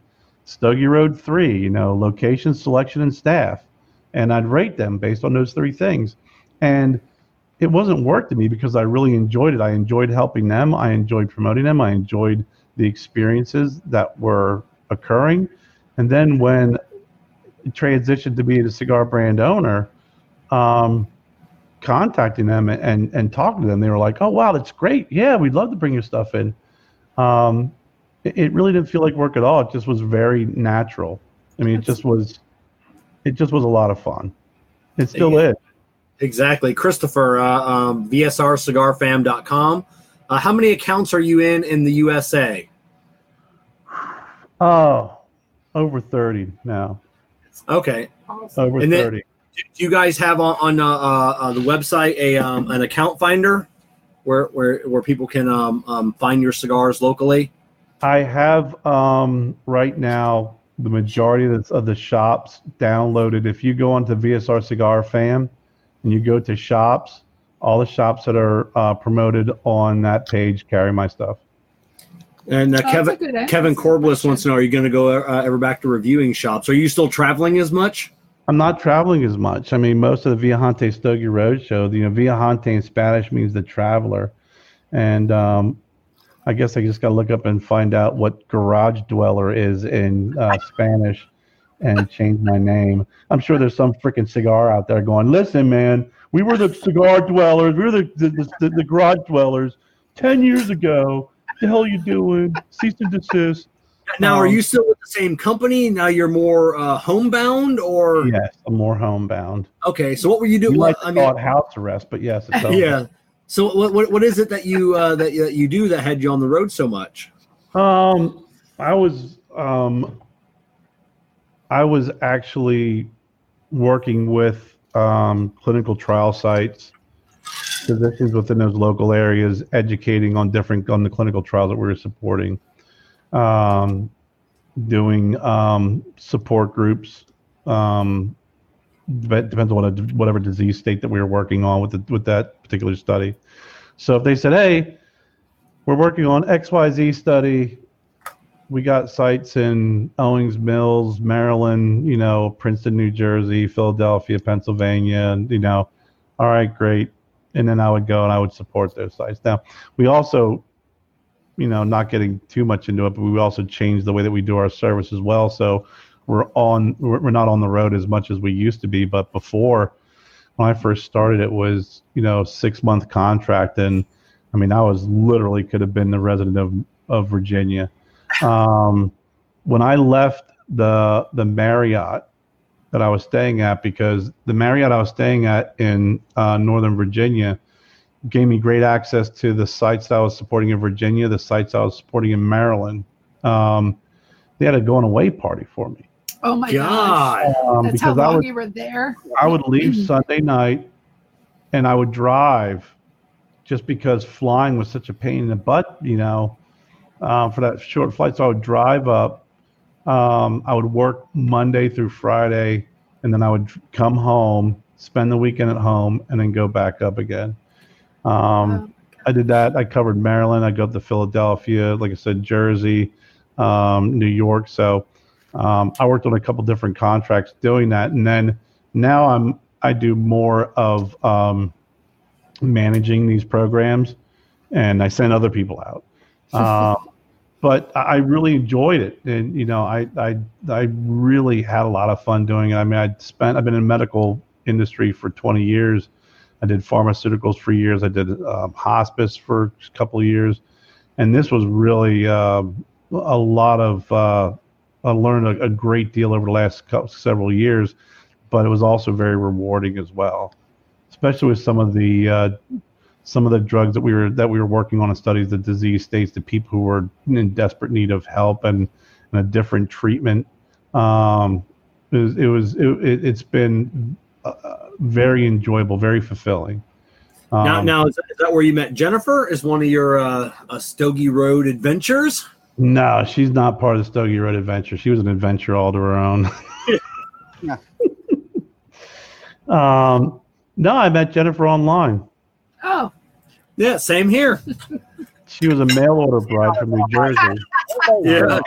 Stogie Road three. You know, location, selection, and staff, and I'd rate them based on those three things. And it wasn't work to me because I really enjoyed it. I enjoyed helping them. I enjoyed promoting them. I enjoyed the experiences that were occurring. And then when it transitioned to be a cigar brand owner, um, contacting them and, and talking to them, they were like, "Oh wow, that's great. Yeah, we'd love to bring your stuff in." Um, it, it really didn't feel like work at all. It just was very natural. I mean, it just was, it just was a lot of fun. It still yeah. is. Exactly. Christopher, uh, um, VSRcigarfam.com. Uh, how many accounts are you in in the USA? (sighs) Oh, over 30 now. Okay. Over and 30. do you guys have on, on uh, uh, uh, the website a um, an account finder where where, where people can um, um, find your cigars locally? I have um, right now the majority of the, of the shops downloaded. If you go onto VSR Cigar Fam and you go to shops, all the shops that are uh, promoted on that page carry my stuff. And uh, oh, Kevin Kevin Corbliss wants to know: Are you going to go uh, ever back to reviewing shops? Are you still traveling as much? I'm not traveling as much. I mean, most of the Viajante Stogie Roadshow, you know, Viajante in Spanish means the traveler, and um, I guess I just got to look up and find out what garage dweller is in uh, (laughs) Spanish and change my name. I'm sure there's some freaking cigar out there going, listen, man, we were the cigar dwellers. We were the, the, the, the garage dwellers 10 years ago. What the hell are you doing? Cease and desist. Now, um, are you still with the same company? Now you're more uh, homebound, or yes, I'm more homebound. Okay, so what were you doing? You I mean, house arrest, but yes, (laughs) yeah. So what, what what is it that you uh, that you do that had you on the road so much? Um, I was um I was actually working with um, clinical trial sites, physicians within those local areas, educating on different on the clinical trials that we were supporting, um, doing um, support groups. Um, depends on what a, whatever disease state that we were working on with the, with that particular study. So if they said, "Hey, we're working on X Y Z study," we got sites in Owings Mills, Maryland, you know, Princeton, New Jersey, Philadelphia, Pennsylvania, and you know, all right, great. And then I would go and I would support those sites. Now, we also, you know, not getting too much into it, but we also changed the way that we do our service as well. So we're on, we're not on the road as much as we used to be. But before, when I first started, it was, you know, six month contract, and I mean, I was literally could have been the resident of of Virginia um, when I left the the Marriott that I was staying at, because the Marriott I was staying at in uh, Northern Virginia gave me great access to the sites that I was supporting in Virginia, the sites I was supporting in Maryland. Um, they had a going away party for me. Oh my gosh. God. Um, That's how because I long would you were there. I would leave (clears throat) Sunday night and I would drive just because flying was such a pain in the butt, you know, um, for that short flight. So I would drive up. Um, I would work Monday through Friday, and then I would come home, spend the weekend at home, and then go back up again. Um, Oh, I did that. I covered Maryland. I go up to Philadelphia, like I said, Jersey, um, New York. So um, I worked on a couple different contracts doing that, and then now I'm I do more of um, managing these programs, and I send other people out. (laughs) Um, but I really enjoyed it, and you know, I I I really had a lot of fun doing it. I mean, I spent I've been in medical industry for 20 years. I did pharmaceuticals for years. I did um, hospice for a couple of years, and this was really um, a lot of. Uh, I learned a, a great deal over the last couple, several years, but it was also very rewarding as well, especially with some of the uh, some of the drugs that we were that we were working on in studies, the disease states, the people who were in desperate need of help and, and a different treatment. Um, it was it was it, it's been uh, very enjoyable, very fulfilling. Um, now, now is that, is that where you met Jennifer? Is one of your uh, uh, Stogie Road adventures? No, she's not part of the Stogie Road Adventure. She was an adventure all to her own. (laughs) um, no, I met Jennifer online. Oh, Yeah, same here. She was a mail order bride from New Jersey. (laughs) Yeah,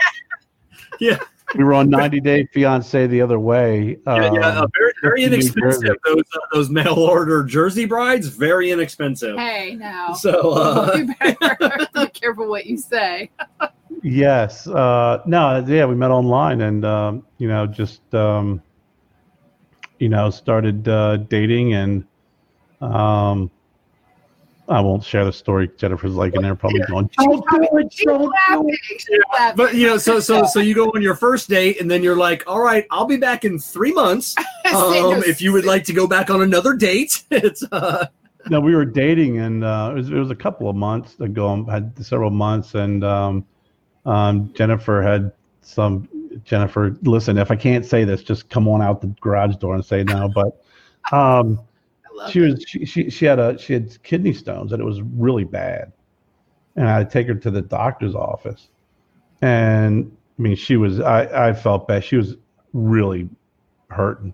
yeah, We were on 90 Day Fiance the other way. yeah. yeah. Uh, Um, very, very inexpensive. Those uh, those mail order Jersey brides, very inexpensive. hey now. So uh, (laughs) you better be careful what you say. Yes. Uh, no, yeah, we met online and, um, you know, just, um, you know, started uh, dating and um, I won't share the story. Jennifer's like in there probably going, don't do it, She's don't do it. But you know, so so so you go on your first date, and then you're like, "All right, I'll be back in three months. (laughs) Um, if you would like to go back on another date." (laughs) It's uh, no, we were dating, and uh, it, was, it was a couple of months ago. um, Had several months, and um, um, Jennifer had some. Jennifer, listen, if I can't say this, just come on out the garage door and say no. But um, (laughs) she was she, she she had a she had kidney stones, and it was really bad. And I had to take her to the doctor's office, and I mean, she was I I felt bad. She was really hurting.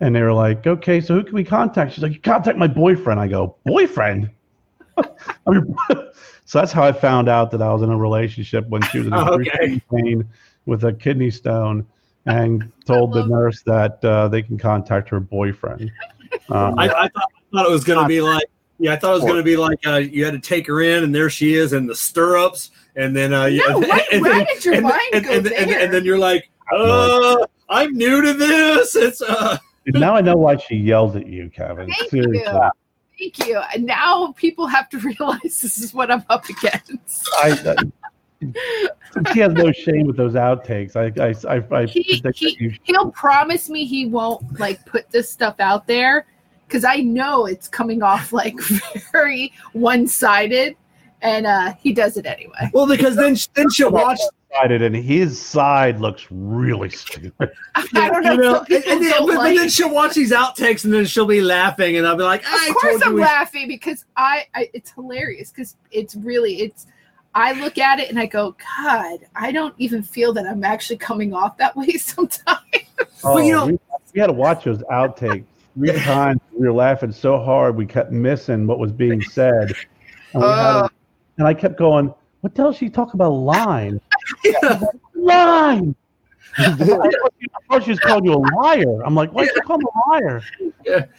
And they were like, okay, so who can we contact? She's like, you contact my boyfriend. I go, boyfriend? (laughs) I mean, (laughs) so that's how I found out that I was in a relationship when she was in Oh, (laughs) okay. pain with a kidney stone and told the nurse that uh, they can contact her boyfriend. Um, I, I thought I thought it was going to be like. Yeah, I thought it was going to be like uh, you had to take her in, and there she is in the stirrups, and then uh, you, No, why- and, why then, did your and, mind and, go and, and, there? and then you're like, uh, I'm new to this. It's uh, now I know why she yelled at you, Kevin. Thank Seriously. you. Thank you. And now people have to (laughs) realize this is what I'm up against. I, I, she has no shame with those outtakes. I, I, I, I he, he, you he'll promise me he won't like put this stuff out there because I know it's coming off like (laughs) very one sided and uh he does it anyway. well because then then she'll watch decided, and his side looks really stupid. (laughs) I don't know. you know, and, and then, don't but, but like then she'll watch these outtakes and then she'll be laughing and I'll be like, I of course told I'm we laughing because I, I it's hilarious because it's really it's I look at it and I go, God, I don't even feel that I'm actually coming off that way (laughs) sometimes. Well, you oh, know- we, we had to watch those outtakes three (laughs) times. We were laughing so hard, we kept missing what was being said. And, we had Oh. and I kept going, "What the hell? She talk about line, line." I thought she was calling you a liar. I'm like, why did you call me a liar?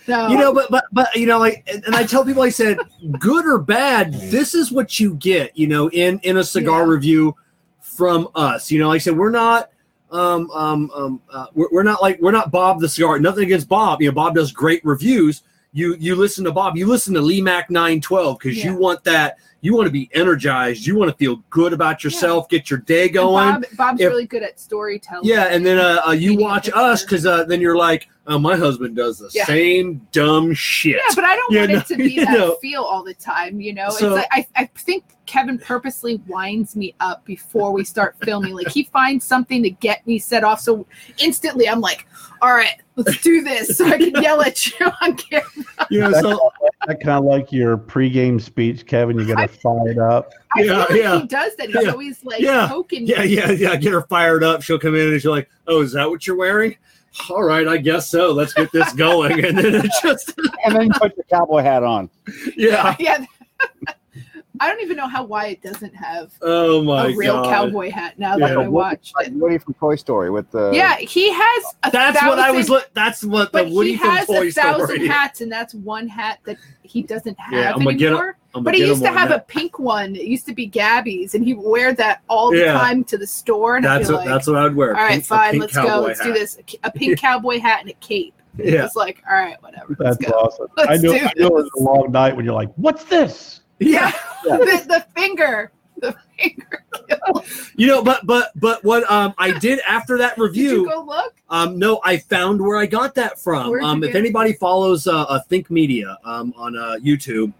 No. you know but but but you know like and and i tell people i said good or bad this is what you get you know in in a cigar Yeah. review from us you know like i said we're not um um um uh, we're, we're not like we're not bob the cigar nothing against bob you know bob does great reviews you you listen to bob you listen to lee Mack 912 because Yeah. you want that you want to be energized. You want to feel good about yourself. Get your day going. Bob, Bob's If- really good at storytelling. Yeah, and then uh, uh, you Painting a watch us because uh, then you're like, oh, my husband does the Yeah. same dumb shit. Yeah, but I don't Yeah, want no, it to (laughs) be you that know. feel all the time. You know, So- it's like I, I think Kevin purposely winds me up before we start filming. Like he finds something to get me set off, so instantly I'm like, "All right, let's do this," so I can (laughs) yell at you on camera. you know, so That kind of like your pregame speech, Kevin. You got to fire it up. I Yeah, feel like yeah. he does that. He's Yeah. always like Yeah. poking. yeah, me. yeah, yeah. Get her fired up. She'll come in and she'll like, oh, is that what you're wearing? All right, I guess so. Let's get this going. (laughs) And then it just, and then put your cowboy hat on. yeah. (laughs) yeah. I don't even know how Wyatt doesn't have Oh my a real god. cowboy hat now that Yeah. I watched Like it. Woody from Toy Story with the Yeah, he has. A That's what I was. thousand- Li- that's what the But Woody he from has a thousand Story. (laughs) hats, and that's one hat that he doesn't have Yeah, I'm gonna get anymore. I'm But he used to have that. a pink one. It used to be Gabby's, and he would wear that all the Yeah. time to the store. And I'd That's be what like, that's what I would wear. all right, Pink- fine, let's go. cowboy Let's do this. A pink (laughs) cowboy hat and a cape. It Yeah, was like, all right, whatever. Let's That's go. awesome. (laughs) Let's I know. do I know it's this. a long night when you're like, "What's this?" Yeah, Yeah. the, the finger, the finger. you know, but but but what um I did after that Did you review. go look? Um, no, I found where I got that from. Where'd Um, if get it anybody follows uh, uh, Think Media um, on uh, YouTube,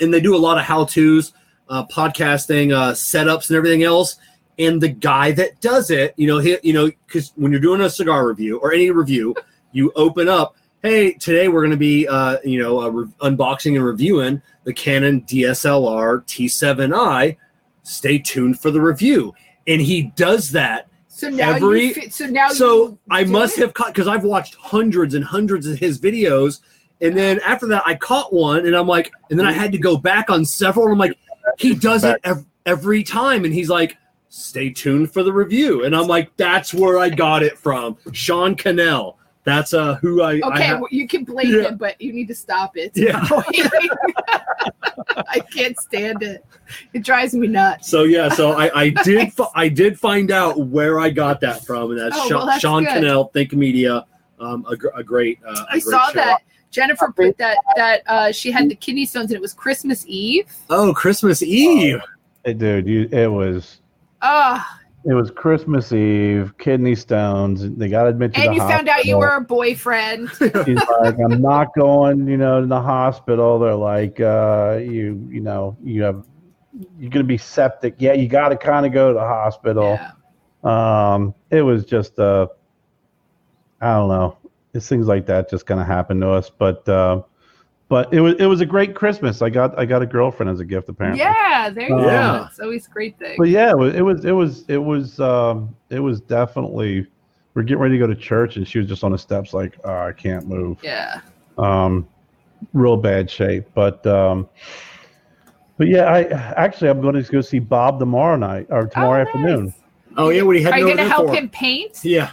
and they do a lot of how tos, uh, podcasting, uh, setups, and everything else. And the guy that does it, you know, he, you know, because when you're doing a cigar review or any review, you open up. Hey, today we're going to be, uh, you know, uh, re- unboxing and reviewing the Canon DSLR T7i. Stay tuned for the review, and he does that So now Every- you. fi- So now so I must it? have caught because I've watched hundreds and hundreds of his videos, and then after that I caught one, and I'm like, and then I had to go back on several. And I'm like, he does it ev- every time, and he's like, stay tuned for the review, and I'm like, that's where I got it from, Sean Cannell. That's uh who I I Okay, ha- well, you can blame Yeah. him, but you need to stop it. Yeah. (laughs) I can't stand it. It drives me nuts. So yeah, so I, I (laughs) did fi- I did find out where I got that from, and that's, Oh, Sean, well, that's Sean. Cannell, Think Media, um, a, gr- a great. Uh, a I great saw show. that Jennifer put that that uh, she had the kidney stones and it was Christmas Eve. Oh, Christmas Eve. Hey, dude, you, it was Ah, it was Christmas Eve, kidney stones. They got admitted to and the you found out you were a boyfriend. (laughs) He's like, I'm not going, you know, to the hospital. They're like, uh, you, you know, you have, you're gonna be septic. Yeah, you got to kind of go to the hospital. Yeah. Um, it was just, uh, I don't know, it's things like that just kind of happened to us. But, uh, but it was, it was a great Christmas. I got, I got a girlfriend as a gift apparently. Yeah, there you Yeah. go. It's always a great thing. But yeah, it was, it was, it was, it was, um, it was definitely. We're getting ready to go to church, and she was just on the steps, like, oh, I can't move yeah. um, real bad shape. But um, but yeah, I actually I'm going to go see Bob tomorrow night or tomorrow Oh, afternoon. Oh yeah, what he had Are you going gonna help him paint? Yeah.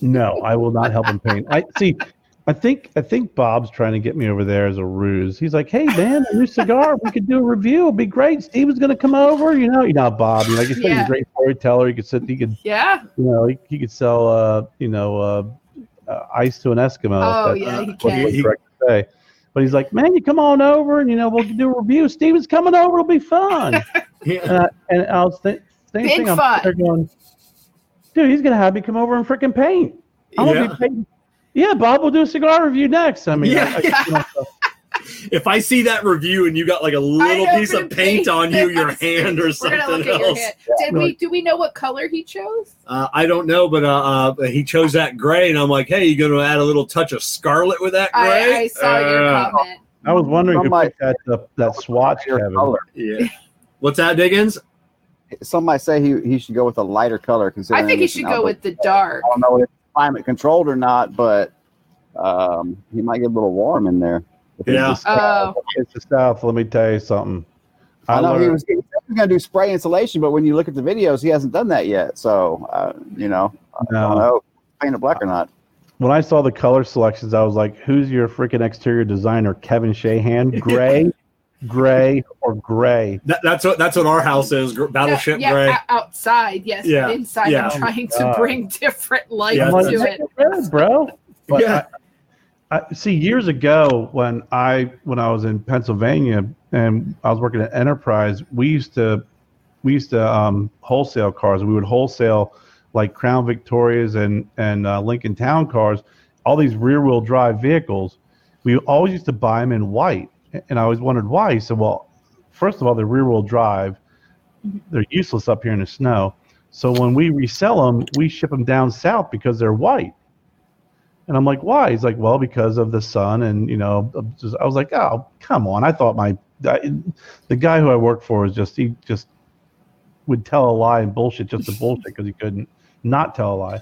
No, I will not help him paint. I see. I think I think Bob's trying to get me over there as a ruse. He's like, "Hey man, a new cigar. We could do a review. It'd be great. Steven's going to come over. You know, you know Bob. You know, like he's Yeah. a great storyteller. He could sit. He could, Yeah. you know, he, he could sell, uh, you know, uh, uh, ice to an Eskimo. Oh, if yeah, he what he can. was correct to say. But he's like, man, you come on over and you know we'll do a review. Steven's coming over. It'll be fun. (laughs) Yeah. and, I, and I was th- same Big thing. I'm fun. going, dude, he's gonna have me come over and freaking paint. I'm gonna Yeah. be painting. Yeah, Bob, we'll do a cigar review next. I mean, Yeah. I, I, you know, (laughs) If I see that review and you got like a little piece of paint paint. on you, your (laughs) hand or We're something gonna look at your else. hand. Did we? Do we know what color he chose? Uh, I don't know, but uh, uh, he chose that gray, and I'm like, hey, you going to add a little touch of scarlet with that gray? I, I saw your comment. I was wondering who Somebody- picked that uh, that swatch, Lighter Kevin. color. Yeah. What's that, Diggins? Some might say he, he should go with a lighter color. Considering I think he should go with the dark. I don't know if it's climate controlled or not, but um, he might get a little warm in there. If it's Yeah. the South. Oh, It's the South. Let me tell you something. I know he learned- was, he was going to do spray insulation, but when you look at the videos, he hasn't done that yet. So, uh, you know, I don't know, paint it black or not. when I saw the color selections, I was like, "Who's your freaking exterior designer, Kevin Shahan? (laughs) Gray, gray, or gray?" That, that's what that's what our house is. gr- yeah, Battleship yeah, gray. outside, yes. Yeah, inside, yeah. I'm trying to God. bring (laughs) different lights Yeah, I'm to it. it red, bro. But Yeah. I, I, see, years ago when I when I was in Pennsylvania and I was working at Enterprise. We used to we used to um, wholesale cars. We would wholesale like Crown Victorias and and uh, Lincoln Town cars, all these rear wheel drive vehicles. We always used to buy them in white, and I always wondered why. He said, "Well, first of all, they're rear wheel drive. Mm-hmm. They're useless up here in the snow. So when we resell them, we ship them down south because they're white." And I'm like, "Why?" He's like, "Well, because of the sun." And you know, just, I was like, "Oh, come on!" I thought my I, the guy who I worked for was just he just would tell a lie and bullshit just to (laughs) bullshit because he couldn't not tell a lie.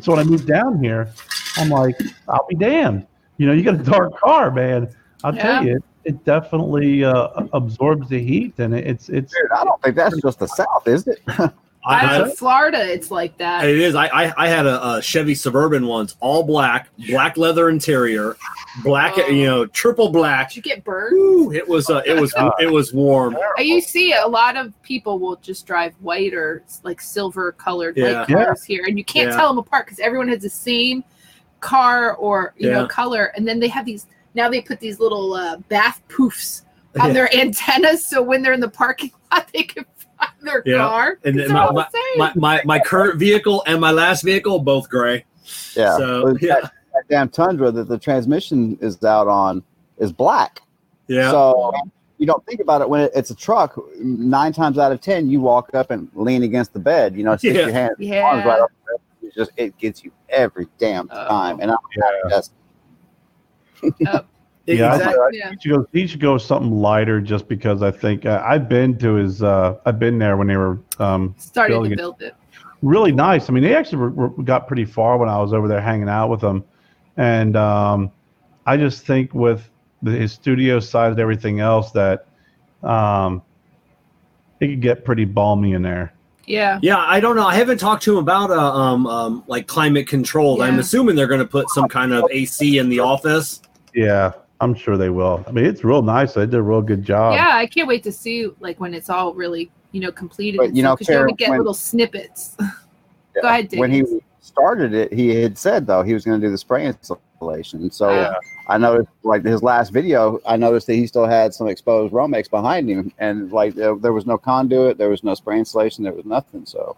so when I moved down here, I'm like, I'll be damned. You know, you got a dark car, man. I'll tell you, it, it definitely uh, absorbs the heat, and it's it's Dude, I don't think that's just the South, is it? (laughs) I, I, in Florida, it's like that. it is. I, I I had a, a Chevy Suburban once, all black, black leather interior, black. Oh. You know, triple black. Did you get burned? Woo, it was uh, it was (laughs) it was warm. You see, a lot of people will just drive white or like silver colored Yeah. white cars here, and you can't Yeah. tell them apart because everyone has the same car or you know color, and then they have these. Now they put these little uh, bath poofs on Yeah. their antennas, so when they're in the parking (laughs) lot, they can find their Yeah. car. And It's then all my, the same. my, my my current vehicle and my last vehicle both gray. Yeah. So But yeah, that, that damn Tundra that the transmission is out on is black. yeah. So you don't think about it when it, it's a truck. Nine times out of ten, you walk up and lean against the bed. You know, (laughs) stick Yeah. your hand, Yeah. arms right up. the just it gets you every damn Oh. time. And I'm just Yeah, I Exactly. Yeah. he should go. He should go something lighter, just because I think uh, I've been to his. Uh, I've been there when they were um, Started building to it. build it. really nice. I mean, they actually were, were, got pretty far when I was over there hanging out with them, and um, I just think with the, his studio side and everything else that um, it could get pretty balmy in there. Yeah. Yeah, I don't know. I haven't talked to him about uh, um um like climate controlled. I'm assuming they're going to put some kind of AC in the office. Yeah, I'm sure they will. I mean, it's real nice. They did a real good job. yeah, I can't wait to see like when it's all really you know completed. But, you know, because you're get when- little snippets. (laughs) Go ahead, Dave. when he started it, he had said though he was going to do the spray installation. So Yeah. I noticed, like his last video, I noticed that he still had some exposed Romex behind him, and like there, there was no conduit, there was no spray installation, there was nothing. So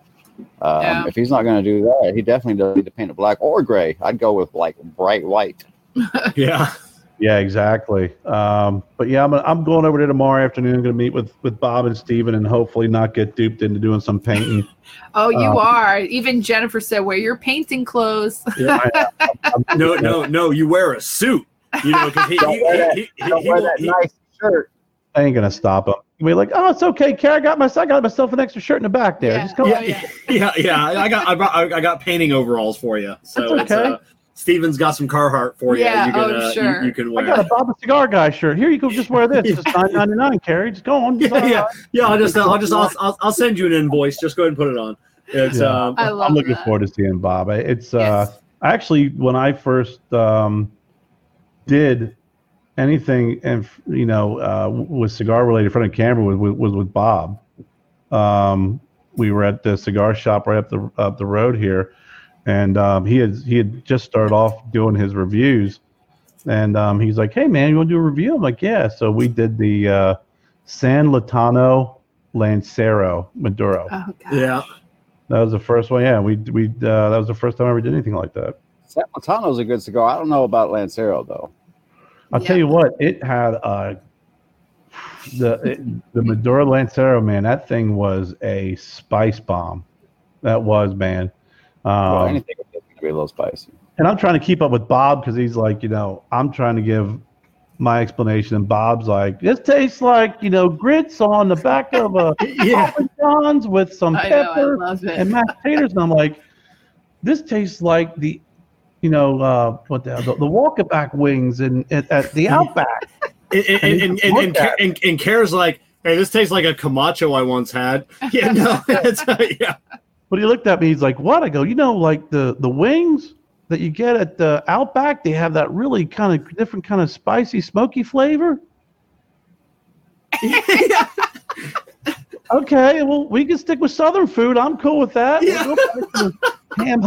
um, Yeah. if he's not going to do that, he definitely doesn't need to paint it black or gray. I'd go with like bright white. (laughs) Yeah. Yeah, exactly. Um, but yeah, I'm, I'm going over there tomorrow afternoon. I'm going to meet with, with Bob and Steven and hopefully not get duped into doing some painting. (laughs) oh, you um, are. Even Jennifer said, "Wear your painting clothes." (laughs) (laughs) No, no, no. You wear a suit. You know, because he, Don't he, wear that- he, he, he, wear that he- nice shirt. I ain't gonna stop him. You'll be like, oh, it's okay, Kara. I got my, I got myself an extra shirt in the back there. Yeah. Just come Oh, on. yeah, yeah, yeah. I got, I brought, I got painting overalls for you. So That's it's, okay. uh, Steven's got some Carhartt for you. Yeah, you can, oh, uh, sure. you, you can I got a. Bob the Cigar Guy shirt. Here you go. Just wear this. It's (laughs) nine ninety nine, Carrie. Just go on. It's all Yeah, yeah, right. yeah. I'll just, I'll just, I'll, I'll, I'll send you an invoice. Just go ahead and put it on. It's, Yeah. um, I love I'm looking that. forward to seeing Bob. I- It's uh, actually when I first um, did anything and you know uh, with cigar related in front of camera was, was, was with Bob. Um, we were at the cigar shop right up the up the road here, and um, he had he had just started off doing his reviews, and um, he's like, "Hey man, you want to do a review?" I'm like, "Yeah." So we did the uh, San Lotano Lancero Maduro. Oh God. yeah. That was the first one. Yeah, we we uh, that was the first time I ever did anything like that. San Lotano's a good cigar. I don't know about Lancero though. I'll Yeah. tell you what, it had uh, the it, the Maduro Lancero man. That thing was a spice bomb. That was man. Well, Um, anything is going to be a little spicy. and I'm trying to keep up with Bob because he's like, you know, I'm trying to give my explanation, and Bob's like, this tastes like you know grits on the back of a (laughs) Yeah. Papa John's with some I know. Pepper and mashed potatoes, and I'm like, this tastes like the, you know, uh, what the the, the walkabout wings and at, at the (laughs) Outback. And, and, and, and, and, and, and, and Kara's like, hey, this tastes like a Camacho I once had. (laughs) Yeah, no, it's, uh, yeah. But he looked at me. He's like, "What?" I go, "You know, like the the wings that you get at the Outback, they have that really kind of different kind of spicy, smoky flavor." (laughs) okay, well, we can stick with Southern food. I'm cool with that. Yeah. We'll go back to the Cam.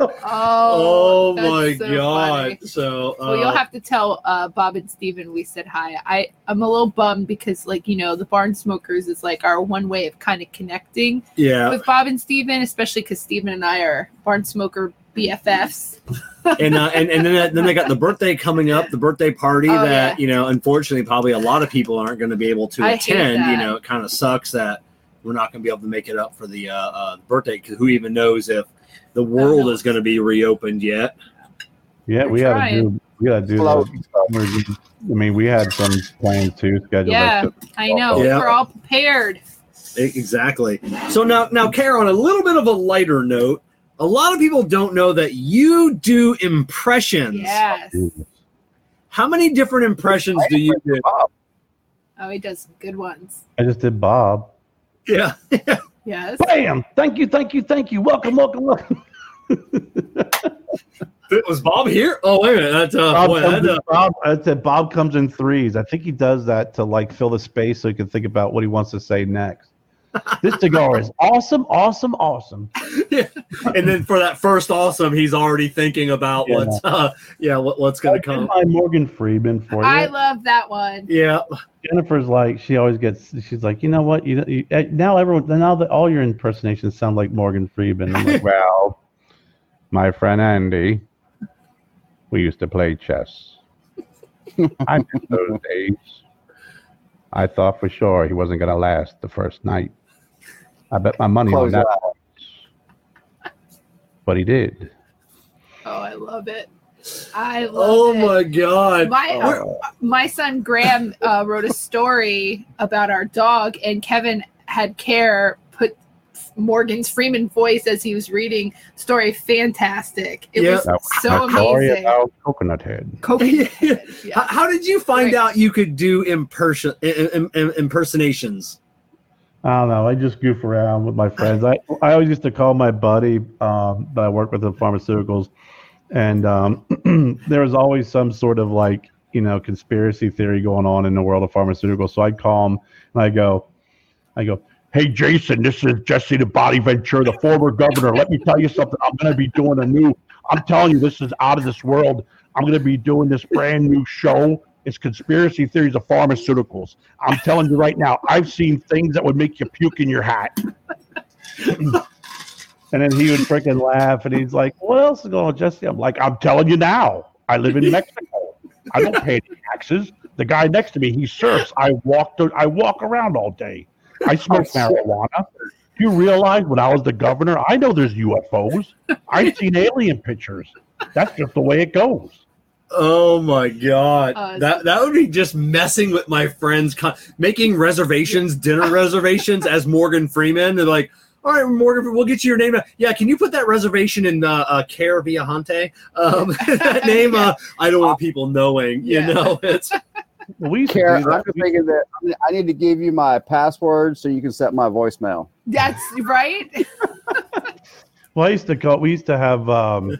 Oh, Oh, my so god! funny. So uh, Well, you'll have to tell uh, Bob and Steven we said hi. I I'm a little bummed because like you know the Barn Smokers is like our one way of kind of connecting yeah, with Bob and Steven, especially because Steven and I are Barn Smoker BFFs. (laughs) and uh, and and then then they got the birthday coming up, the birthday party Oh, that yeah. you know, unfortunately, probably a lot of people aren't going to be able to I attend. You know, it kind of sucks that we're not going to be able to make it up for the uh, uh, birthday because who even knows if the world is going to be reopened yet? Yeah, we We're had to do. We got to do. Slow. The, I mean, we had some plans too scheduled. Yeah, like I know. Yeah. We're all prepared. Exactly. So now, now, Kara, on a little bit of a lighter note, a lot of people don't know that you do impressions. Yes. How many different impressions do you do? Oh, he does good ones. I just did Bob. Yeah. Yes. Bam! Thank you, thank you, thank you. Welcome, welcome, welcome. Was Bob here? Oh, wait a minute. That's, uh, Bob, boy, that, uh, Bob, I said Bob comes in threes. I think he does that to like fill the space so he can think about what he wants to say next. This cigar is awesome, awesome, awesome. (laughs) yeah. and then for that first awesome, he's already thinking about Yeah. what's, uh, yeah, what, what's gonna did come. my Morgan Freeman for you. I love that one. Yeah. Jennifer's like she always gets. She's like, you know what? You, you eh, now everyone now that all your impersonations sound like Morgan Freeman. I'm like, (laughs) well, my friend Andy, we used to play chess. I miss those days. I thought for sure he wasn't gonna last the first night. I bet my money on that. your But he did. Oh, I love it. I love it. Oh, it. my God. My uh, my son Graham uh, wrote a story about our dog, and Kevin had Kerr put Morgan's Freeman voice as he was reading story. Fantastic! It Yeah. was That so my story amazing. about Coconut Head. Coconut (laughs) Head, yeah. How, how did you find Right. out you could do imperson- im- im- impersonations? I don't know. I just goof around with my friends. I, I always used to call my buddy um, that I work with in pharmaceuticals, and um, (clears throat) there was always some sort of like you know conspiracy theory going on in the world of pharmaceuticals. So I'd call him and I go, I go, hey Jason, this is Jesse the Body Ventura, the former governor. Let me tell you something. I'm going to be doing a new. I'm telling you, this is out of this world. I'm going to be doing this brand new show. It's conspiracy theories of pharmaceuticals. I'm telling you right now, I've seen things that would make you puke in your hat. and then he would freaking laugh and he's like, What else is going on, Jesse? I'm like, I'm telling you now. I live in Mexico. I don't pay any taxes. The guy next to me, he surfs. I walk to, I walk around all day. I smoke oh, marijuana. Do you realize when I was the governor, I know there's UFOs. I've seen alien pictures. That's just the way it goes. Oh my god, Uh, that that would be just messing with my friends, con- making reservations, dinner reservations as Morgan Freeman. They're like, "All right, Morgan, we'll get you your name." Yeah, can you put that reservation in uh, uh Kerr Viajante? Um, (laughs) that name, uh, I don't want people knowing. You know, it's (laughs) We used to Kara, do that. I'm just thinking that I need to give you my password so you can set my voicemail. That's right. (laughs) Well, I used to go. We used to have, um,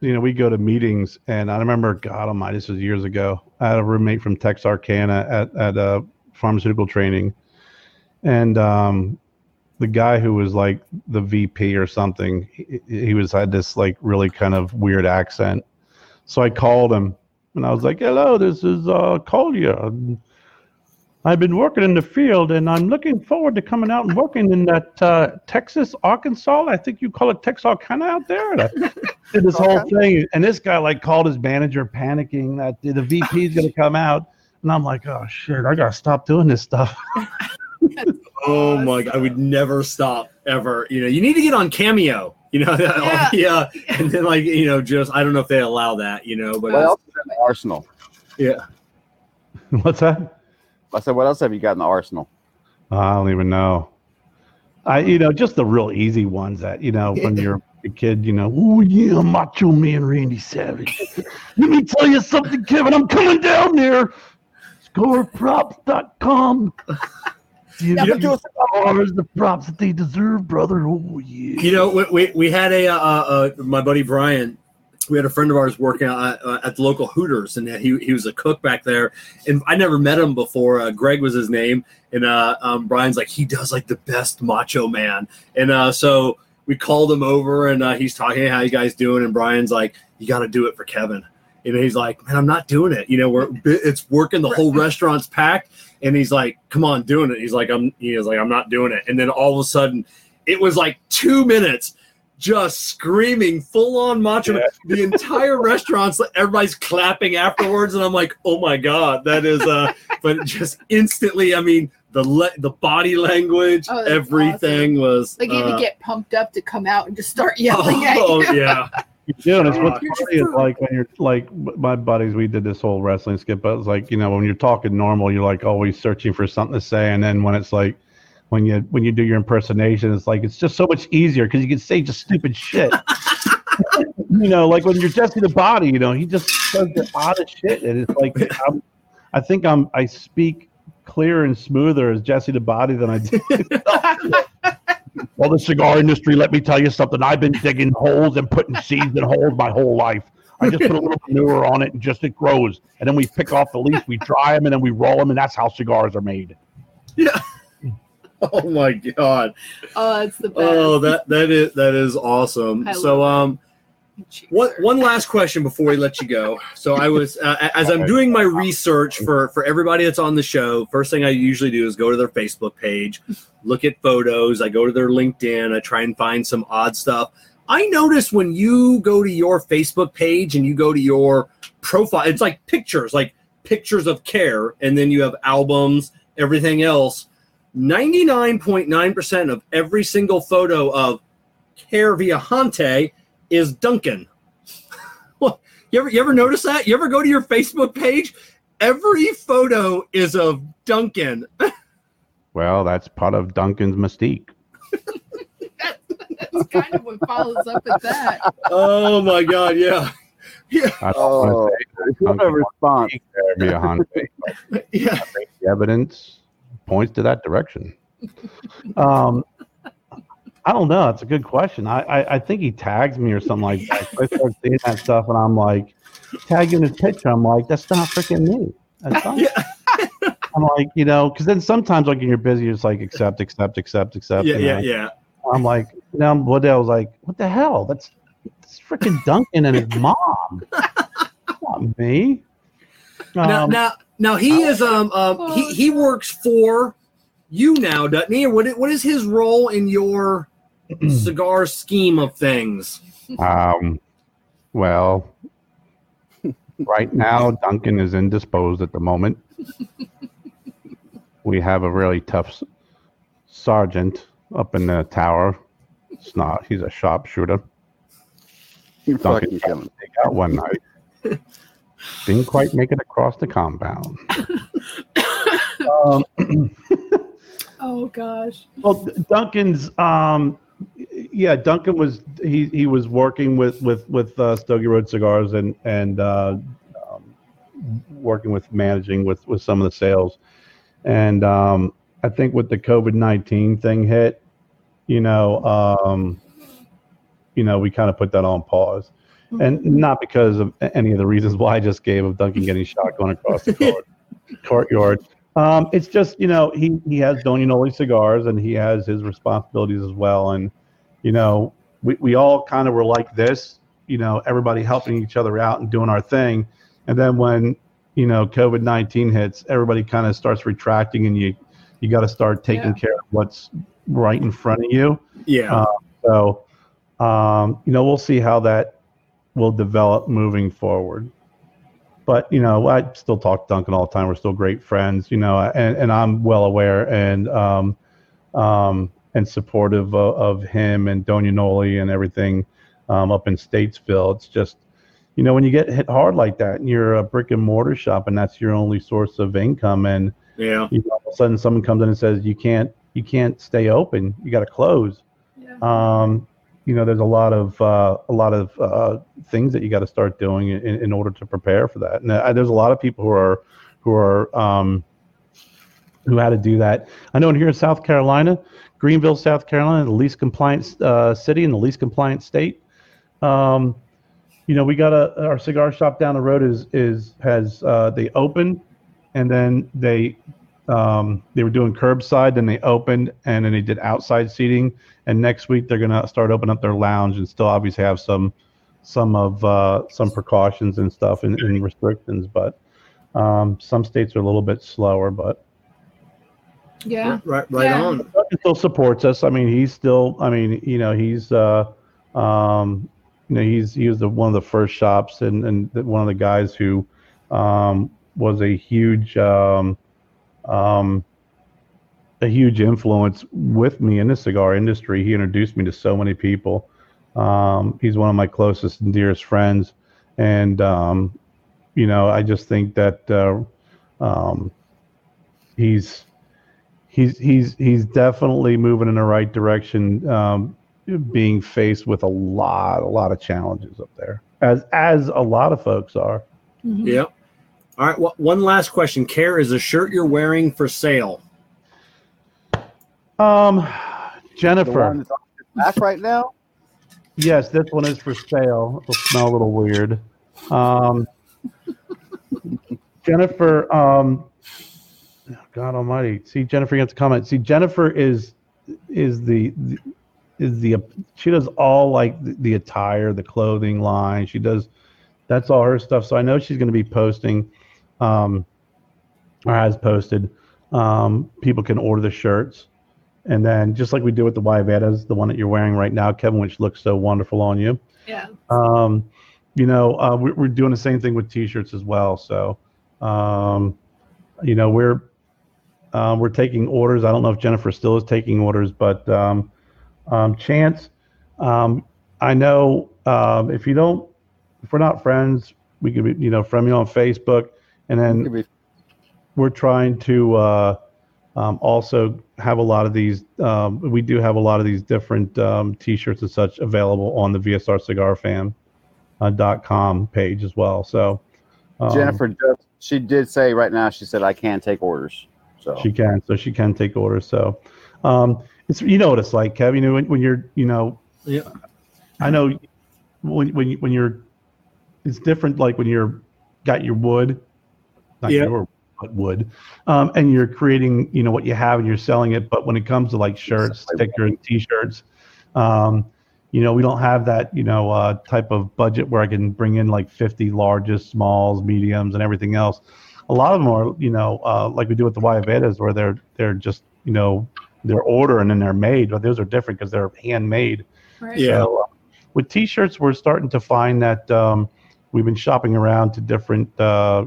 you know, we go to meetings, and I remember, God Almighty, this was years ago. I had a roommate from Texarkana at at a pharmaceutical training, and um, the guy who was like the VP or something, he, he was had this like really kind of weird accent. So I called him, and I was like, "Hello, this is uh, Collier. I've been working in the field, and I'm looking forward to coming out and working in that uh, Texas, Arkansas. I think you call it Texarkana out there. And I (laughs) did this whole thing, and this guy like called his manager, panicking that the VP is going to come out, and I'm like, oh shit, I gotta stop doing this stuff. (laughs) oh my god, I would never stop ever. You know, you need to get on Cameo. You know, (laughs) Yeah. yeah, and then like you know, just I don't know if they allow that. You know, but What else is in the arsenal? yeah. What's that? I said, what else have you got in the arsenal? I don't even know. I, you know, just the real easy ones that you know when you're a kid, you know, oh yeah, Macho Man Randy Savage. (laughs) Let me tell you something, Kevin. I'm coming down there. Cigarprops.com. Give (laughs) Yeah, but you do a the props that they deserve, brother. Oh yeah. You know, we, we, we had a uh, uh, my buddy Brian. We had a friend of ours working at, uh, at the local Hooters, and he, he was a cook back there. And I never met him before. Uh, Greg was his name, and uh, um, Brian's like he does like the best Macho Man. And uh, so we called him over and uh, he's talking how you guys doing? And Brian's like you got to do it for Kevin. And he's like man I'm not doing it. You know we're it's working the whole (laughs) restaurant's packed. And he's like come on doing it. He's like I'm he is like I'm not doing it. And then all of a sudden it was like two minutes just screaming full on macho Man. the entire (laughs) restaurant's everybody's clapping afterwards and i'm like oh my god that is uh (laughs) but just instantly i mean the le- the body language Oh, that's everything was Like you had uh, to get pumped up to come out and just start (laughs) yelling at oh you. yeah You do, and it's what's You're funny is like when you're like my buddies, we did this whole wrestling skip, but it's like you know when you're talking normal, you're like always searching for something to say, and then when it's like when you when you do your impersonation, it's like it's just so much easier because you can say just stupid shit. (laughs) you know, like when you're Jesse the Body, you know, he just says the oddest shit, and it's like (laughs) I'm, I think I'm I speak clearer and smoother as Jesse the Body than I do. (laughs) Well, the cigar industry, let me tell you something. I've been digging holes and putting seeds in holes my whole life. I just put a little manure on it and just it grows. And then we pick off the leaves, we dry them, and then we roll them, and that's how cigars are made. (laughs) oh my god Oh, that's the best. oh that that is that is awesome I so um One one last question before we let you go. So I was uh, as I'm doing my research for for everybody that's on the show. First thing I usually do is go to their Facebook page, look at photos. I go to their LinkedIn. I try and find some odd stuff. I notice when you go to your Facebook page and you go to your profile, it's like pictures, like pictures of Kerr, and then you have albums, everything else. 99.9% of every single photo of Kerr Viajante is Duncan. (laughs) Well, you ever you ever notice that? You ever go to your Facebook page? Every photo is of Duncan. (laughs) Well, that's part of Duncan's mystique. That's kind of what follows up with that. Oh my god, yeah. Oh, I don't Oh, want to say what a response. Viajante, (laughs) Yeah. the evidence points to that direction. Um, I don't know. It's a good question. I, I, I think he tags me or something like that. I start seeing that stuff, and I'm like, tagging his picture. I'm like, that's not freaking me. That's not. Yeah. (laughs) I'm like, you know, because then sometimes like when you're busy, you're just like accept, accept, accept, accept. Yeah, yeah, know? yeah. I'm like, you know, one day I was like, what the hell? That's, that's freaking Duncan and his mom. not me. now, Um, now, now he is um um he, he works for you now, doesn't he? Or what i- what is his role in your (clears throat) cigar scheme of things? Um, well, right now Duncan is indisposed at the moment. We have a really tough s- sergeant up in the tower. It's not. He's a sharpshooter. You Duncan fucking Kevin. Take out one night. (laughs) Didn't quite make it across the compound. um, (coughs) Oh gosh. Well, Duncan's, um, yeah, Duncan was he he was working with with with uh, Stogie Road Cigars and and uh, um, working with managing with with some of the sales, and um, I think with the COVID nineteen thing hit, you know, um, you know, we kind of put that on pause, and not because of any of the reasons why I just gave of Duncan getting (laughs) shot going across the court, courtyard. Um, it's just you know he he has Doña Noli cigars and he has his responsibilities as well, and you know we we all kind of were like this, you know, everybody helping each other out and doing our thing, and then when you know COVID nineteen hits, everybody kind of starts retracting, and you you got to start taking Yeah. care of what's right in front of you. Yeah. Uh, So, um, you know, we'll see how that will develop moving forward. But you know, I still talk to Duncan all the time. We're still great friends, you know, and, and I'm well aware and um, um, and supportive of, of him and Doña Noli and everything um, up in Statesville. It's just, you know, when you get hit hard like that, and you're a brick and mortar shop, and that's your only source of income, and yeah. you know, all of a sudden someone comes in and says you can't you can't stay open, you got to close Yeah. um, you know, there's a lot of uh, a lot of uh, things that you got to start doing in, in order to prepare for that. And there's a lot of people who are who are um, who had to do that. I know in here in South Carolina, Greenville, South Carolina, the least compliant uh, city and the least compliant state. Um, you know, we got a our cigar shop down the road is is has uh, they open and then they um, they were doing curbside, then they opened, and then they did outside seating. And next week they're gonna start opening up their lounge and still obviously have some some of uh, some precautions and stuff and, and restrictions. But um, some states are a little bit slower, but Yeah. Right, right Yeah. on. he still supports us. I mean, he's still. I mean, you know, he's. Uh, um, you know, he's he was the one of the first shops and and one of the guys who um, was a huge um, um, a huge influence with me in the cigar industry. He introduced me to so many people. Um, he's one of my closest and dearest friends, and um, you know, I just think that uh, um, he's he's he's he's definitely moving in the right direction. Um, being faced with a lot, a lot of challenges up there, as as a lot of folks are. Mhm. Yep. All right. Well, one last question. Kerr is the shirt you're wearing for sale? Um, The Jennifer, one that's on your back right now. yes, this one is for sale. It'll smell a little weird. Um, Jennifer, um, God Almighty, see Jennifer, you have to comment. See Jennifer is is the, the is the she does all like the, the attire, the clothing line. She does that's all her stuff. So I know she's going to be posting, um, or has posted. Um, people can order the shirts, and then just like we do with the guayaberas, the one that you're wearing right now, Kevin, which looks so wonderful on you. Yeah. Um, you know, uh, we're, we're doing the same thing with T-shirts as well. So, um, you know, we're um, we're taking orders. I don't know if Jennifer still is taking orders, but um, um, Chance, um, I know um, if you don't, if we're not friends, we could be, you know, friend me on Facebook, and then we're trying to uh, um, also have a lot of these. Um, we do have a lot of these different um, T-shirts and such available on the VSR Cigar Fam uh, dot com page as well. So um, Jennifer, does, she did say right now. She said I can take orders. So she can, so she can take orders. So um, it's you know what it's like, Kev. You know when, when you're you know Yeah. I know when when you, when you're it's different like when you're got your wood, not Yeah. your but wood, um, and you're creating you know what you have and you're selling it. But when it comes to like shirts, stickers, t-shirts, um, you know we don't have that you know uh, type of budget where I can bring in like 50 largest, smalls, mediums, and everything else. A lot of them are you know uh, like we do with the Guayaberas where they're they're just you know they're order and then they're made, but those are different because they're handmade. Right. Yeah. So, uh, with t-shirts, we're starting to find that um, we've been shopping around to different uh,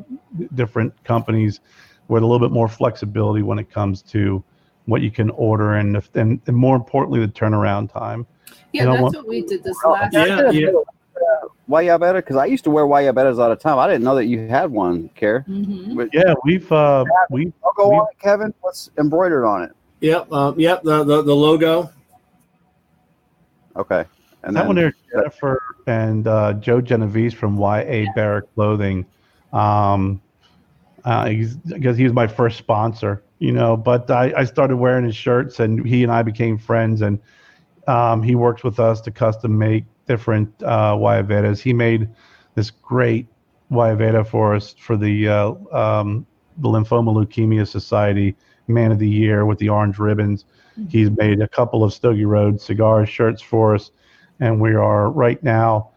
different companies with a little bit more flexibility when it comes to what you can order and if, and, and more importantly the turnaround time. Yeah, You that's what- what we did this last. Yeah, yeah. Guayabera, because I used to wear Guayaberas all the time. I didn't know that you had one, Kerr. Mhm. But Yeah, we've uh, we I'll go We- on Kevin. What's embroidered on it? Yep. Um, yep. The, the the logo. Okay. And that then, one there, Jennifer and uh, Joe Genovese from YA Barrack Clothing. Um, uh, because he was my first sponsor, you know. But I, I started wearing his shirts, and he and I became friends. And um, he works with us to custom make different uh, Guayaberas. He made this great Guayabera for us for the uh, um, the Lymphoma Leukemia Society Man of the Year with the orange ribbons. He's made a couple of Stogie Road cigar shirts for us, and we are right now.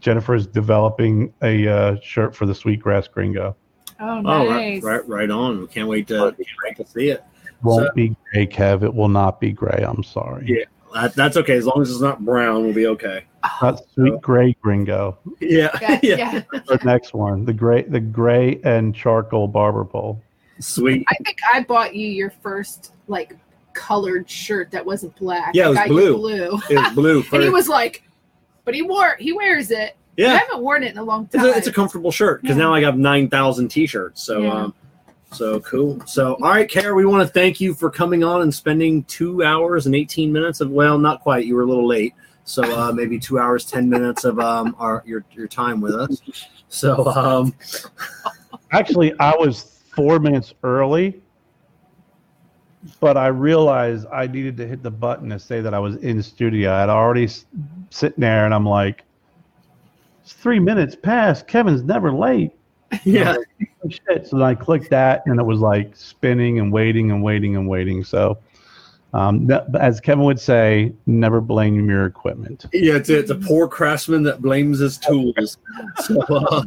Jennifer is developing a uh, shirt for the Sweetgrass Gringo. Oh, nice! Oh, right, right, right on. We can't wait to can't wait to see it. Won't So- be gray, Kev. It will not be gray. I'm sorry. Yeah. That, that's okay as long as it's not brown. We'll be okay. Not sweet gray Gringo. Yeah. Yeah, (laughs) yeah. yeah. The next one, the gray, the gray and charcoal barber pole. Sweet. I think I bought you your first like colored shirt that wasn't black. Yeah, it was got blue. You blue. It's (laughs) blue. and he was like, but he wore he wears it. Yeah, I haven't worn it in a long It's time. a, it's a comfortable shirt because Yeah. now I got nine thousand t-shirts. So, Yeah. um, so cool. So, all right, Kara, we want to thank you for coming on and spending two hours and eighteen minutes of well, not quite. You were a little late, so uh, (laughs) maybe two hours ten minutes of um our your your time with us. So, um, Actually, I was four minutes early, but I realized I needed to hit the button to say that I was in studio. I'd already s- sitting there, and I'm like, it's three minutes past. Kevin's never late. (laughs) Yeah. shit. So then I clicked that, and it was like spinning and waiting and waiting and waiting. So, um, that, as Kevin would say, never blame your equipment. Yeah, it's, it's a poor craftsman that blames his tools. (laughs) So, uh,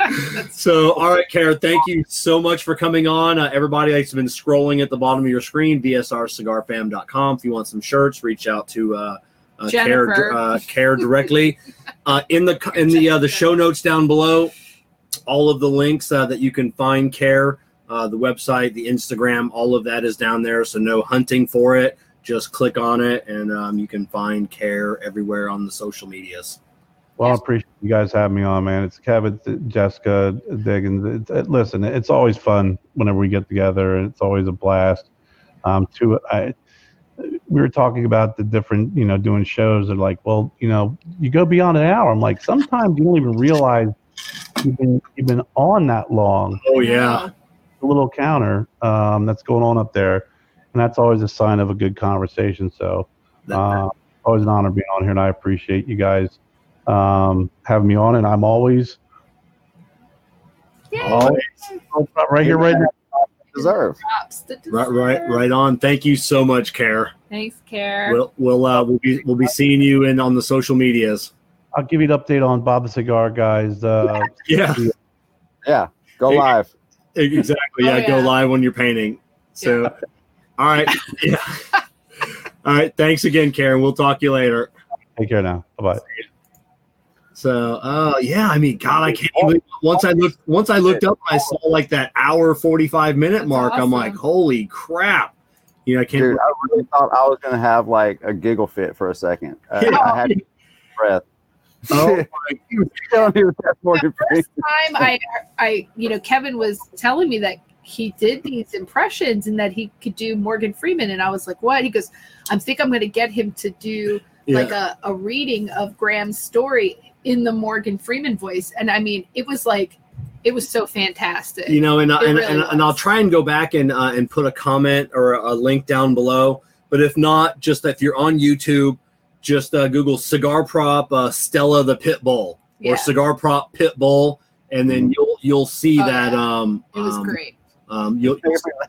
(laughs) so all right, Kara, thank you so much for coming on. Uh, everybody that's been scrolling at the bottom of your screen, vsrcigarfam.com. If you want some shirts, reach out to uh, uh, Kara, Jennifer. uh, directly. (laughs) uh, in the in the uh, the show notes down below, all of the links uh, that you can find Kerr, uh, the website, the Instagram, all of that is down there. So no hunting for it. Just click on it, and um, you can find Kerr everywhere on the social medias. Well, I appreciate you guys having me on, man. It's Kevin, Jessica, Diggins. It's, it, listen, it's always fun whenever we get together, and it's always a blast. Um, to I, we were talking about the different, you know, doing shows. They're like, well, you know, you go beyond an hour. I'm like, sometimes you don't even realize you've been you've been on that long. Oh yeah. The little counter um, that's going on up there, and that's always a sign of a good conversation. So, uh, always an honor being on here, and I appreciate you guys um, having me on. And I'm always Yay. Always. right here, right now. Deserve. Right, right, right on. Thank you so much, Kerr. Thanks, Kerr. We'll we'll uh, we'll be we'll be seeing you in on the social medias. I'll give you an update on Bob the Cigar guys. Uh, (laughs) Yeah, Yeah. Go Hey. live. exactly. Oh, Yeah, go live when you're painting. So, all right, (laughs) yeah. All right. Thanks again, Karen. We'll talk to you later. take care now. Bye bye. So, uh, yeah. I mean, God, I can't even. Once I looked, once I looked up, I saw like that hour forty five minute That's mark. I'm like, holy crap! You know, I can't. Dude, I really thought I was gonna have like a giggle fit for a second. Uh, Yeah. I had (laughs) breath. Oh, my (laughs) Telling you First time I, I, you know, Kevin was telling me that he did these impressions and that he could do Morgan Freeman, and I was like, "What?" He goes, "I think I'm going to get him to do yeah. like a, a reading of Graham's story in the Morgan Freeman voice," and I mean, it was like, it was so fantastic. you know and It and, really and, and i'll try and go back and uh, and put a comment or a link down below but if not just if you're on youtube just uh, google cigar prop uh, stella the pit bull Yeah. or cigar prop pit bull and then you'll you'll see Oh, that yeah. um it was um, great. um you'll,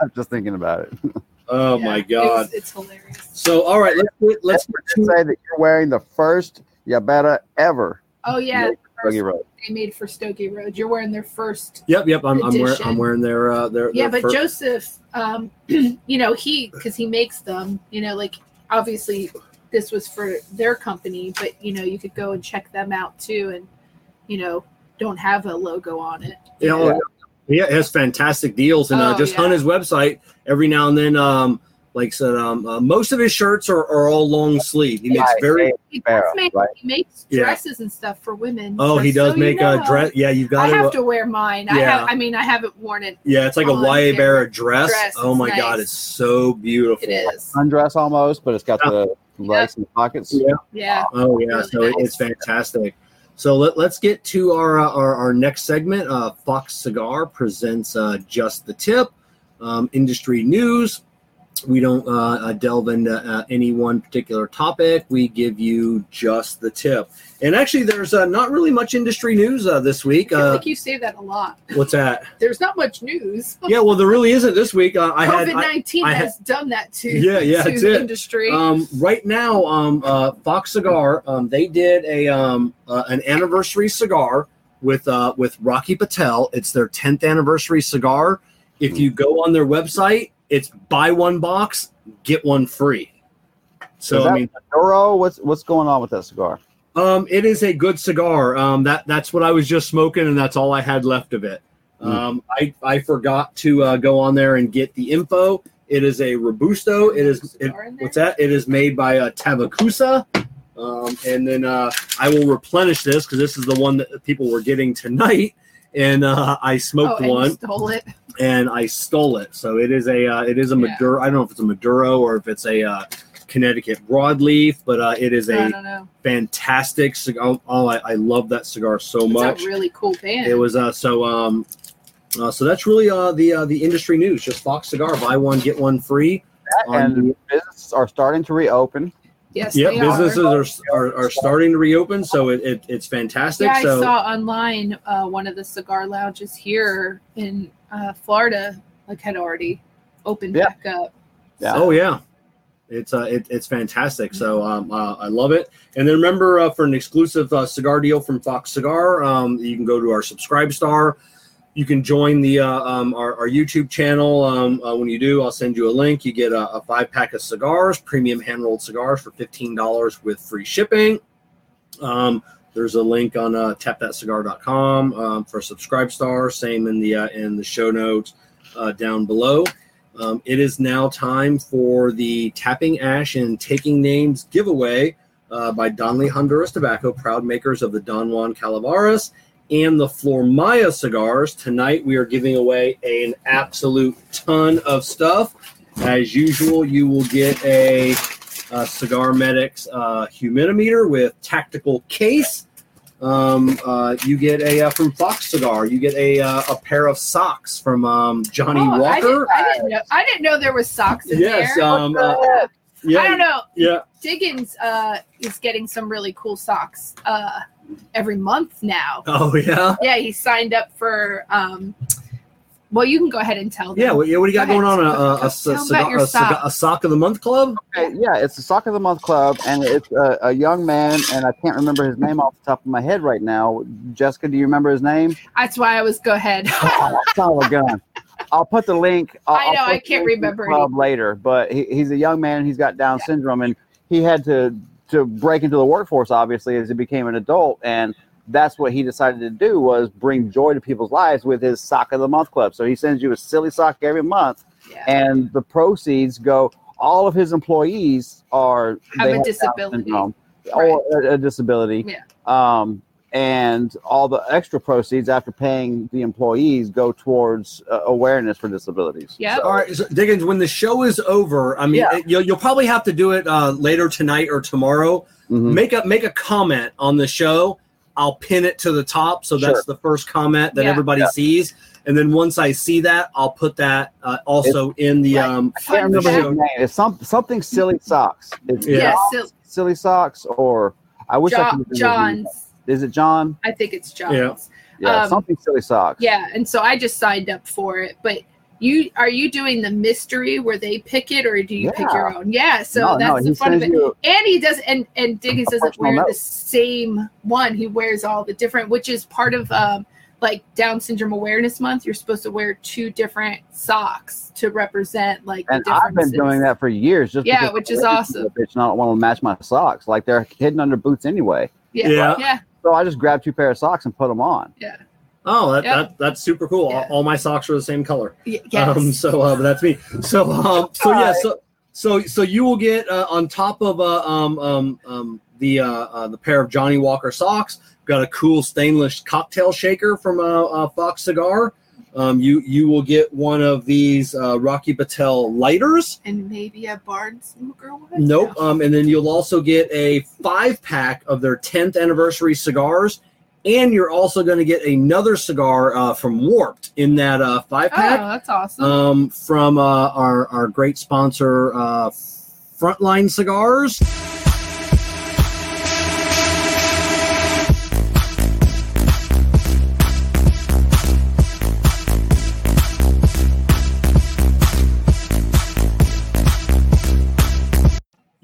I'm (laughs) just thinking about it. (laughs) oh Yeah, my god was- it's hilarious. so all right let's let's get To to say that you're wearing the first guayabera ever. Oh yeah, first Road. they made for Stogie Road. You're wearing their first yep yep i'm, I'm wearing i'm wearing their uh their yeah their but fir- joseph um (clears throat) you know he because he makes them you know like obviously this was for their company but you know you could go and check them out too and you know don't have a logo on it you know, yeah, it has fantastic deals, and uh, Oh, just yeah. on his website every now and then. Um, like I said, um, uh, most of his shirts are, are all long sleeve. He makes Right, very. he, does Barrow, make, right? he makes Yeah. dresses and stuff for women Oh, he does so you make a dress. Yeah, you've got. i got have to. to wear mine I, Yeah. have, I mean i haven't worn it Yeah, it's like a on YA. Barra dress. Dress, Oh my nice. god, it's so beautiful. it is Undress almost, but it's got the lace in the pockets. Yeah. yeah Oh yeah, Really so nice. it's fantastic. So let, let's get to our, uh, our our next segment. Uh, Fox Cigar presents uh, just the tip, um, industry news. We don't uh, uh, delve into uh, any one particular topic. We give you just the tip. And actually, there's uh, not really much industry news uh, this week. I feel Uh, you say that a lot what's that? (laughs) there's not much news (laughs) Yeah, well, there really isn't this week. Uh, I had COVID I- nineteen I had- has done that to (laughs) Yeah, yeah, to the it. industry. Um, right now, um, uh, Fox Cigar, um, they did a um, uh, an anniversary cigar with uh, with Rocky Patel. It's their 10th anniversary cigar. If you go on their website, it's buy one box, get one free. So Is I mean, Doro, what's what's going on with that cigar? um, it is a good cigar. Um, that that's what I was just smoking, and that's all I had left of it. Mm. Um, I I forgot to uh, go on there and get the info. It is a robusto. It is it, Cigar in there? what's that? It is made by uh, Tavicusa. Um, and then uh, I will replenish this because this is the one that people were getting tonight. And uh, I oh, smoked and you one stole it. and I stole it. So it is a uh, it is a Yeah. Maduro. I don't know if it's a Maduro or if it's a uh, Connecticut broadleaf, but uh, it is a fantastic cigar. Oh, I, I love that cigar so It's much. a really cool band. It was uh, so um, uh, so that's really uh, the uh, the industry news. Just Fox Cigar, buy one get one free. on And businesses are starting to reopen. Yes, Yep, they businesses are. are, are are starting to reopen, so it, it it's fantastic. Yeah, I saw online uh, one of the cigar lounges here in uh, Florida like had already opened Yeah. back up. Yeah. Oh yeah, it's uh, it, it's fantastic. So um, uh, I love it. And then remember, uh, for an exclusive uh, cigar deal from Fox Cigar, um, you can go to our Subscribe Star. You can join the uh, um, our, our YouTube channel. Um, uh, when you do, I'll send you a link. You get a, a five pack of cigars, premium hand rolled cigars for fifteen dollars with free shipping. Um, there's a link on uh, tapthatcigar.com um, for Subscribe Star. Same in the uh, in the show notes uh, down below. Um, it is now time for the Tapping Ash and Taking Names giveaway uh, by Danli Honduras Tobacco, proud makers of the Don Juan Calaveras and the Flor Maya cigars. Tonight we are giving away an absolute ton of stuff. As usual, you will get a, uh Cigar Medics uh, humidimeter with tactical case. Um, uh, you get a uh, from Fox Cigar. You get a uh, a pair of socks from um, Johnny Oh, I didn't, Walker. I didn't know. I didn't know there was socks in Yes, there. um, uh, yeah, I don't know. yeah. Diggins uh, is getting some really cool socks uh, every month now. Oh yeah, Yeah, he signed up for. Um, well, you can go ahead and tell them. yeah. What, yeah, what do you got Go going ahead. on? A, a, a, Tell cigar, them about your a, sock. a sock of the month club? Okay, yeah, it's the Sock of the Month Club, and it's a, a young man, and I can't remember his name off the top of my head right now. Jessica, do you remember his name? That's why I was go ahead. Oh, son of a gun. I'll put the link. I'll, I know, I'll put I the can't link in the remember club later, but he, he's a young man. He's got Down syndrome, and he had to to break into the workforce obviously as he became an adult, and that's what he decided to do was bring joy to people's lives with his sock of the month club. So he sends you a silly sock every month, yeah. and the proceeds go. All of his employees are Have a disability. syndrome or a, a disability. Yeah. Um, and all the extra proceeds after paying the employees go towards uh, awareness for disabilities. Yep. All right, so Diggins. When the show is over, I mean, Yeah. it- you'll, you'll probably have to do it uh, later tonight or tomorrow. Mhm. Make a make a comment on the show. I'll pin it to the top, so that's Sure. the first comment that Yeah. everybody Yeah. sees. And then once I see that, I'll put that uh, also in the Right. um. I can't remember show. his name. It's some something silly socks. It's Yeah. Yeah, silly socks, or I wish I John, could. remember his name. John's. Is it John? I think it's John's. Yeah. Yeah, Um, something silly socks. Yeah, and so I just signed up for it. But you are you doing the mystery where they pick it, or do you pick your own? Yeah, so no, that's no, the fun of it. you. And he does, and and Diggins doesn't Personal wear the same one. He wears all the different, which is part of um like Down Syndrome Awareness Month. You're supposed to wear two different socks to represent like And the I've been doing that for years. Just Yeah, which is awesome. a Bitch, and I don't want to match my socks. Like they're hidden under boots anyway. Yeah, Yeah. yeah, So I just grabbed two pair of socks and put them on. yeah. Oh, that, Yeah. that that's super cool. Yeah. All, all my socks are the same color. Y- Yes. Um, (laughs) so uh, but that's me. So um, so yeah, so so so you will get uh, on top of uh, um, um, um, the uh, uh, the pair of Johnnie Walker socks. Got a cool stainless cocktail shaker from uh, uh, Fox Cigar. Um, you you will get one of these uh, Rocky Patel lighters. and maybe a barn smoker one. Nope. No. Um, and then you'll also get a five pack of their 10th anniversary cigars. And you're also going to get another cigar uh, from Warped in that uh, five Oh, pack that's awesome. um, from uh, our, our great sponsor, uh, Frontline Cigars.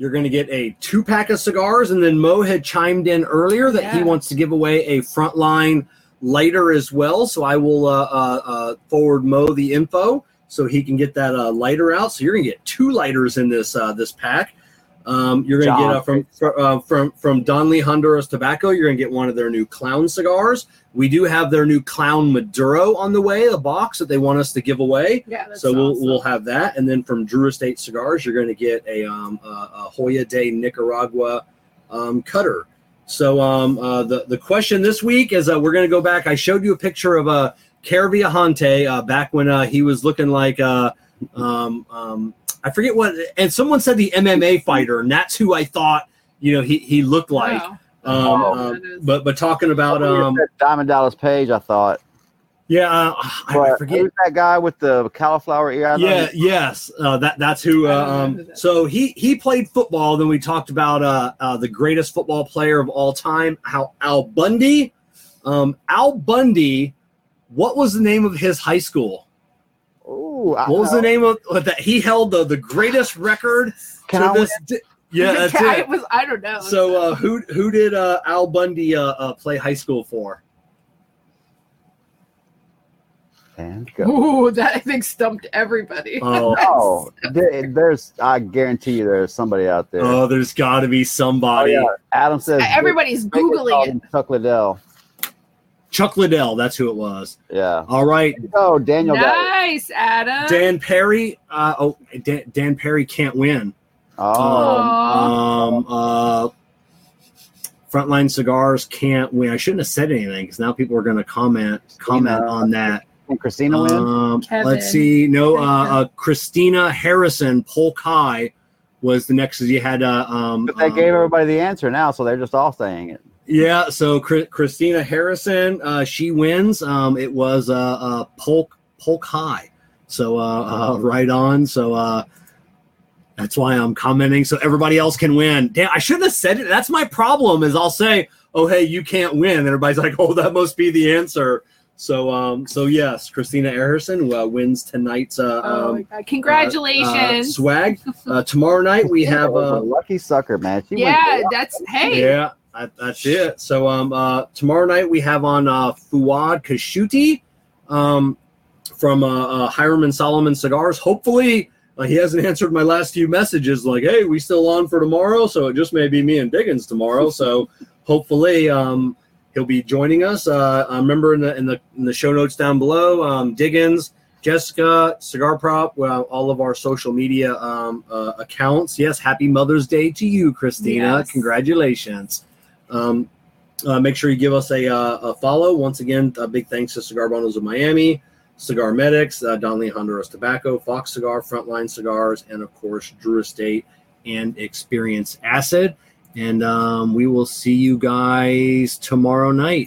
You're going to get a two pack of cigars, and then Mo had chimed in earlier that he wants to give away a Frontline lighter as well. So I will uh, uh, uh, forward Mo the info so he can get that uh, lighter out. So you're going to get two lighters in this uh, this pack. Um, you're going to get uh, from fr- uh, from from Danli Honduras Tobacco. You're going to get one of their new Clown cigars. We do have their new Clown Maduro on the way, the box that they want us to give away. yeah, So we'll awesome. we'll have that, and then from Drew Estate Cigars, you're going to get a, um, a, a Joya de Nicaragua um, cutter. So um, uh, the the question this week is uh, we're going to go back. I showed you a picture of a uh, Kerr Viajante uh, back when uh, he was looking like uh, um, um, I forget what, and someone said the MMA fighter, and that's who I thought you know he he looked like. Wow. Um, Oh, that is- but but talking about um, Diamond Dallas Page, I thought. Yeah, uh, I, I forget. that guy with the cauliflower ear? I Yeah, know. yes, uh, that that's who. Uh, um, that so he he played football. Then we talked about uh, uh, the greatest football player of all time, how Al Bundy. Um, Al Bundy. What was the name of his high school? Ooh, What was the name of that? He held the the greatest record Can to I this. Di- yeah, (laughs) that's I it. was I don't know. So uh, who who did uh, Al Bundy uh, uh, play high school for? And go. Ooh, that I think stumped everybody. Oh, (laughs) Oh, there, there's. I guarantee you, there's somebody out there. oh, there's got to be Oh, somebody. yeah. Adam says Everybody's googling it. him Chuck Liddell. Chuck Liddell, that's who it was. Yeah. All right, Oh, Daniel got it. Nice, Adam. Dan Perry. Uh, oh, Dan, Dan Perry can't win. Oh, Um, uh, Frontline Cigars can't win. I shouldn't have said anything because now people are going to comment comment Christina. on that. and Christina win. Um, let's see. No, uh, uh, Christina Harrison, Polk High was the next. You had uh, um, But they um, gave everybody the answer now, so they're just all saying it. Yeah, so Christina Harrison, uh, she wins. Um, it was uh, uh, Polk Polk High, so uh, uh, right on. So uh, that's why I'm commenting, so everybody else can win. Damn, I shouldn't have said it. That's my problem. Is I'll say, "Oh, hey, you can't win," and everybody's like, "Oh, that must be the answer." So, um, so yes, Christina Harrison uh, wins tonight's uh, oh um, my god! uh, Congratulations. swag. Uh, tomorrow night we have. That a Uh, lucky sucker, man. She yeah, that's hey. Yeah, that, that's it. So um, uh, tomorrow night we have on uh, Fouad Kashouty um, from uh, uh, Hiram and Solomon Cigars. Hopefully, uh, he hasn't (laughs) answered my last few messages. Like, hey, we still on for tomorrow? So it just may be me and Diggins tomorrow. So hopefully, um, he'll be joining us. Uh, I remember in the in the in the show notes down below, um, Diggins. Jessica, Cigar Prop, well, all of our social media um, uh, accounts. Yes, happy Mother's Day to you, Christina. Yes. Congratulations. Um, uh, make sure you give us a, uh, a follow. Once again, a big thanks to Cigar Bundles of Miami, Cigar Medics, uh, Danli Honduras Tobacco, Fox Cigar, Frontline Cigars, and of course, Drew Estate and Experience Acid. And um, we will see you guys tomorrow night.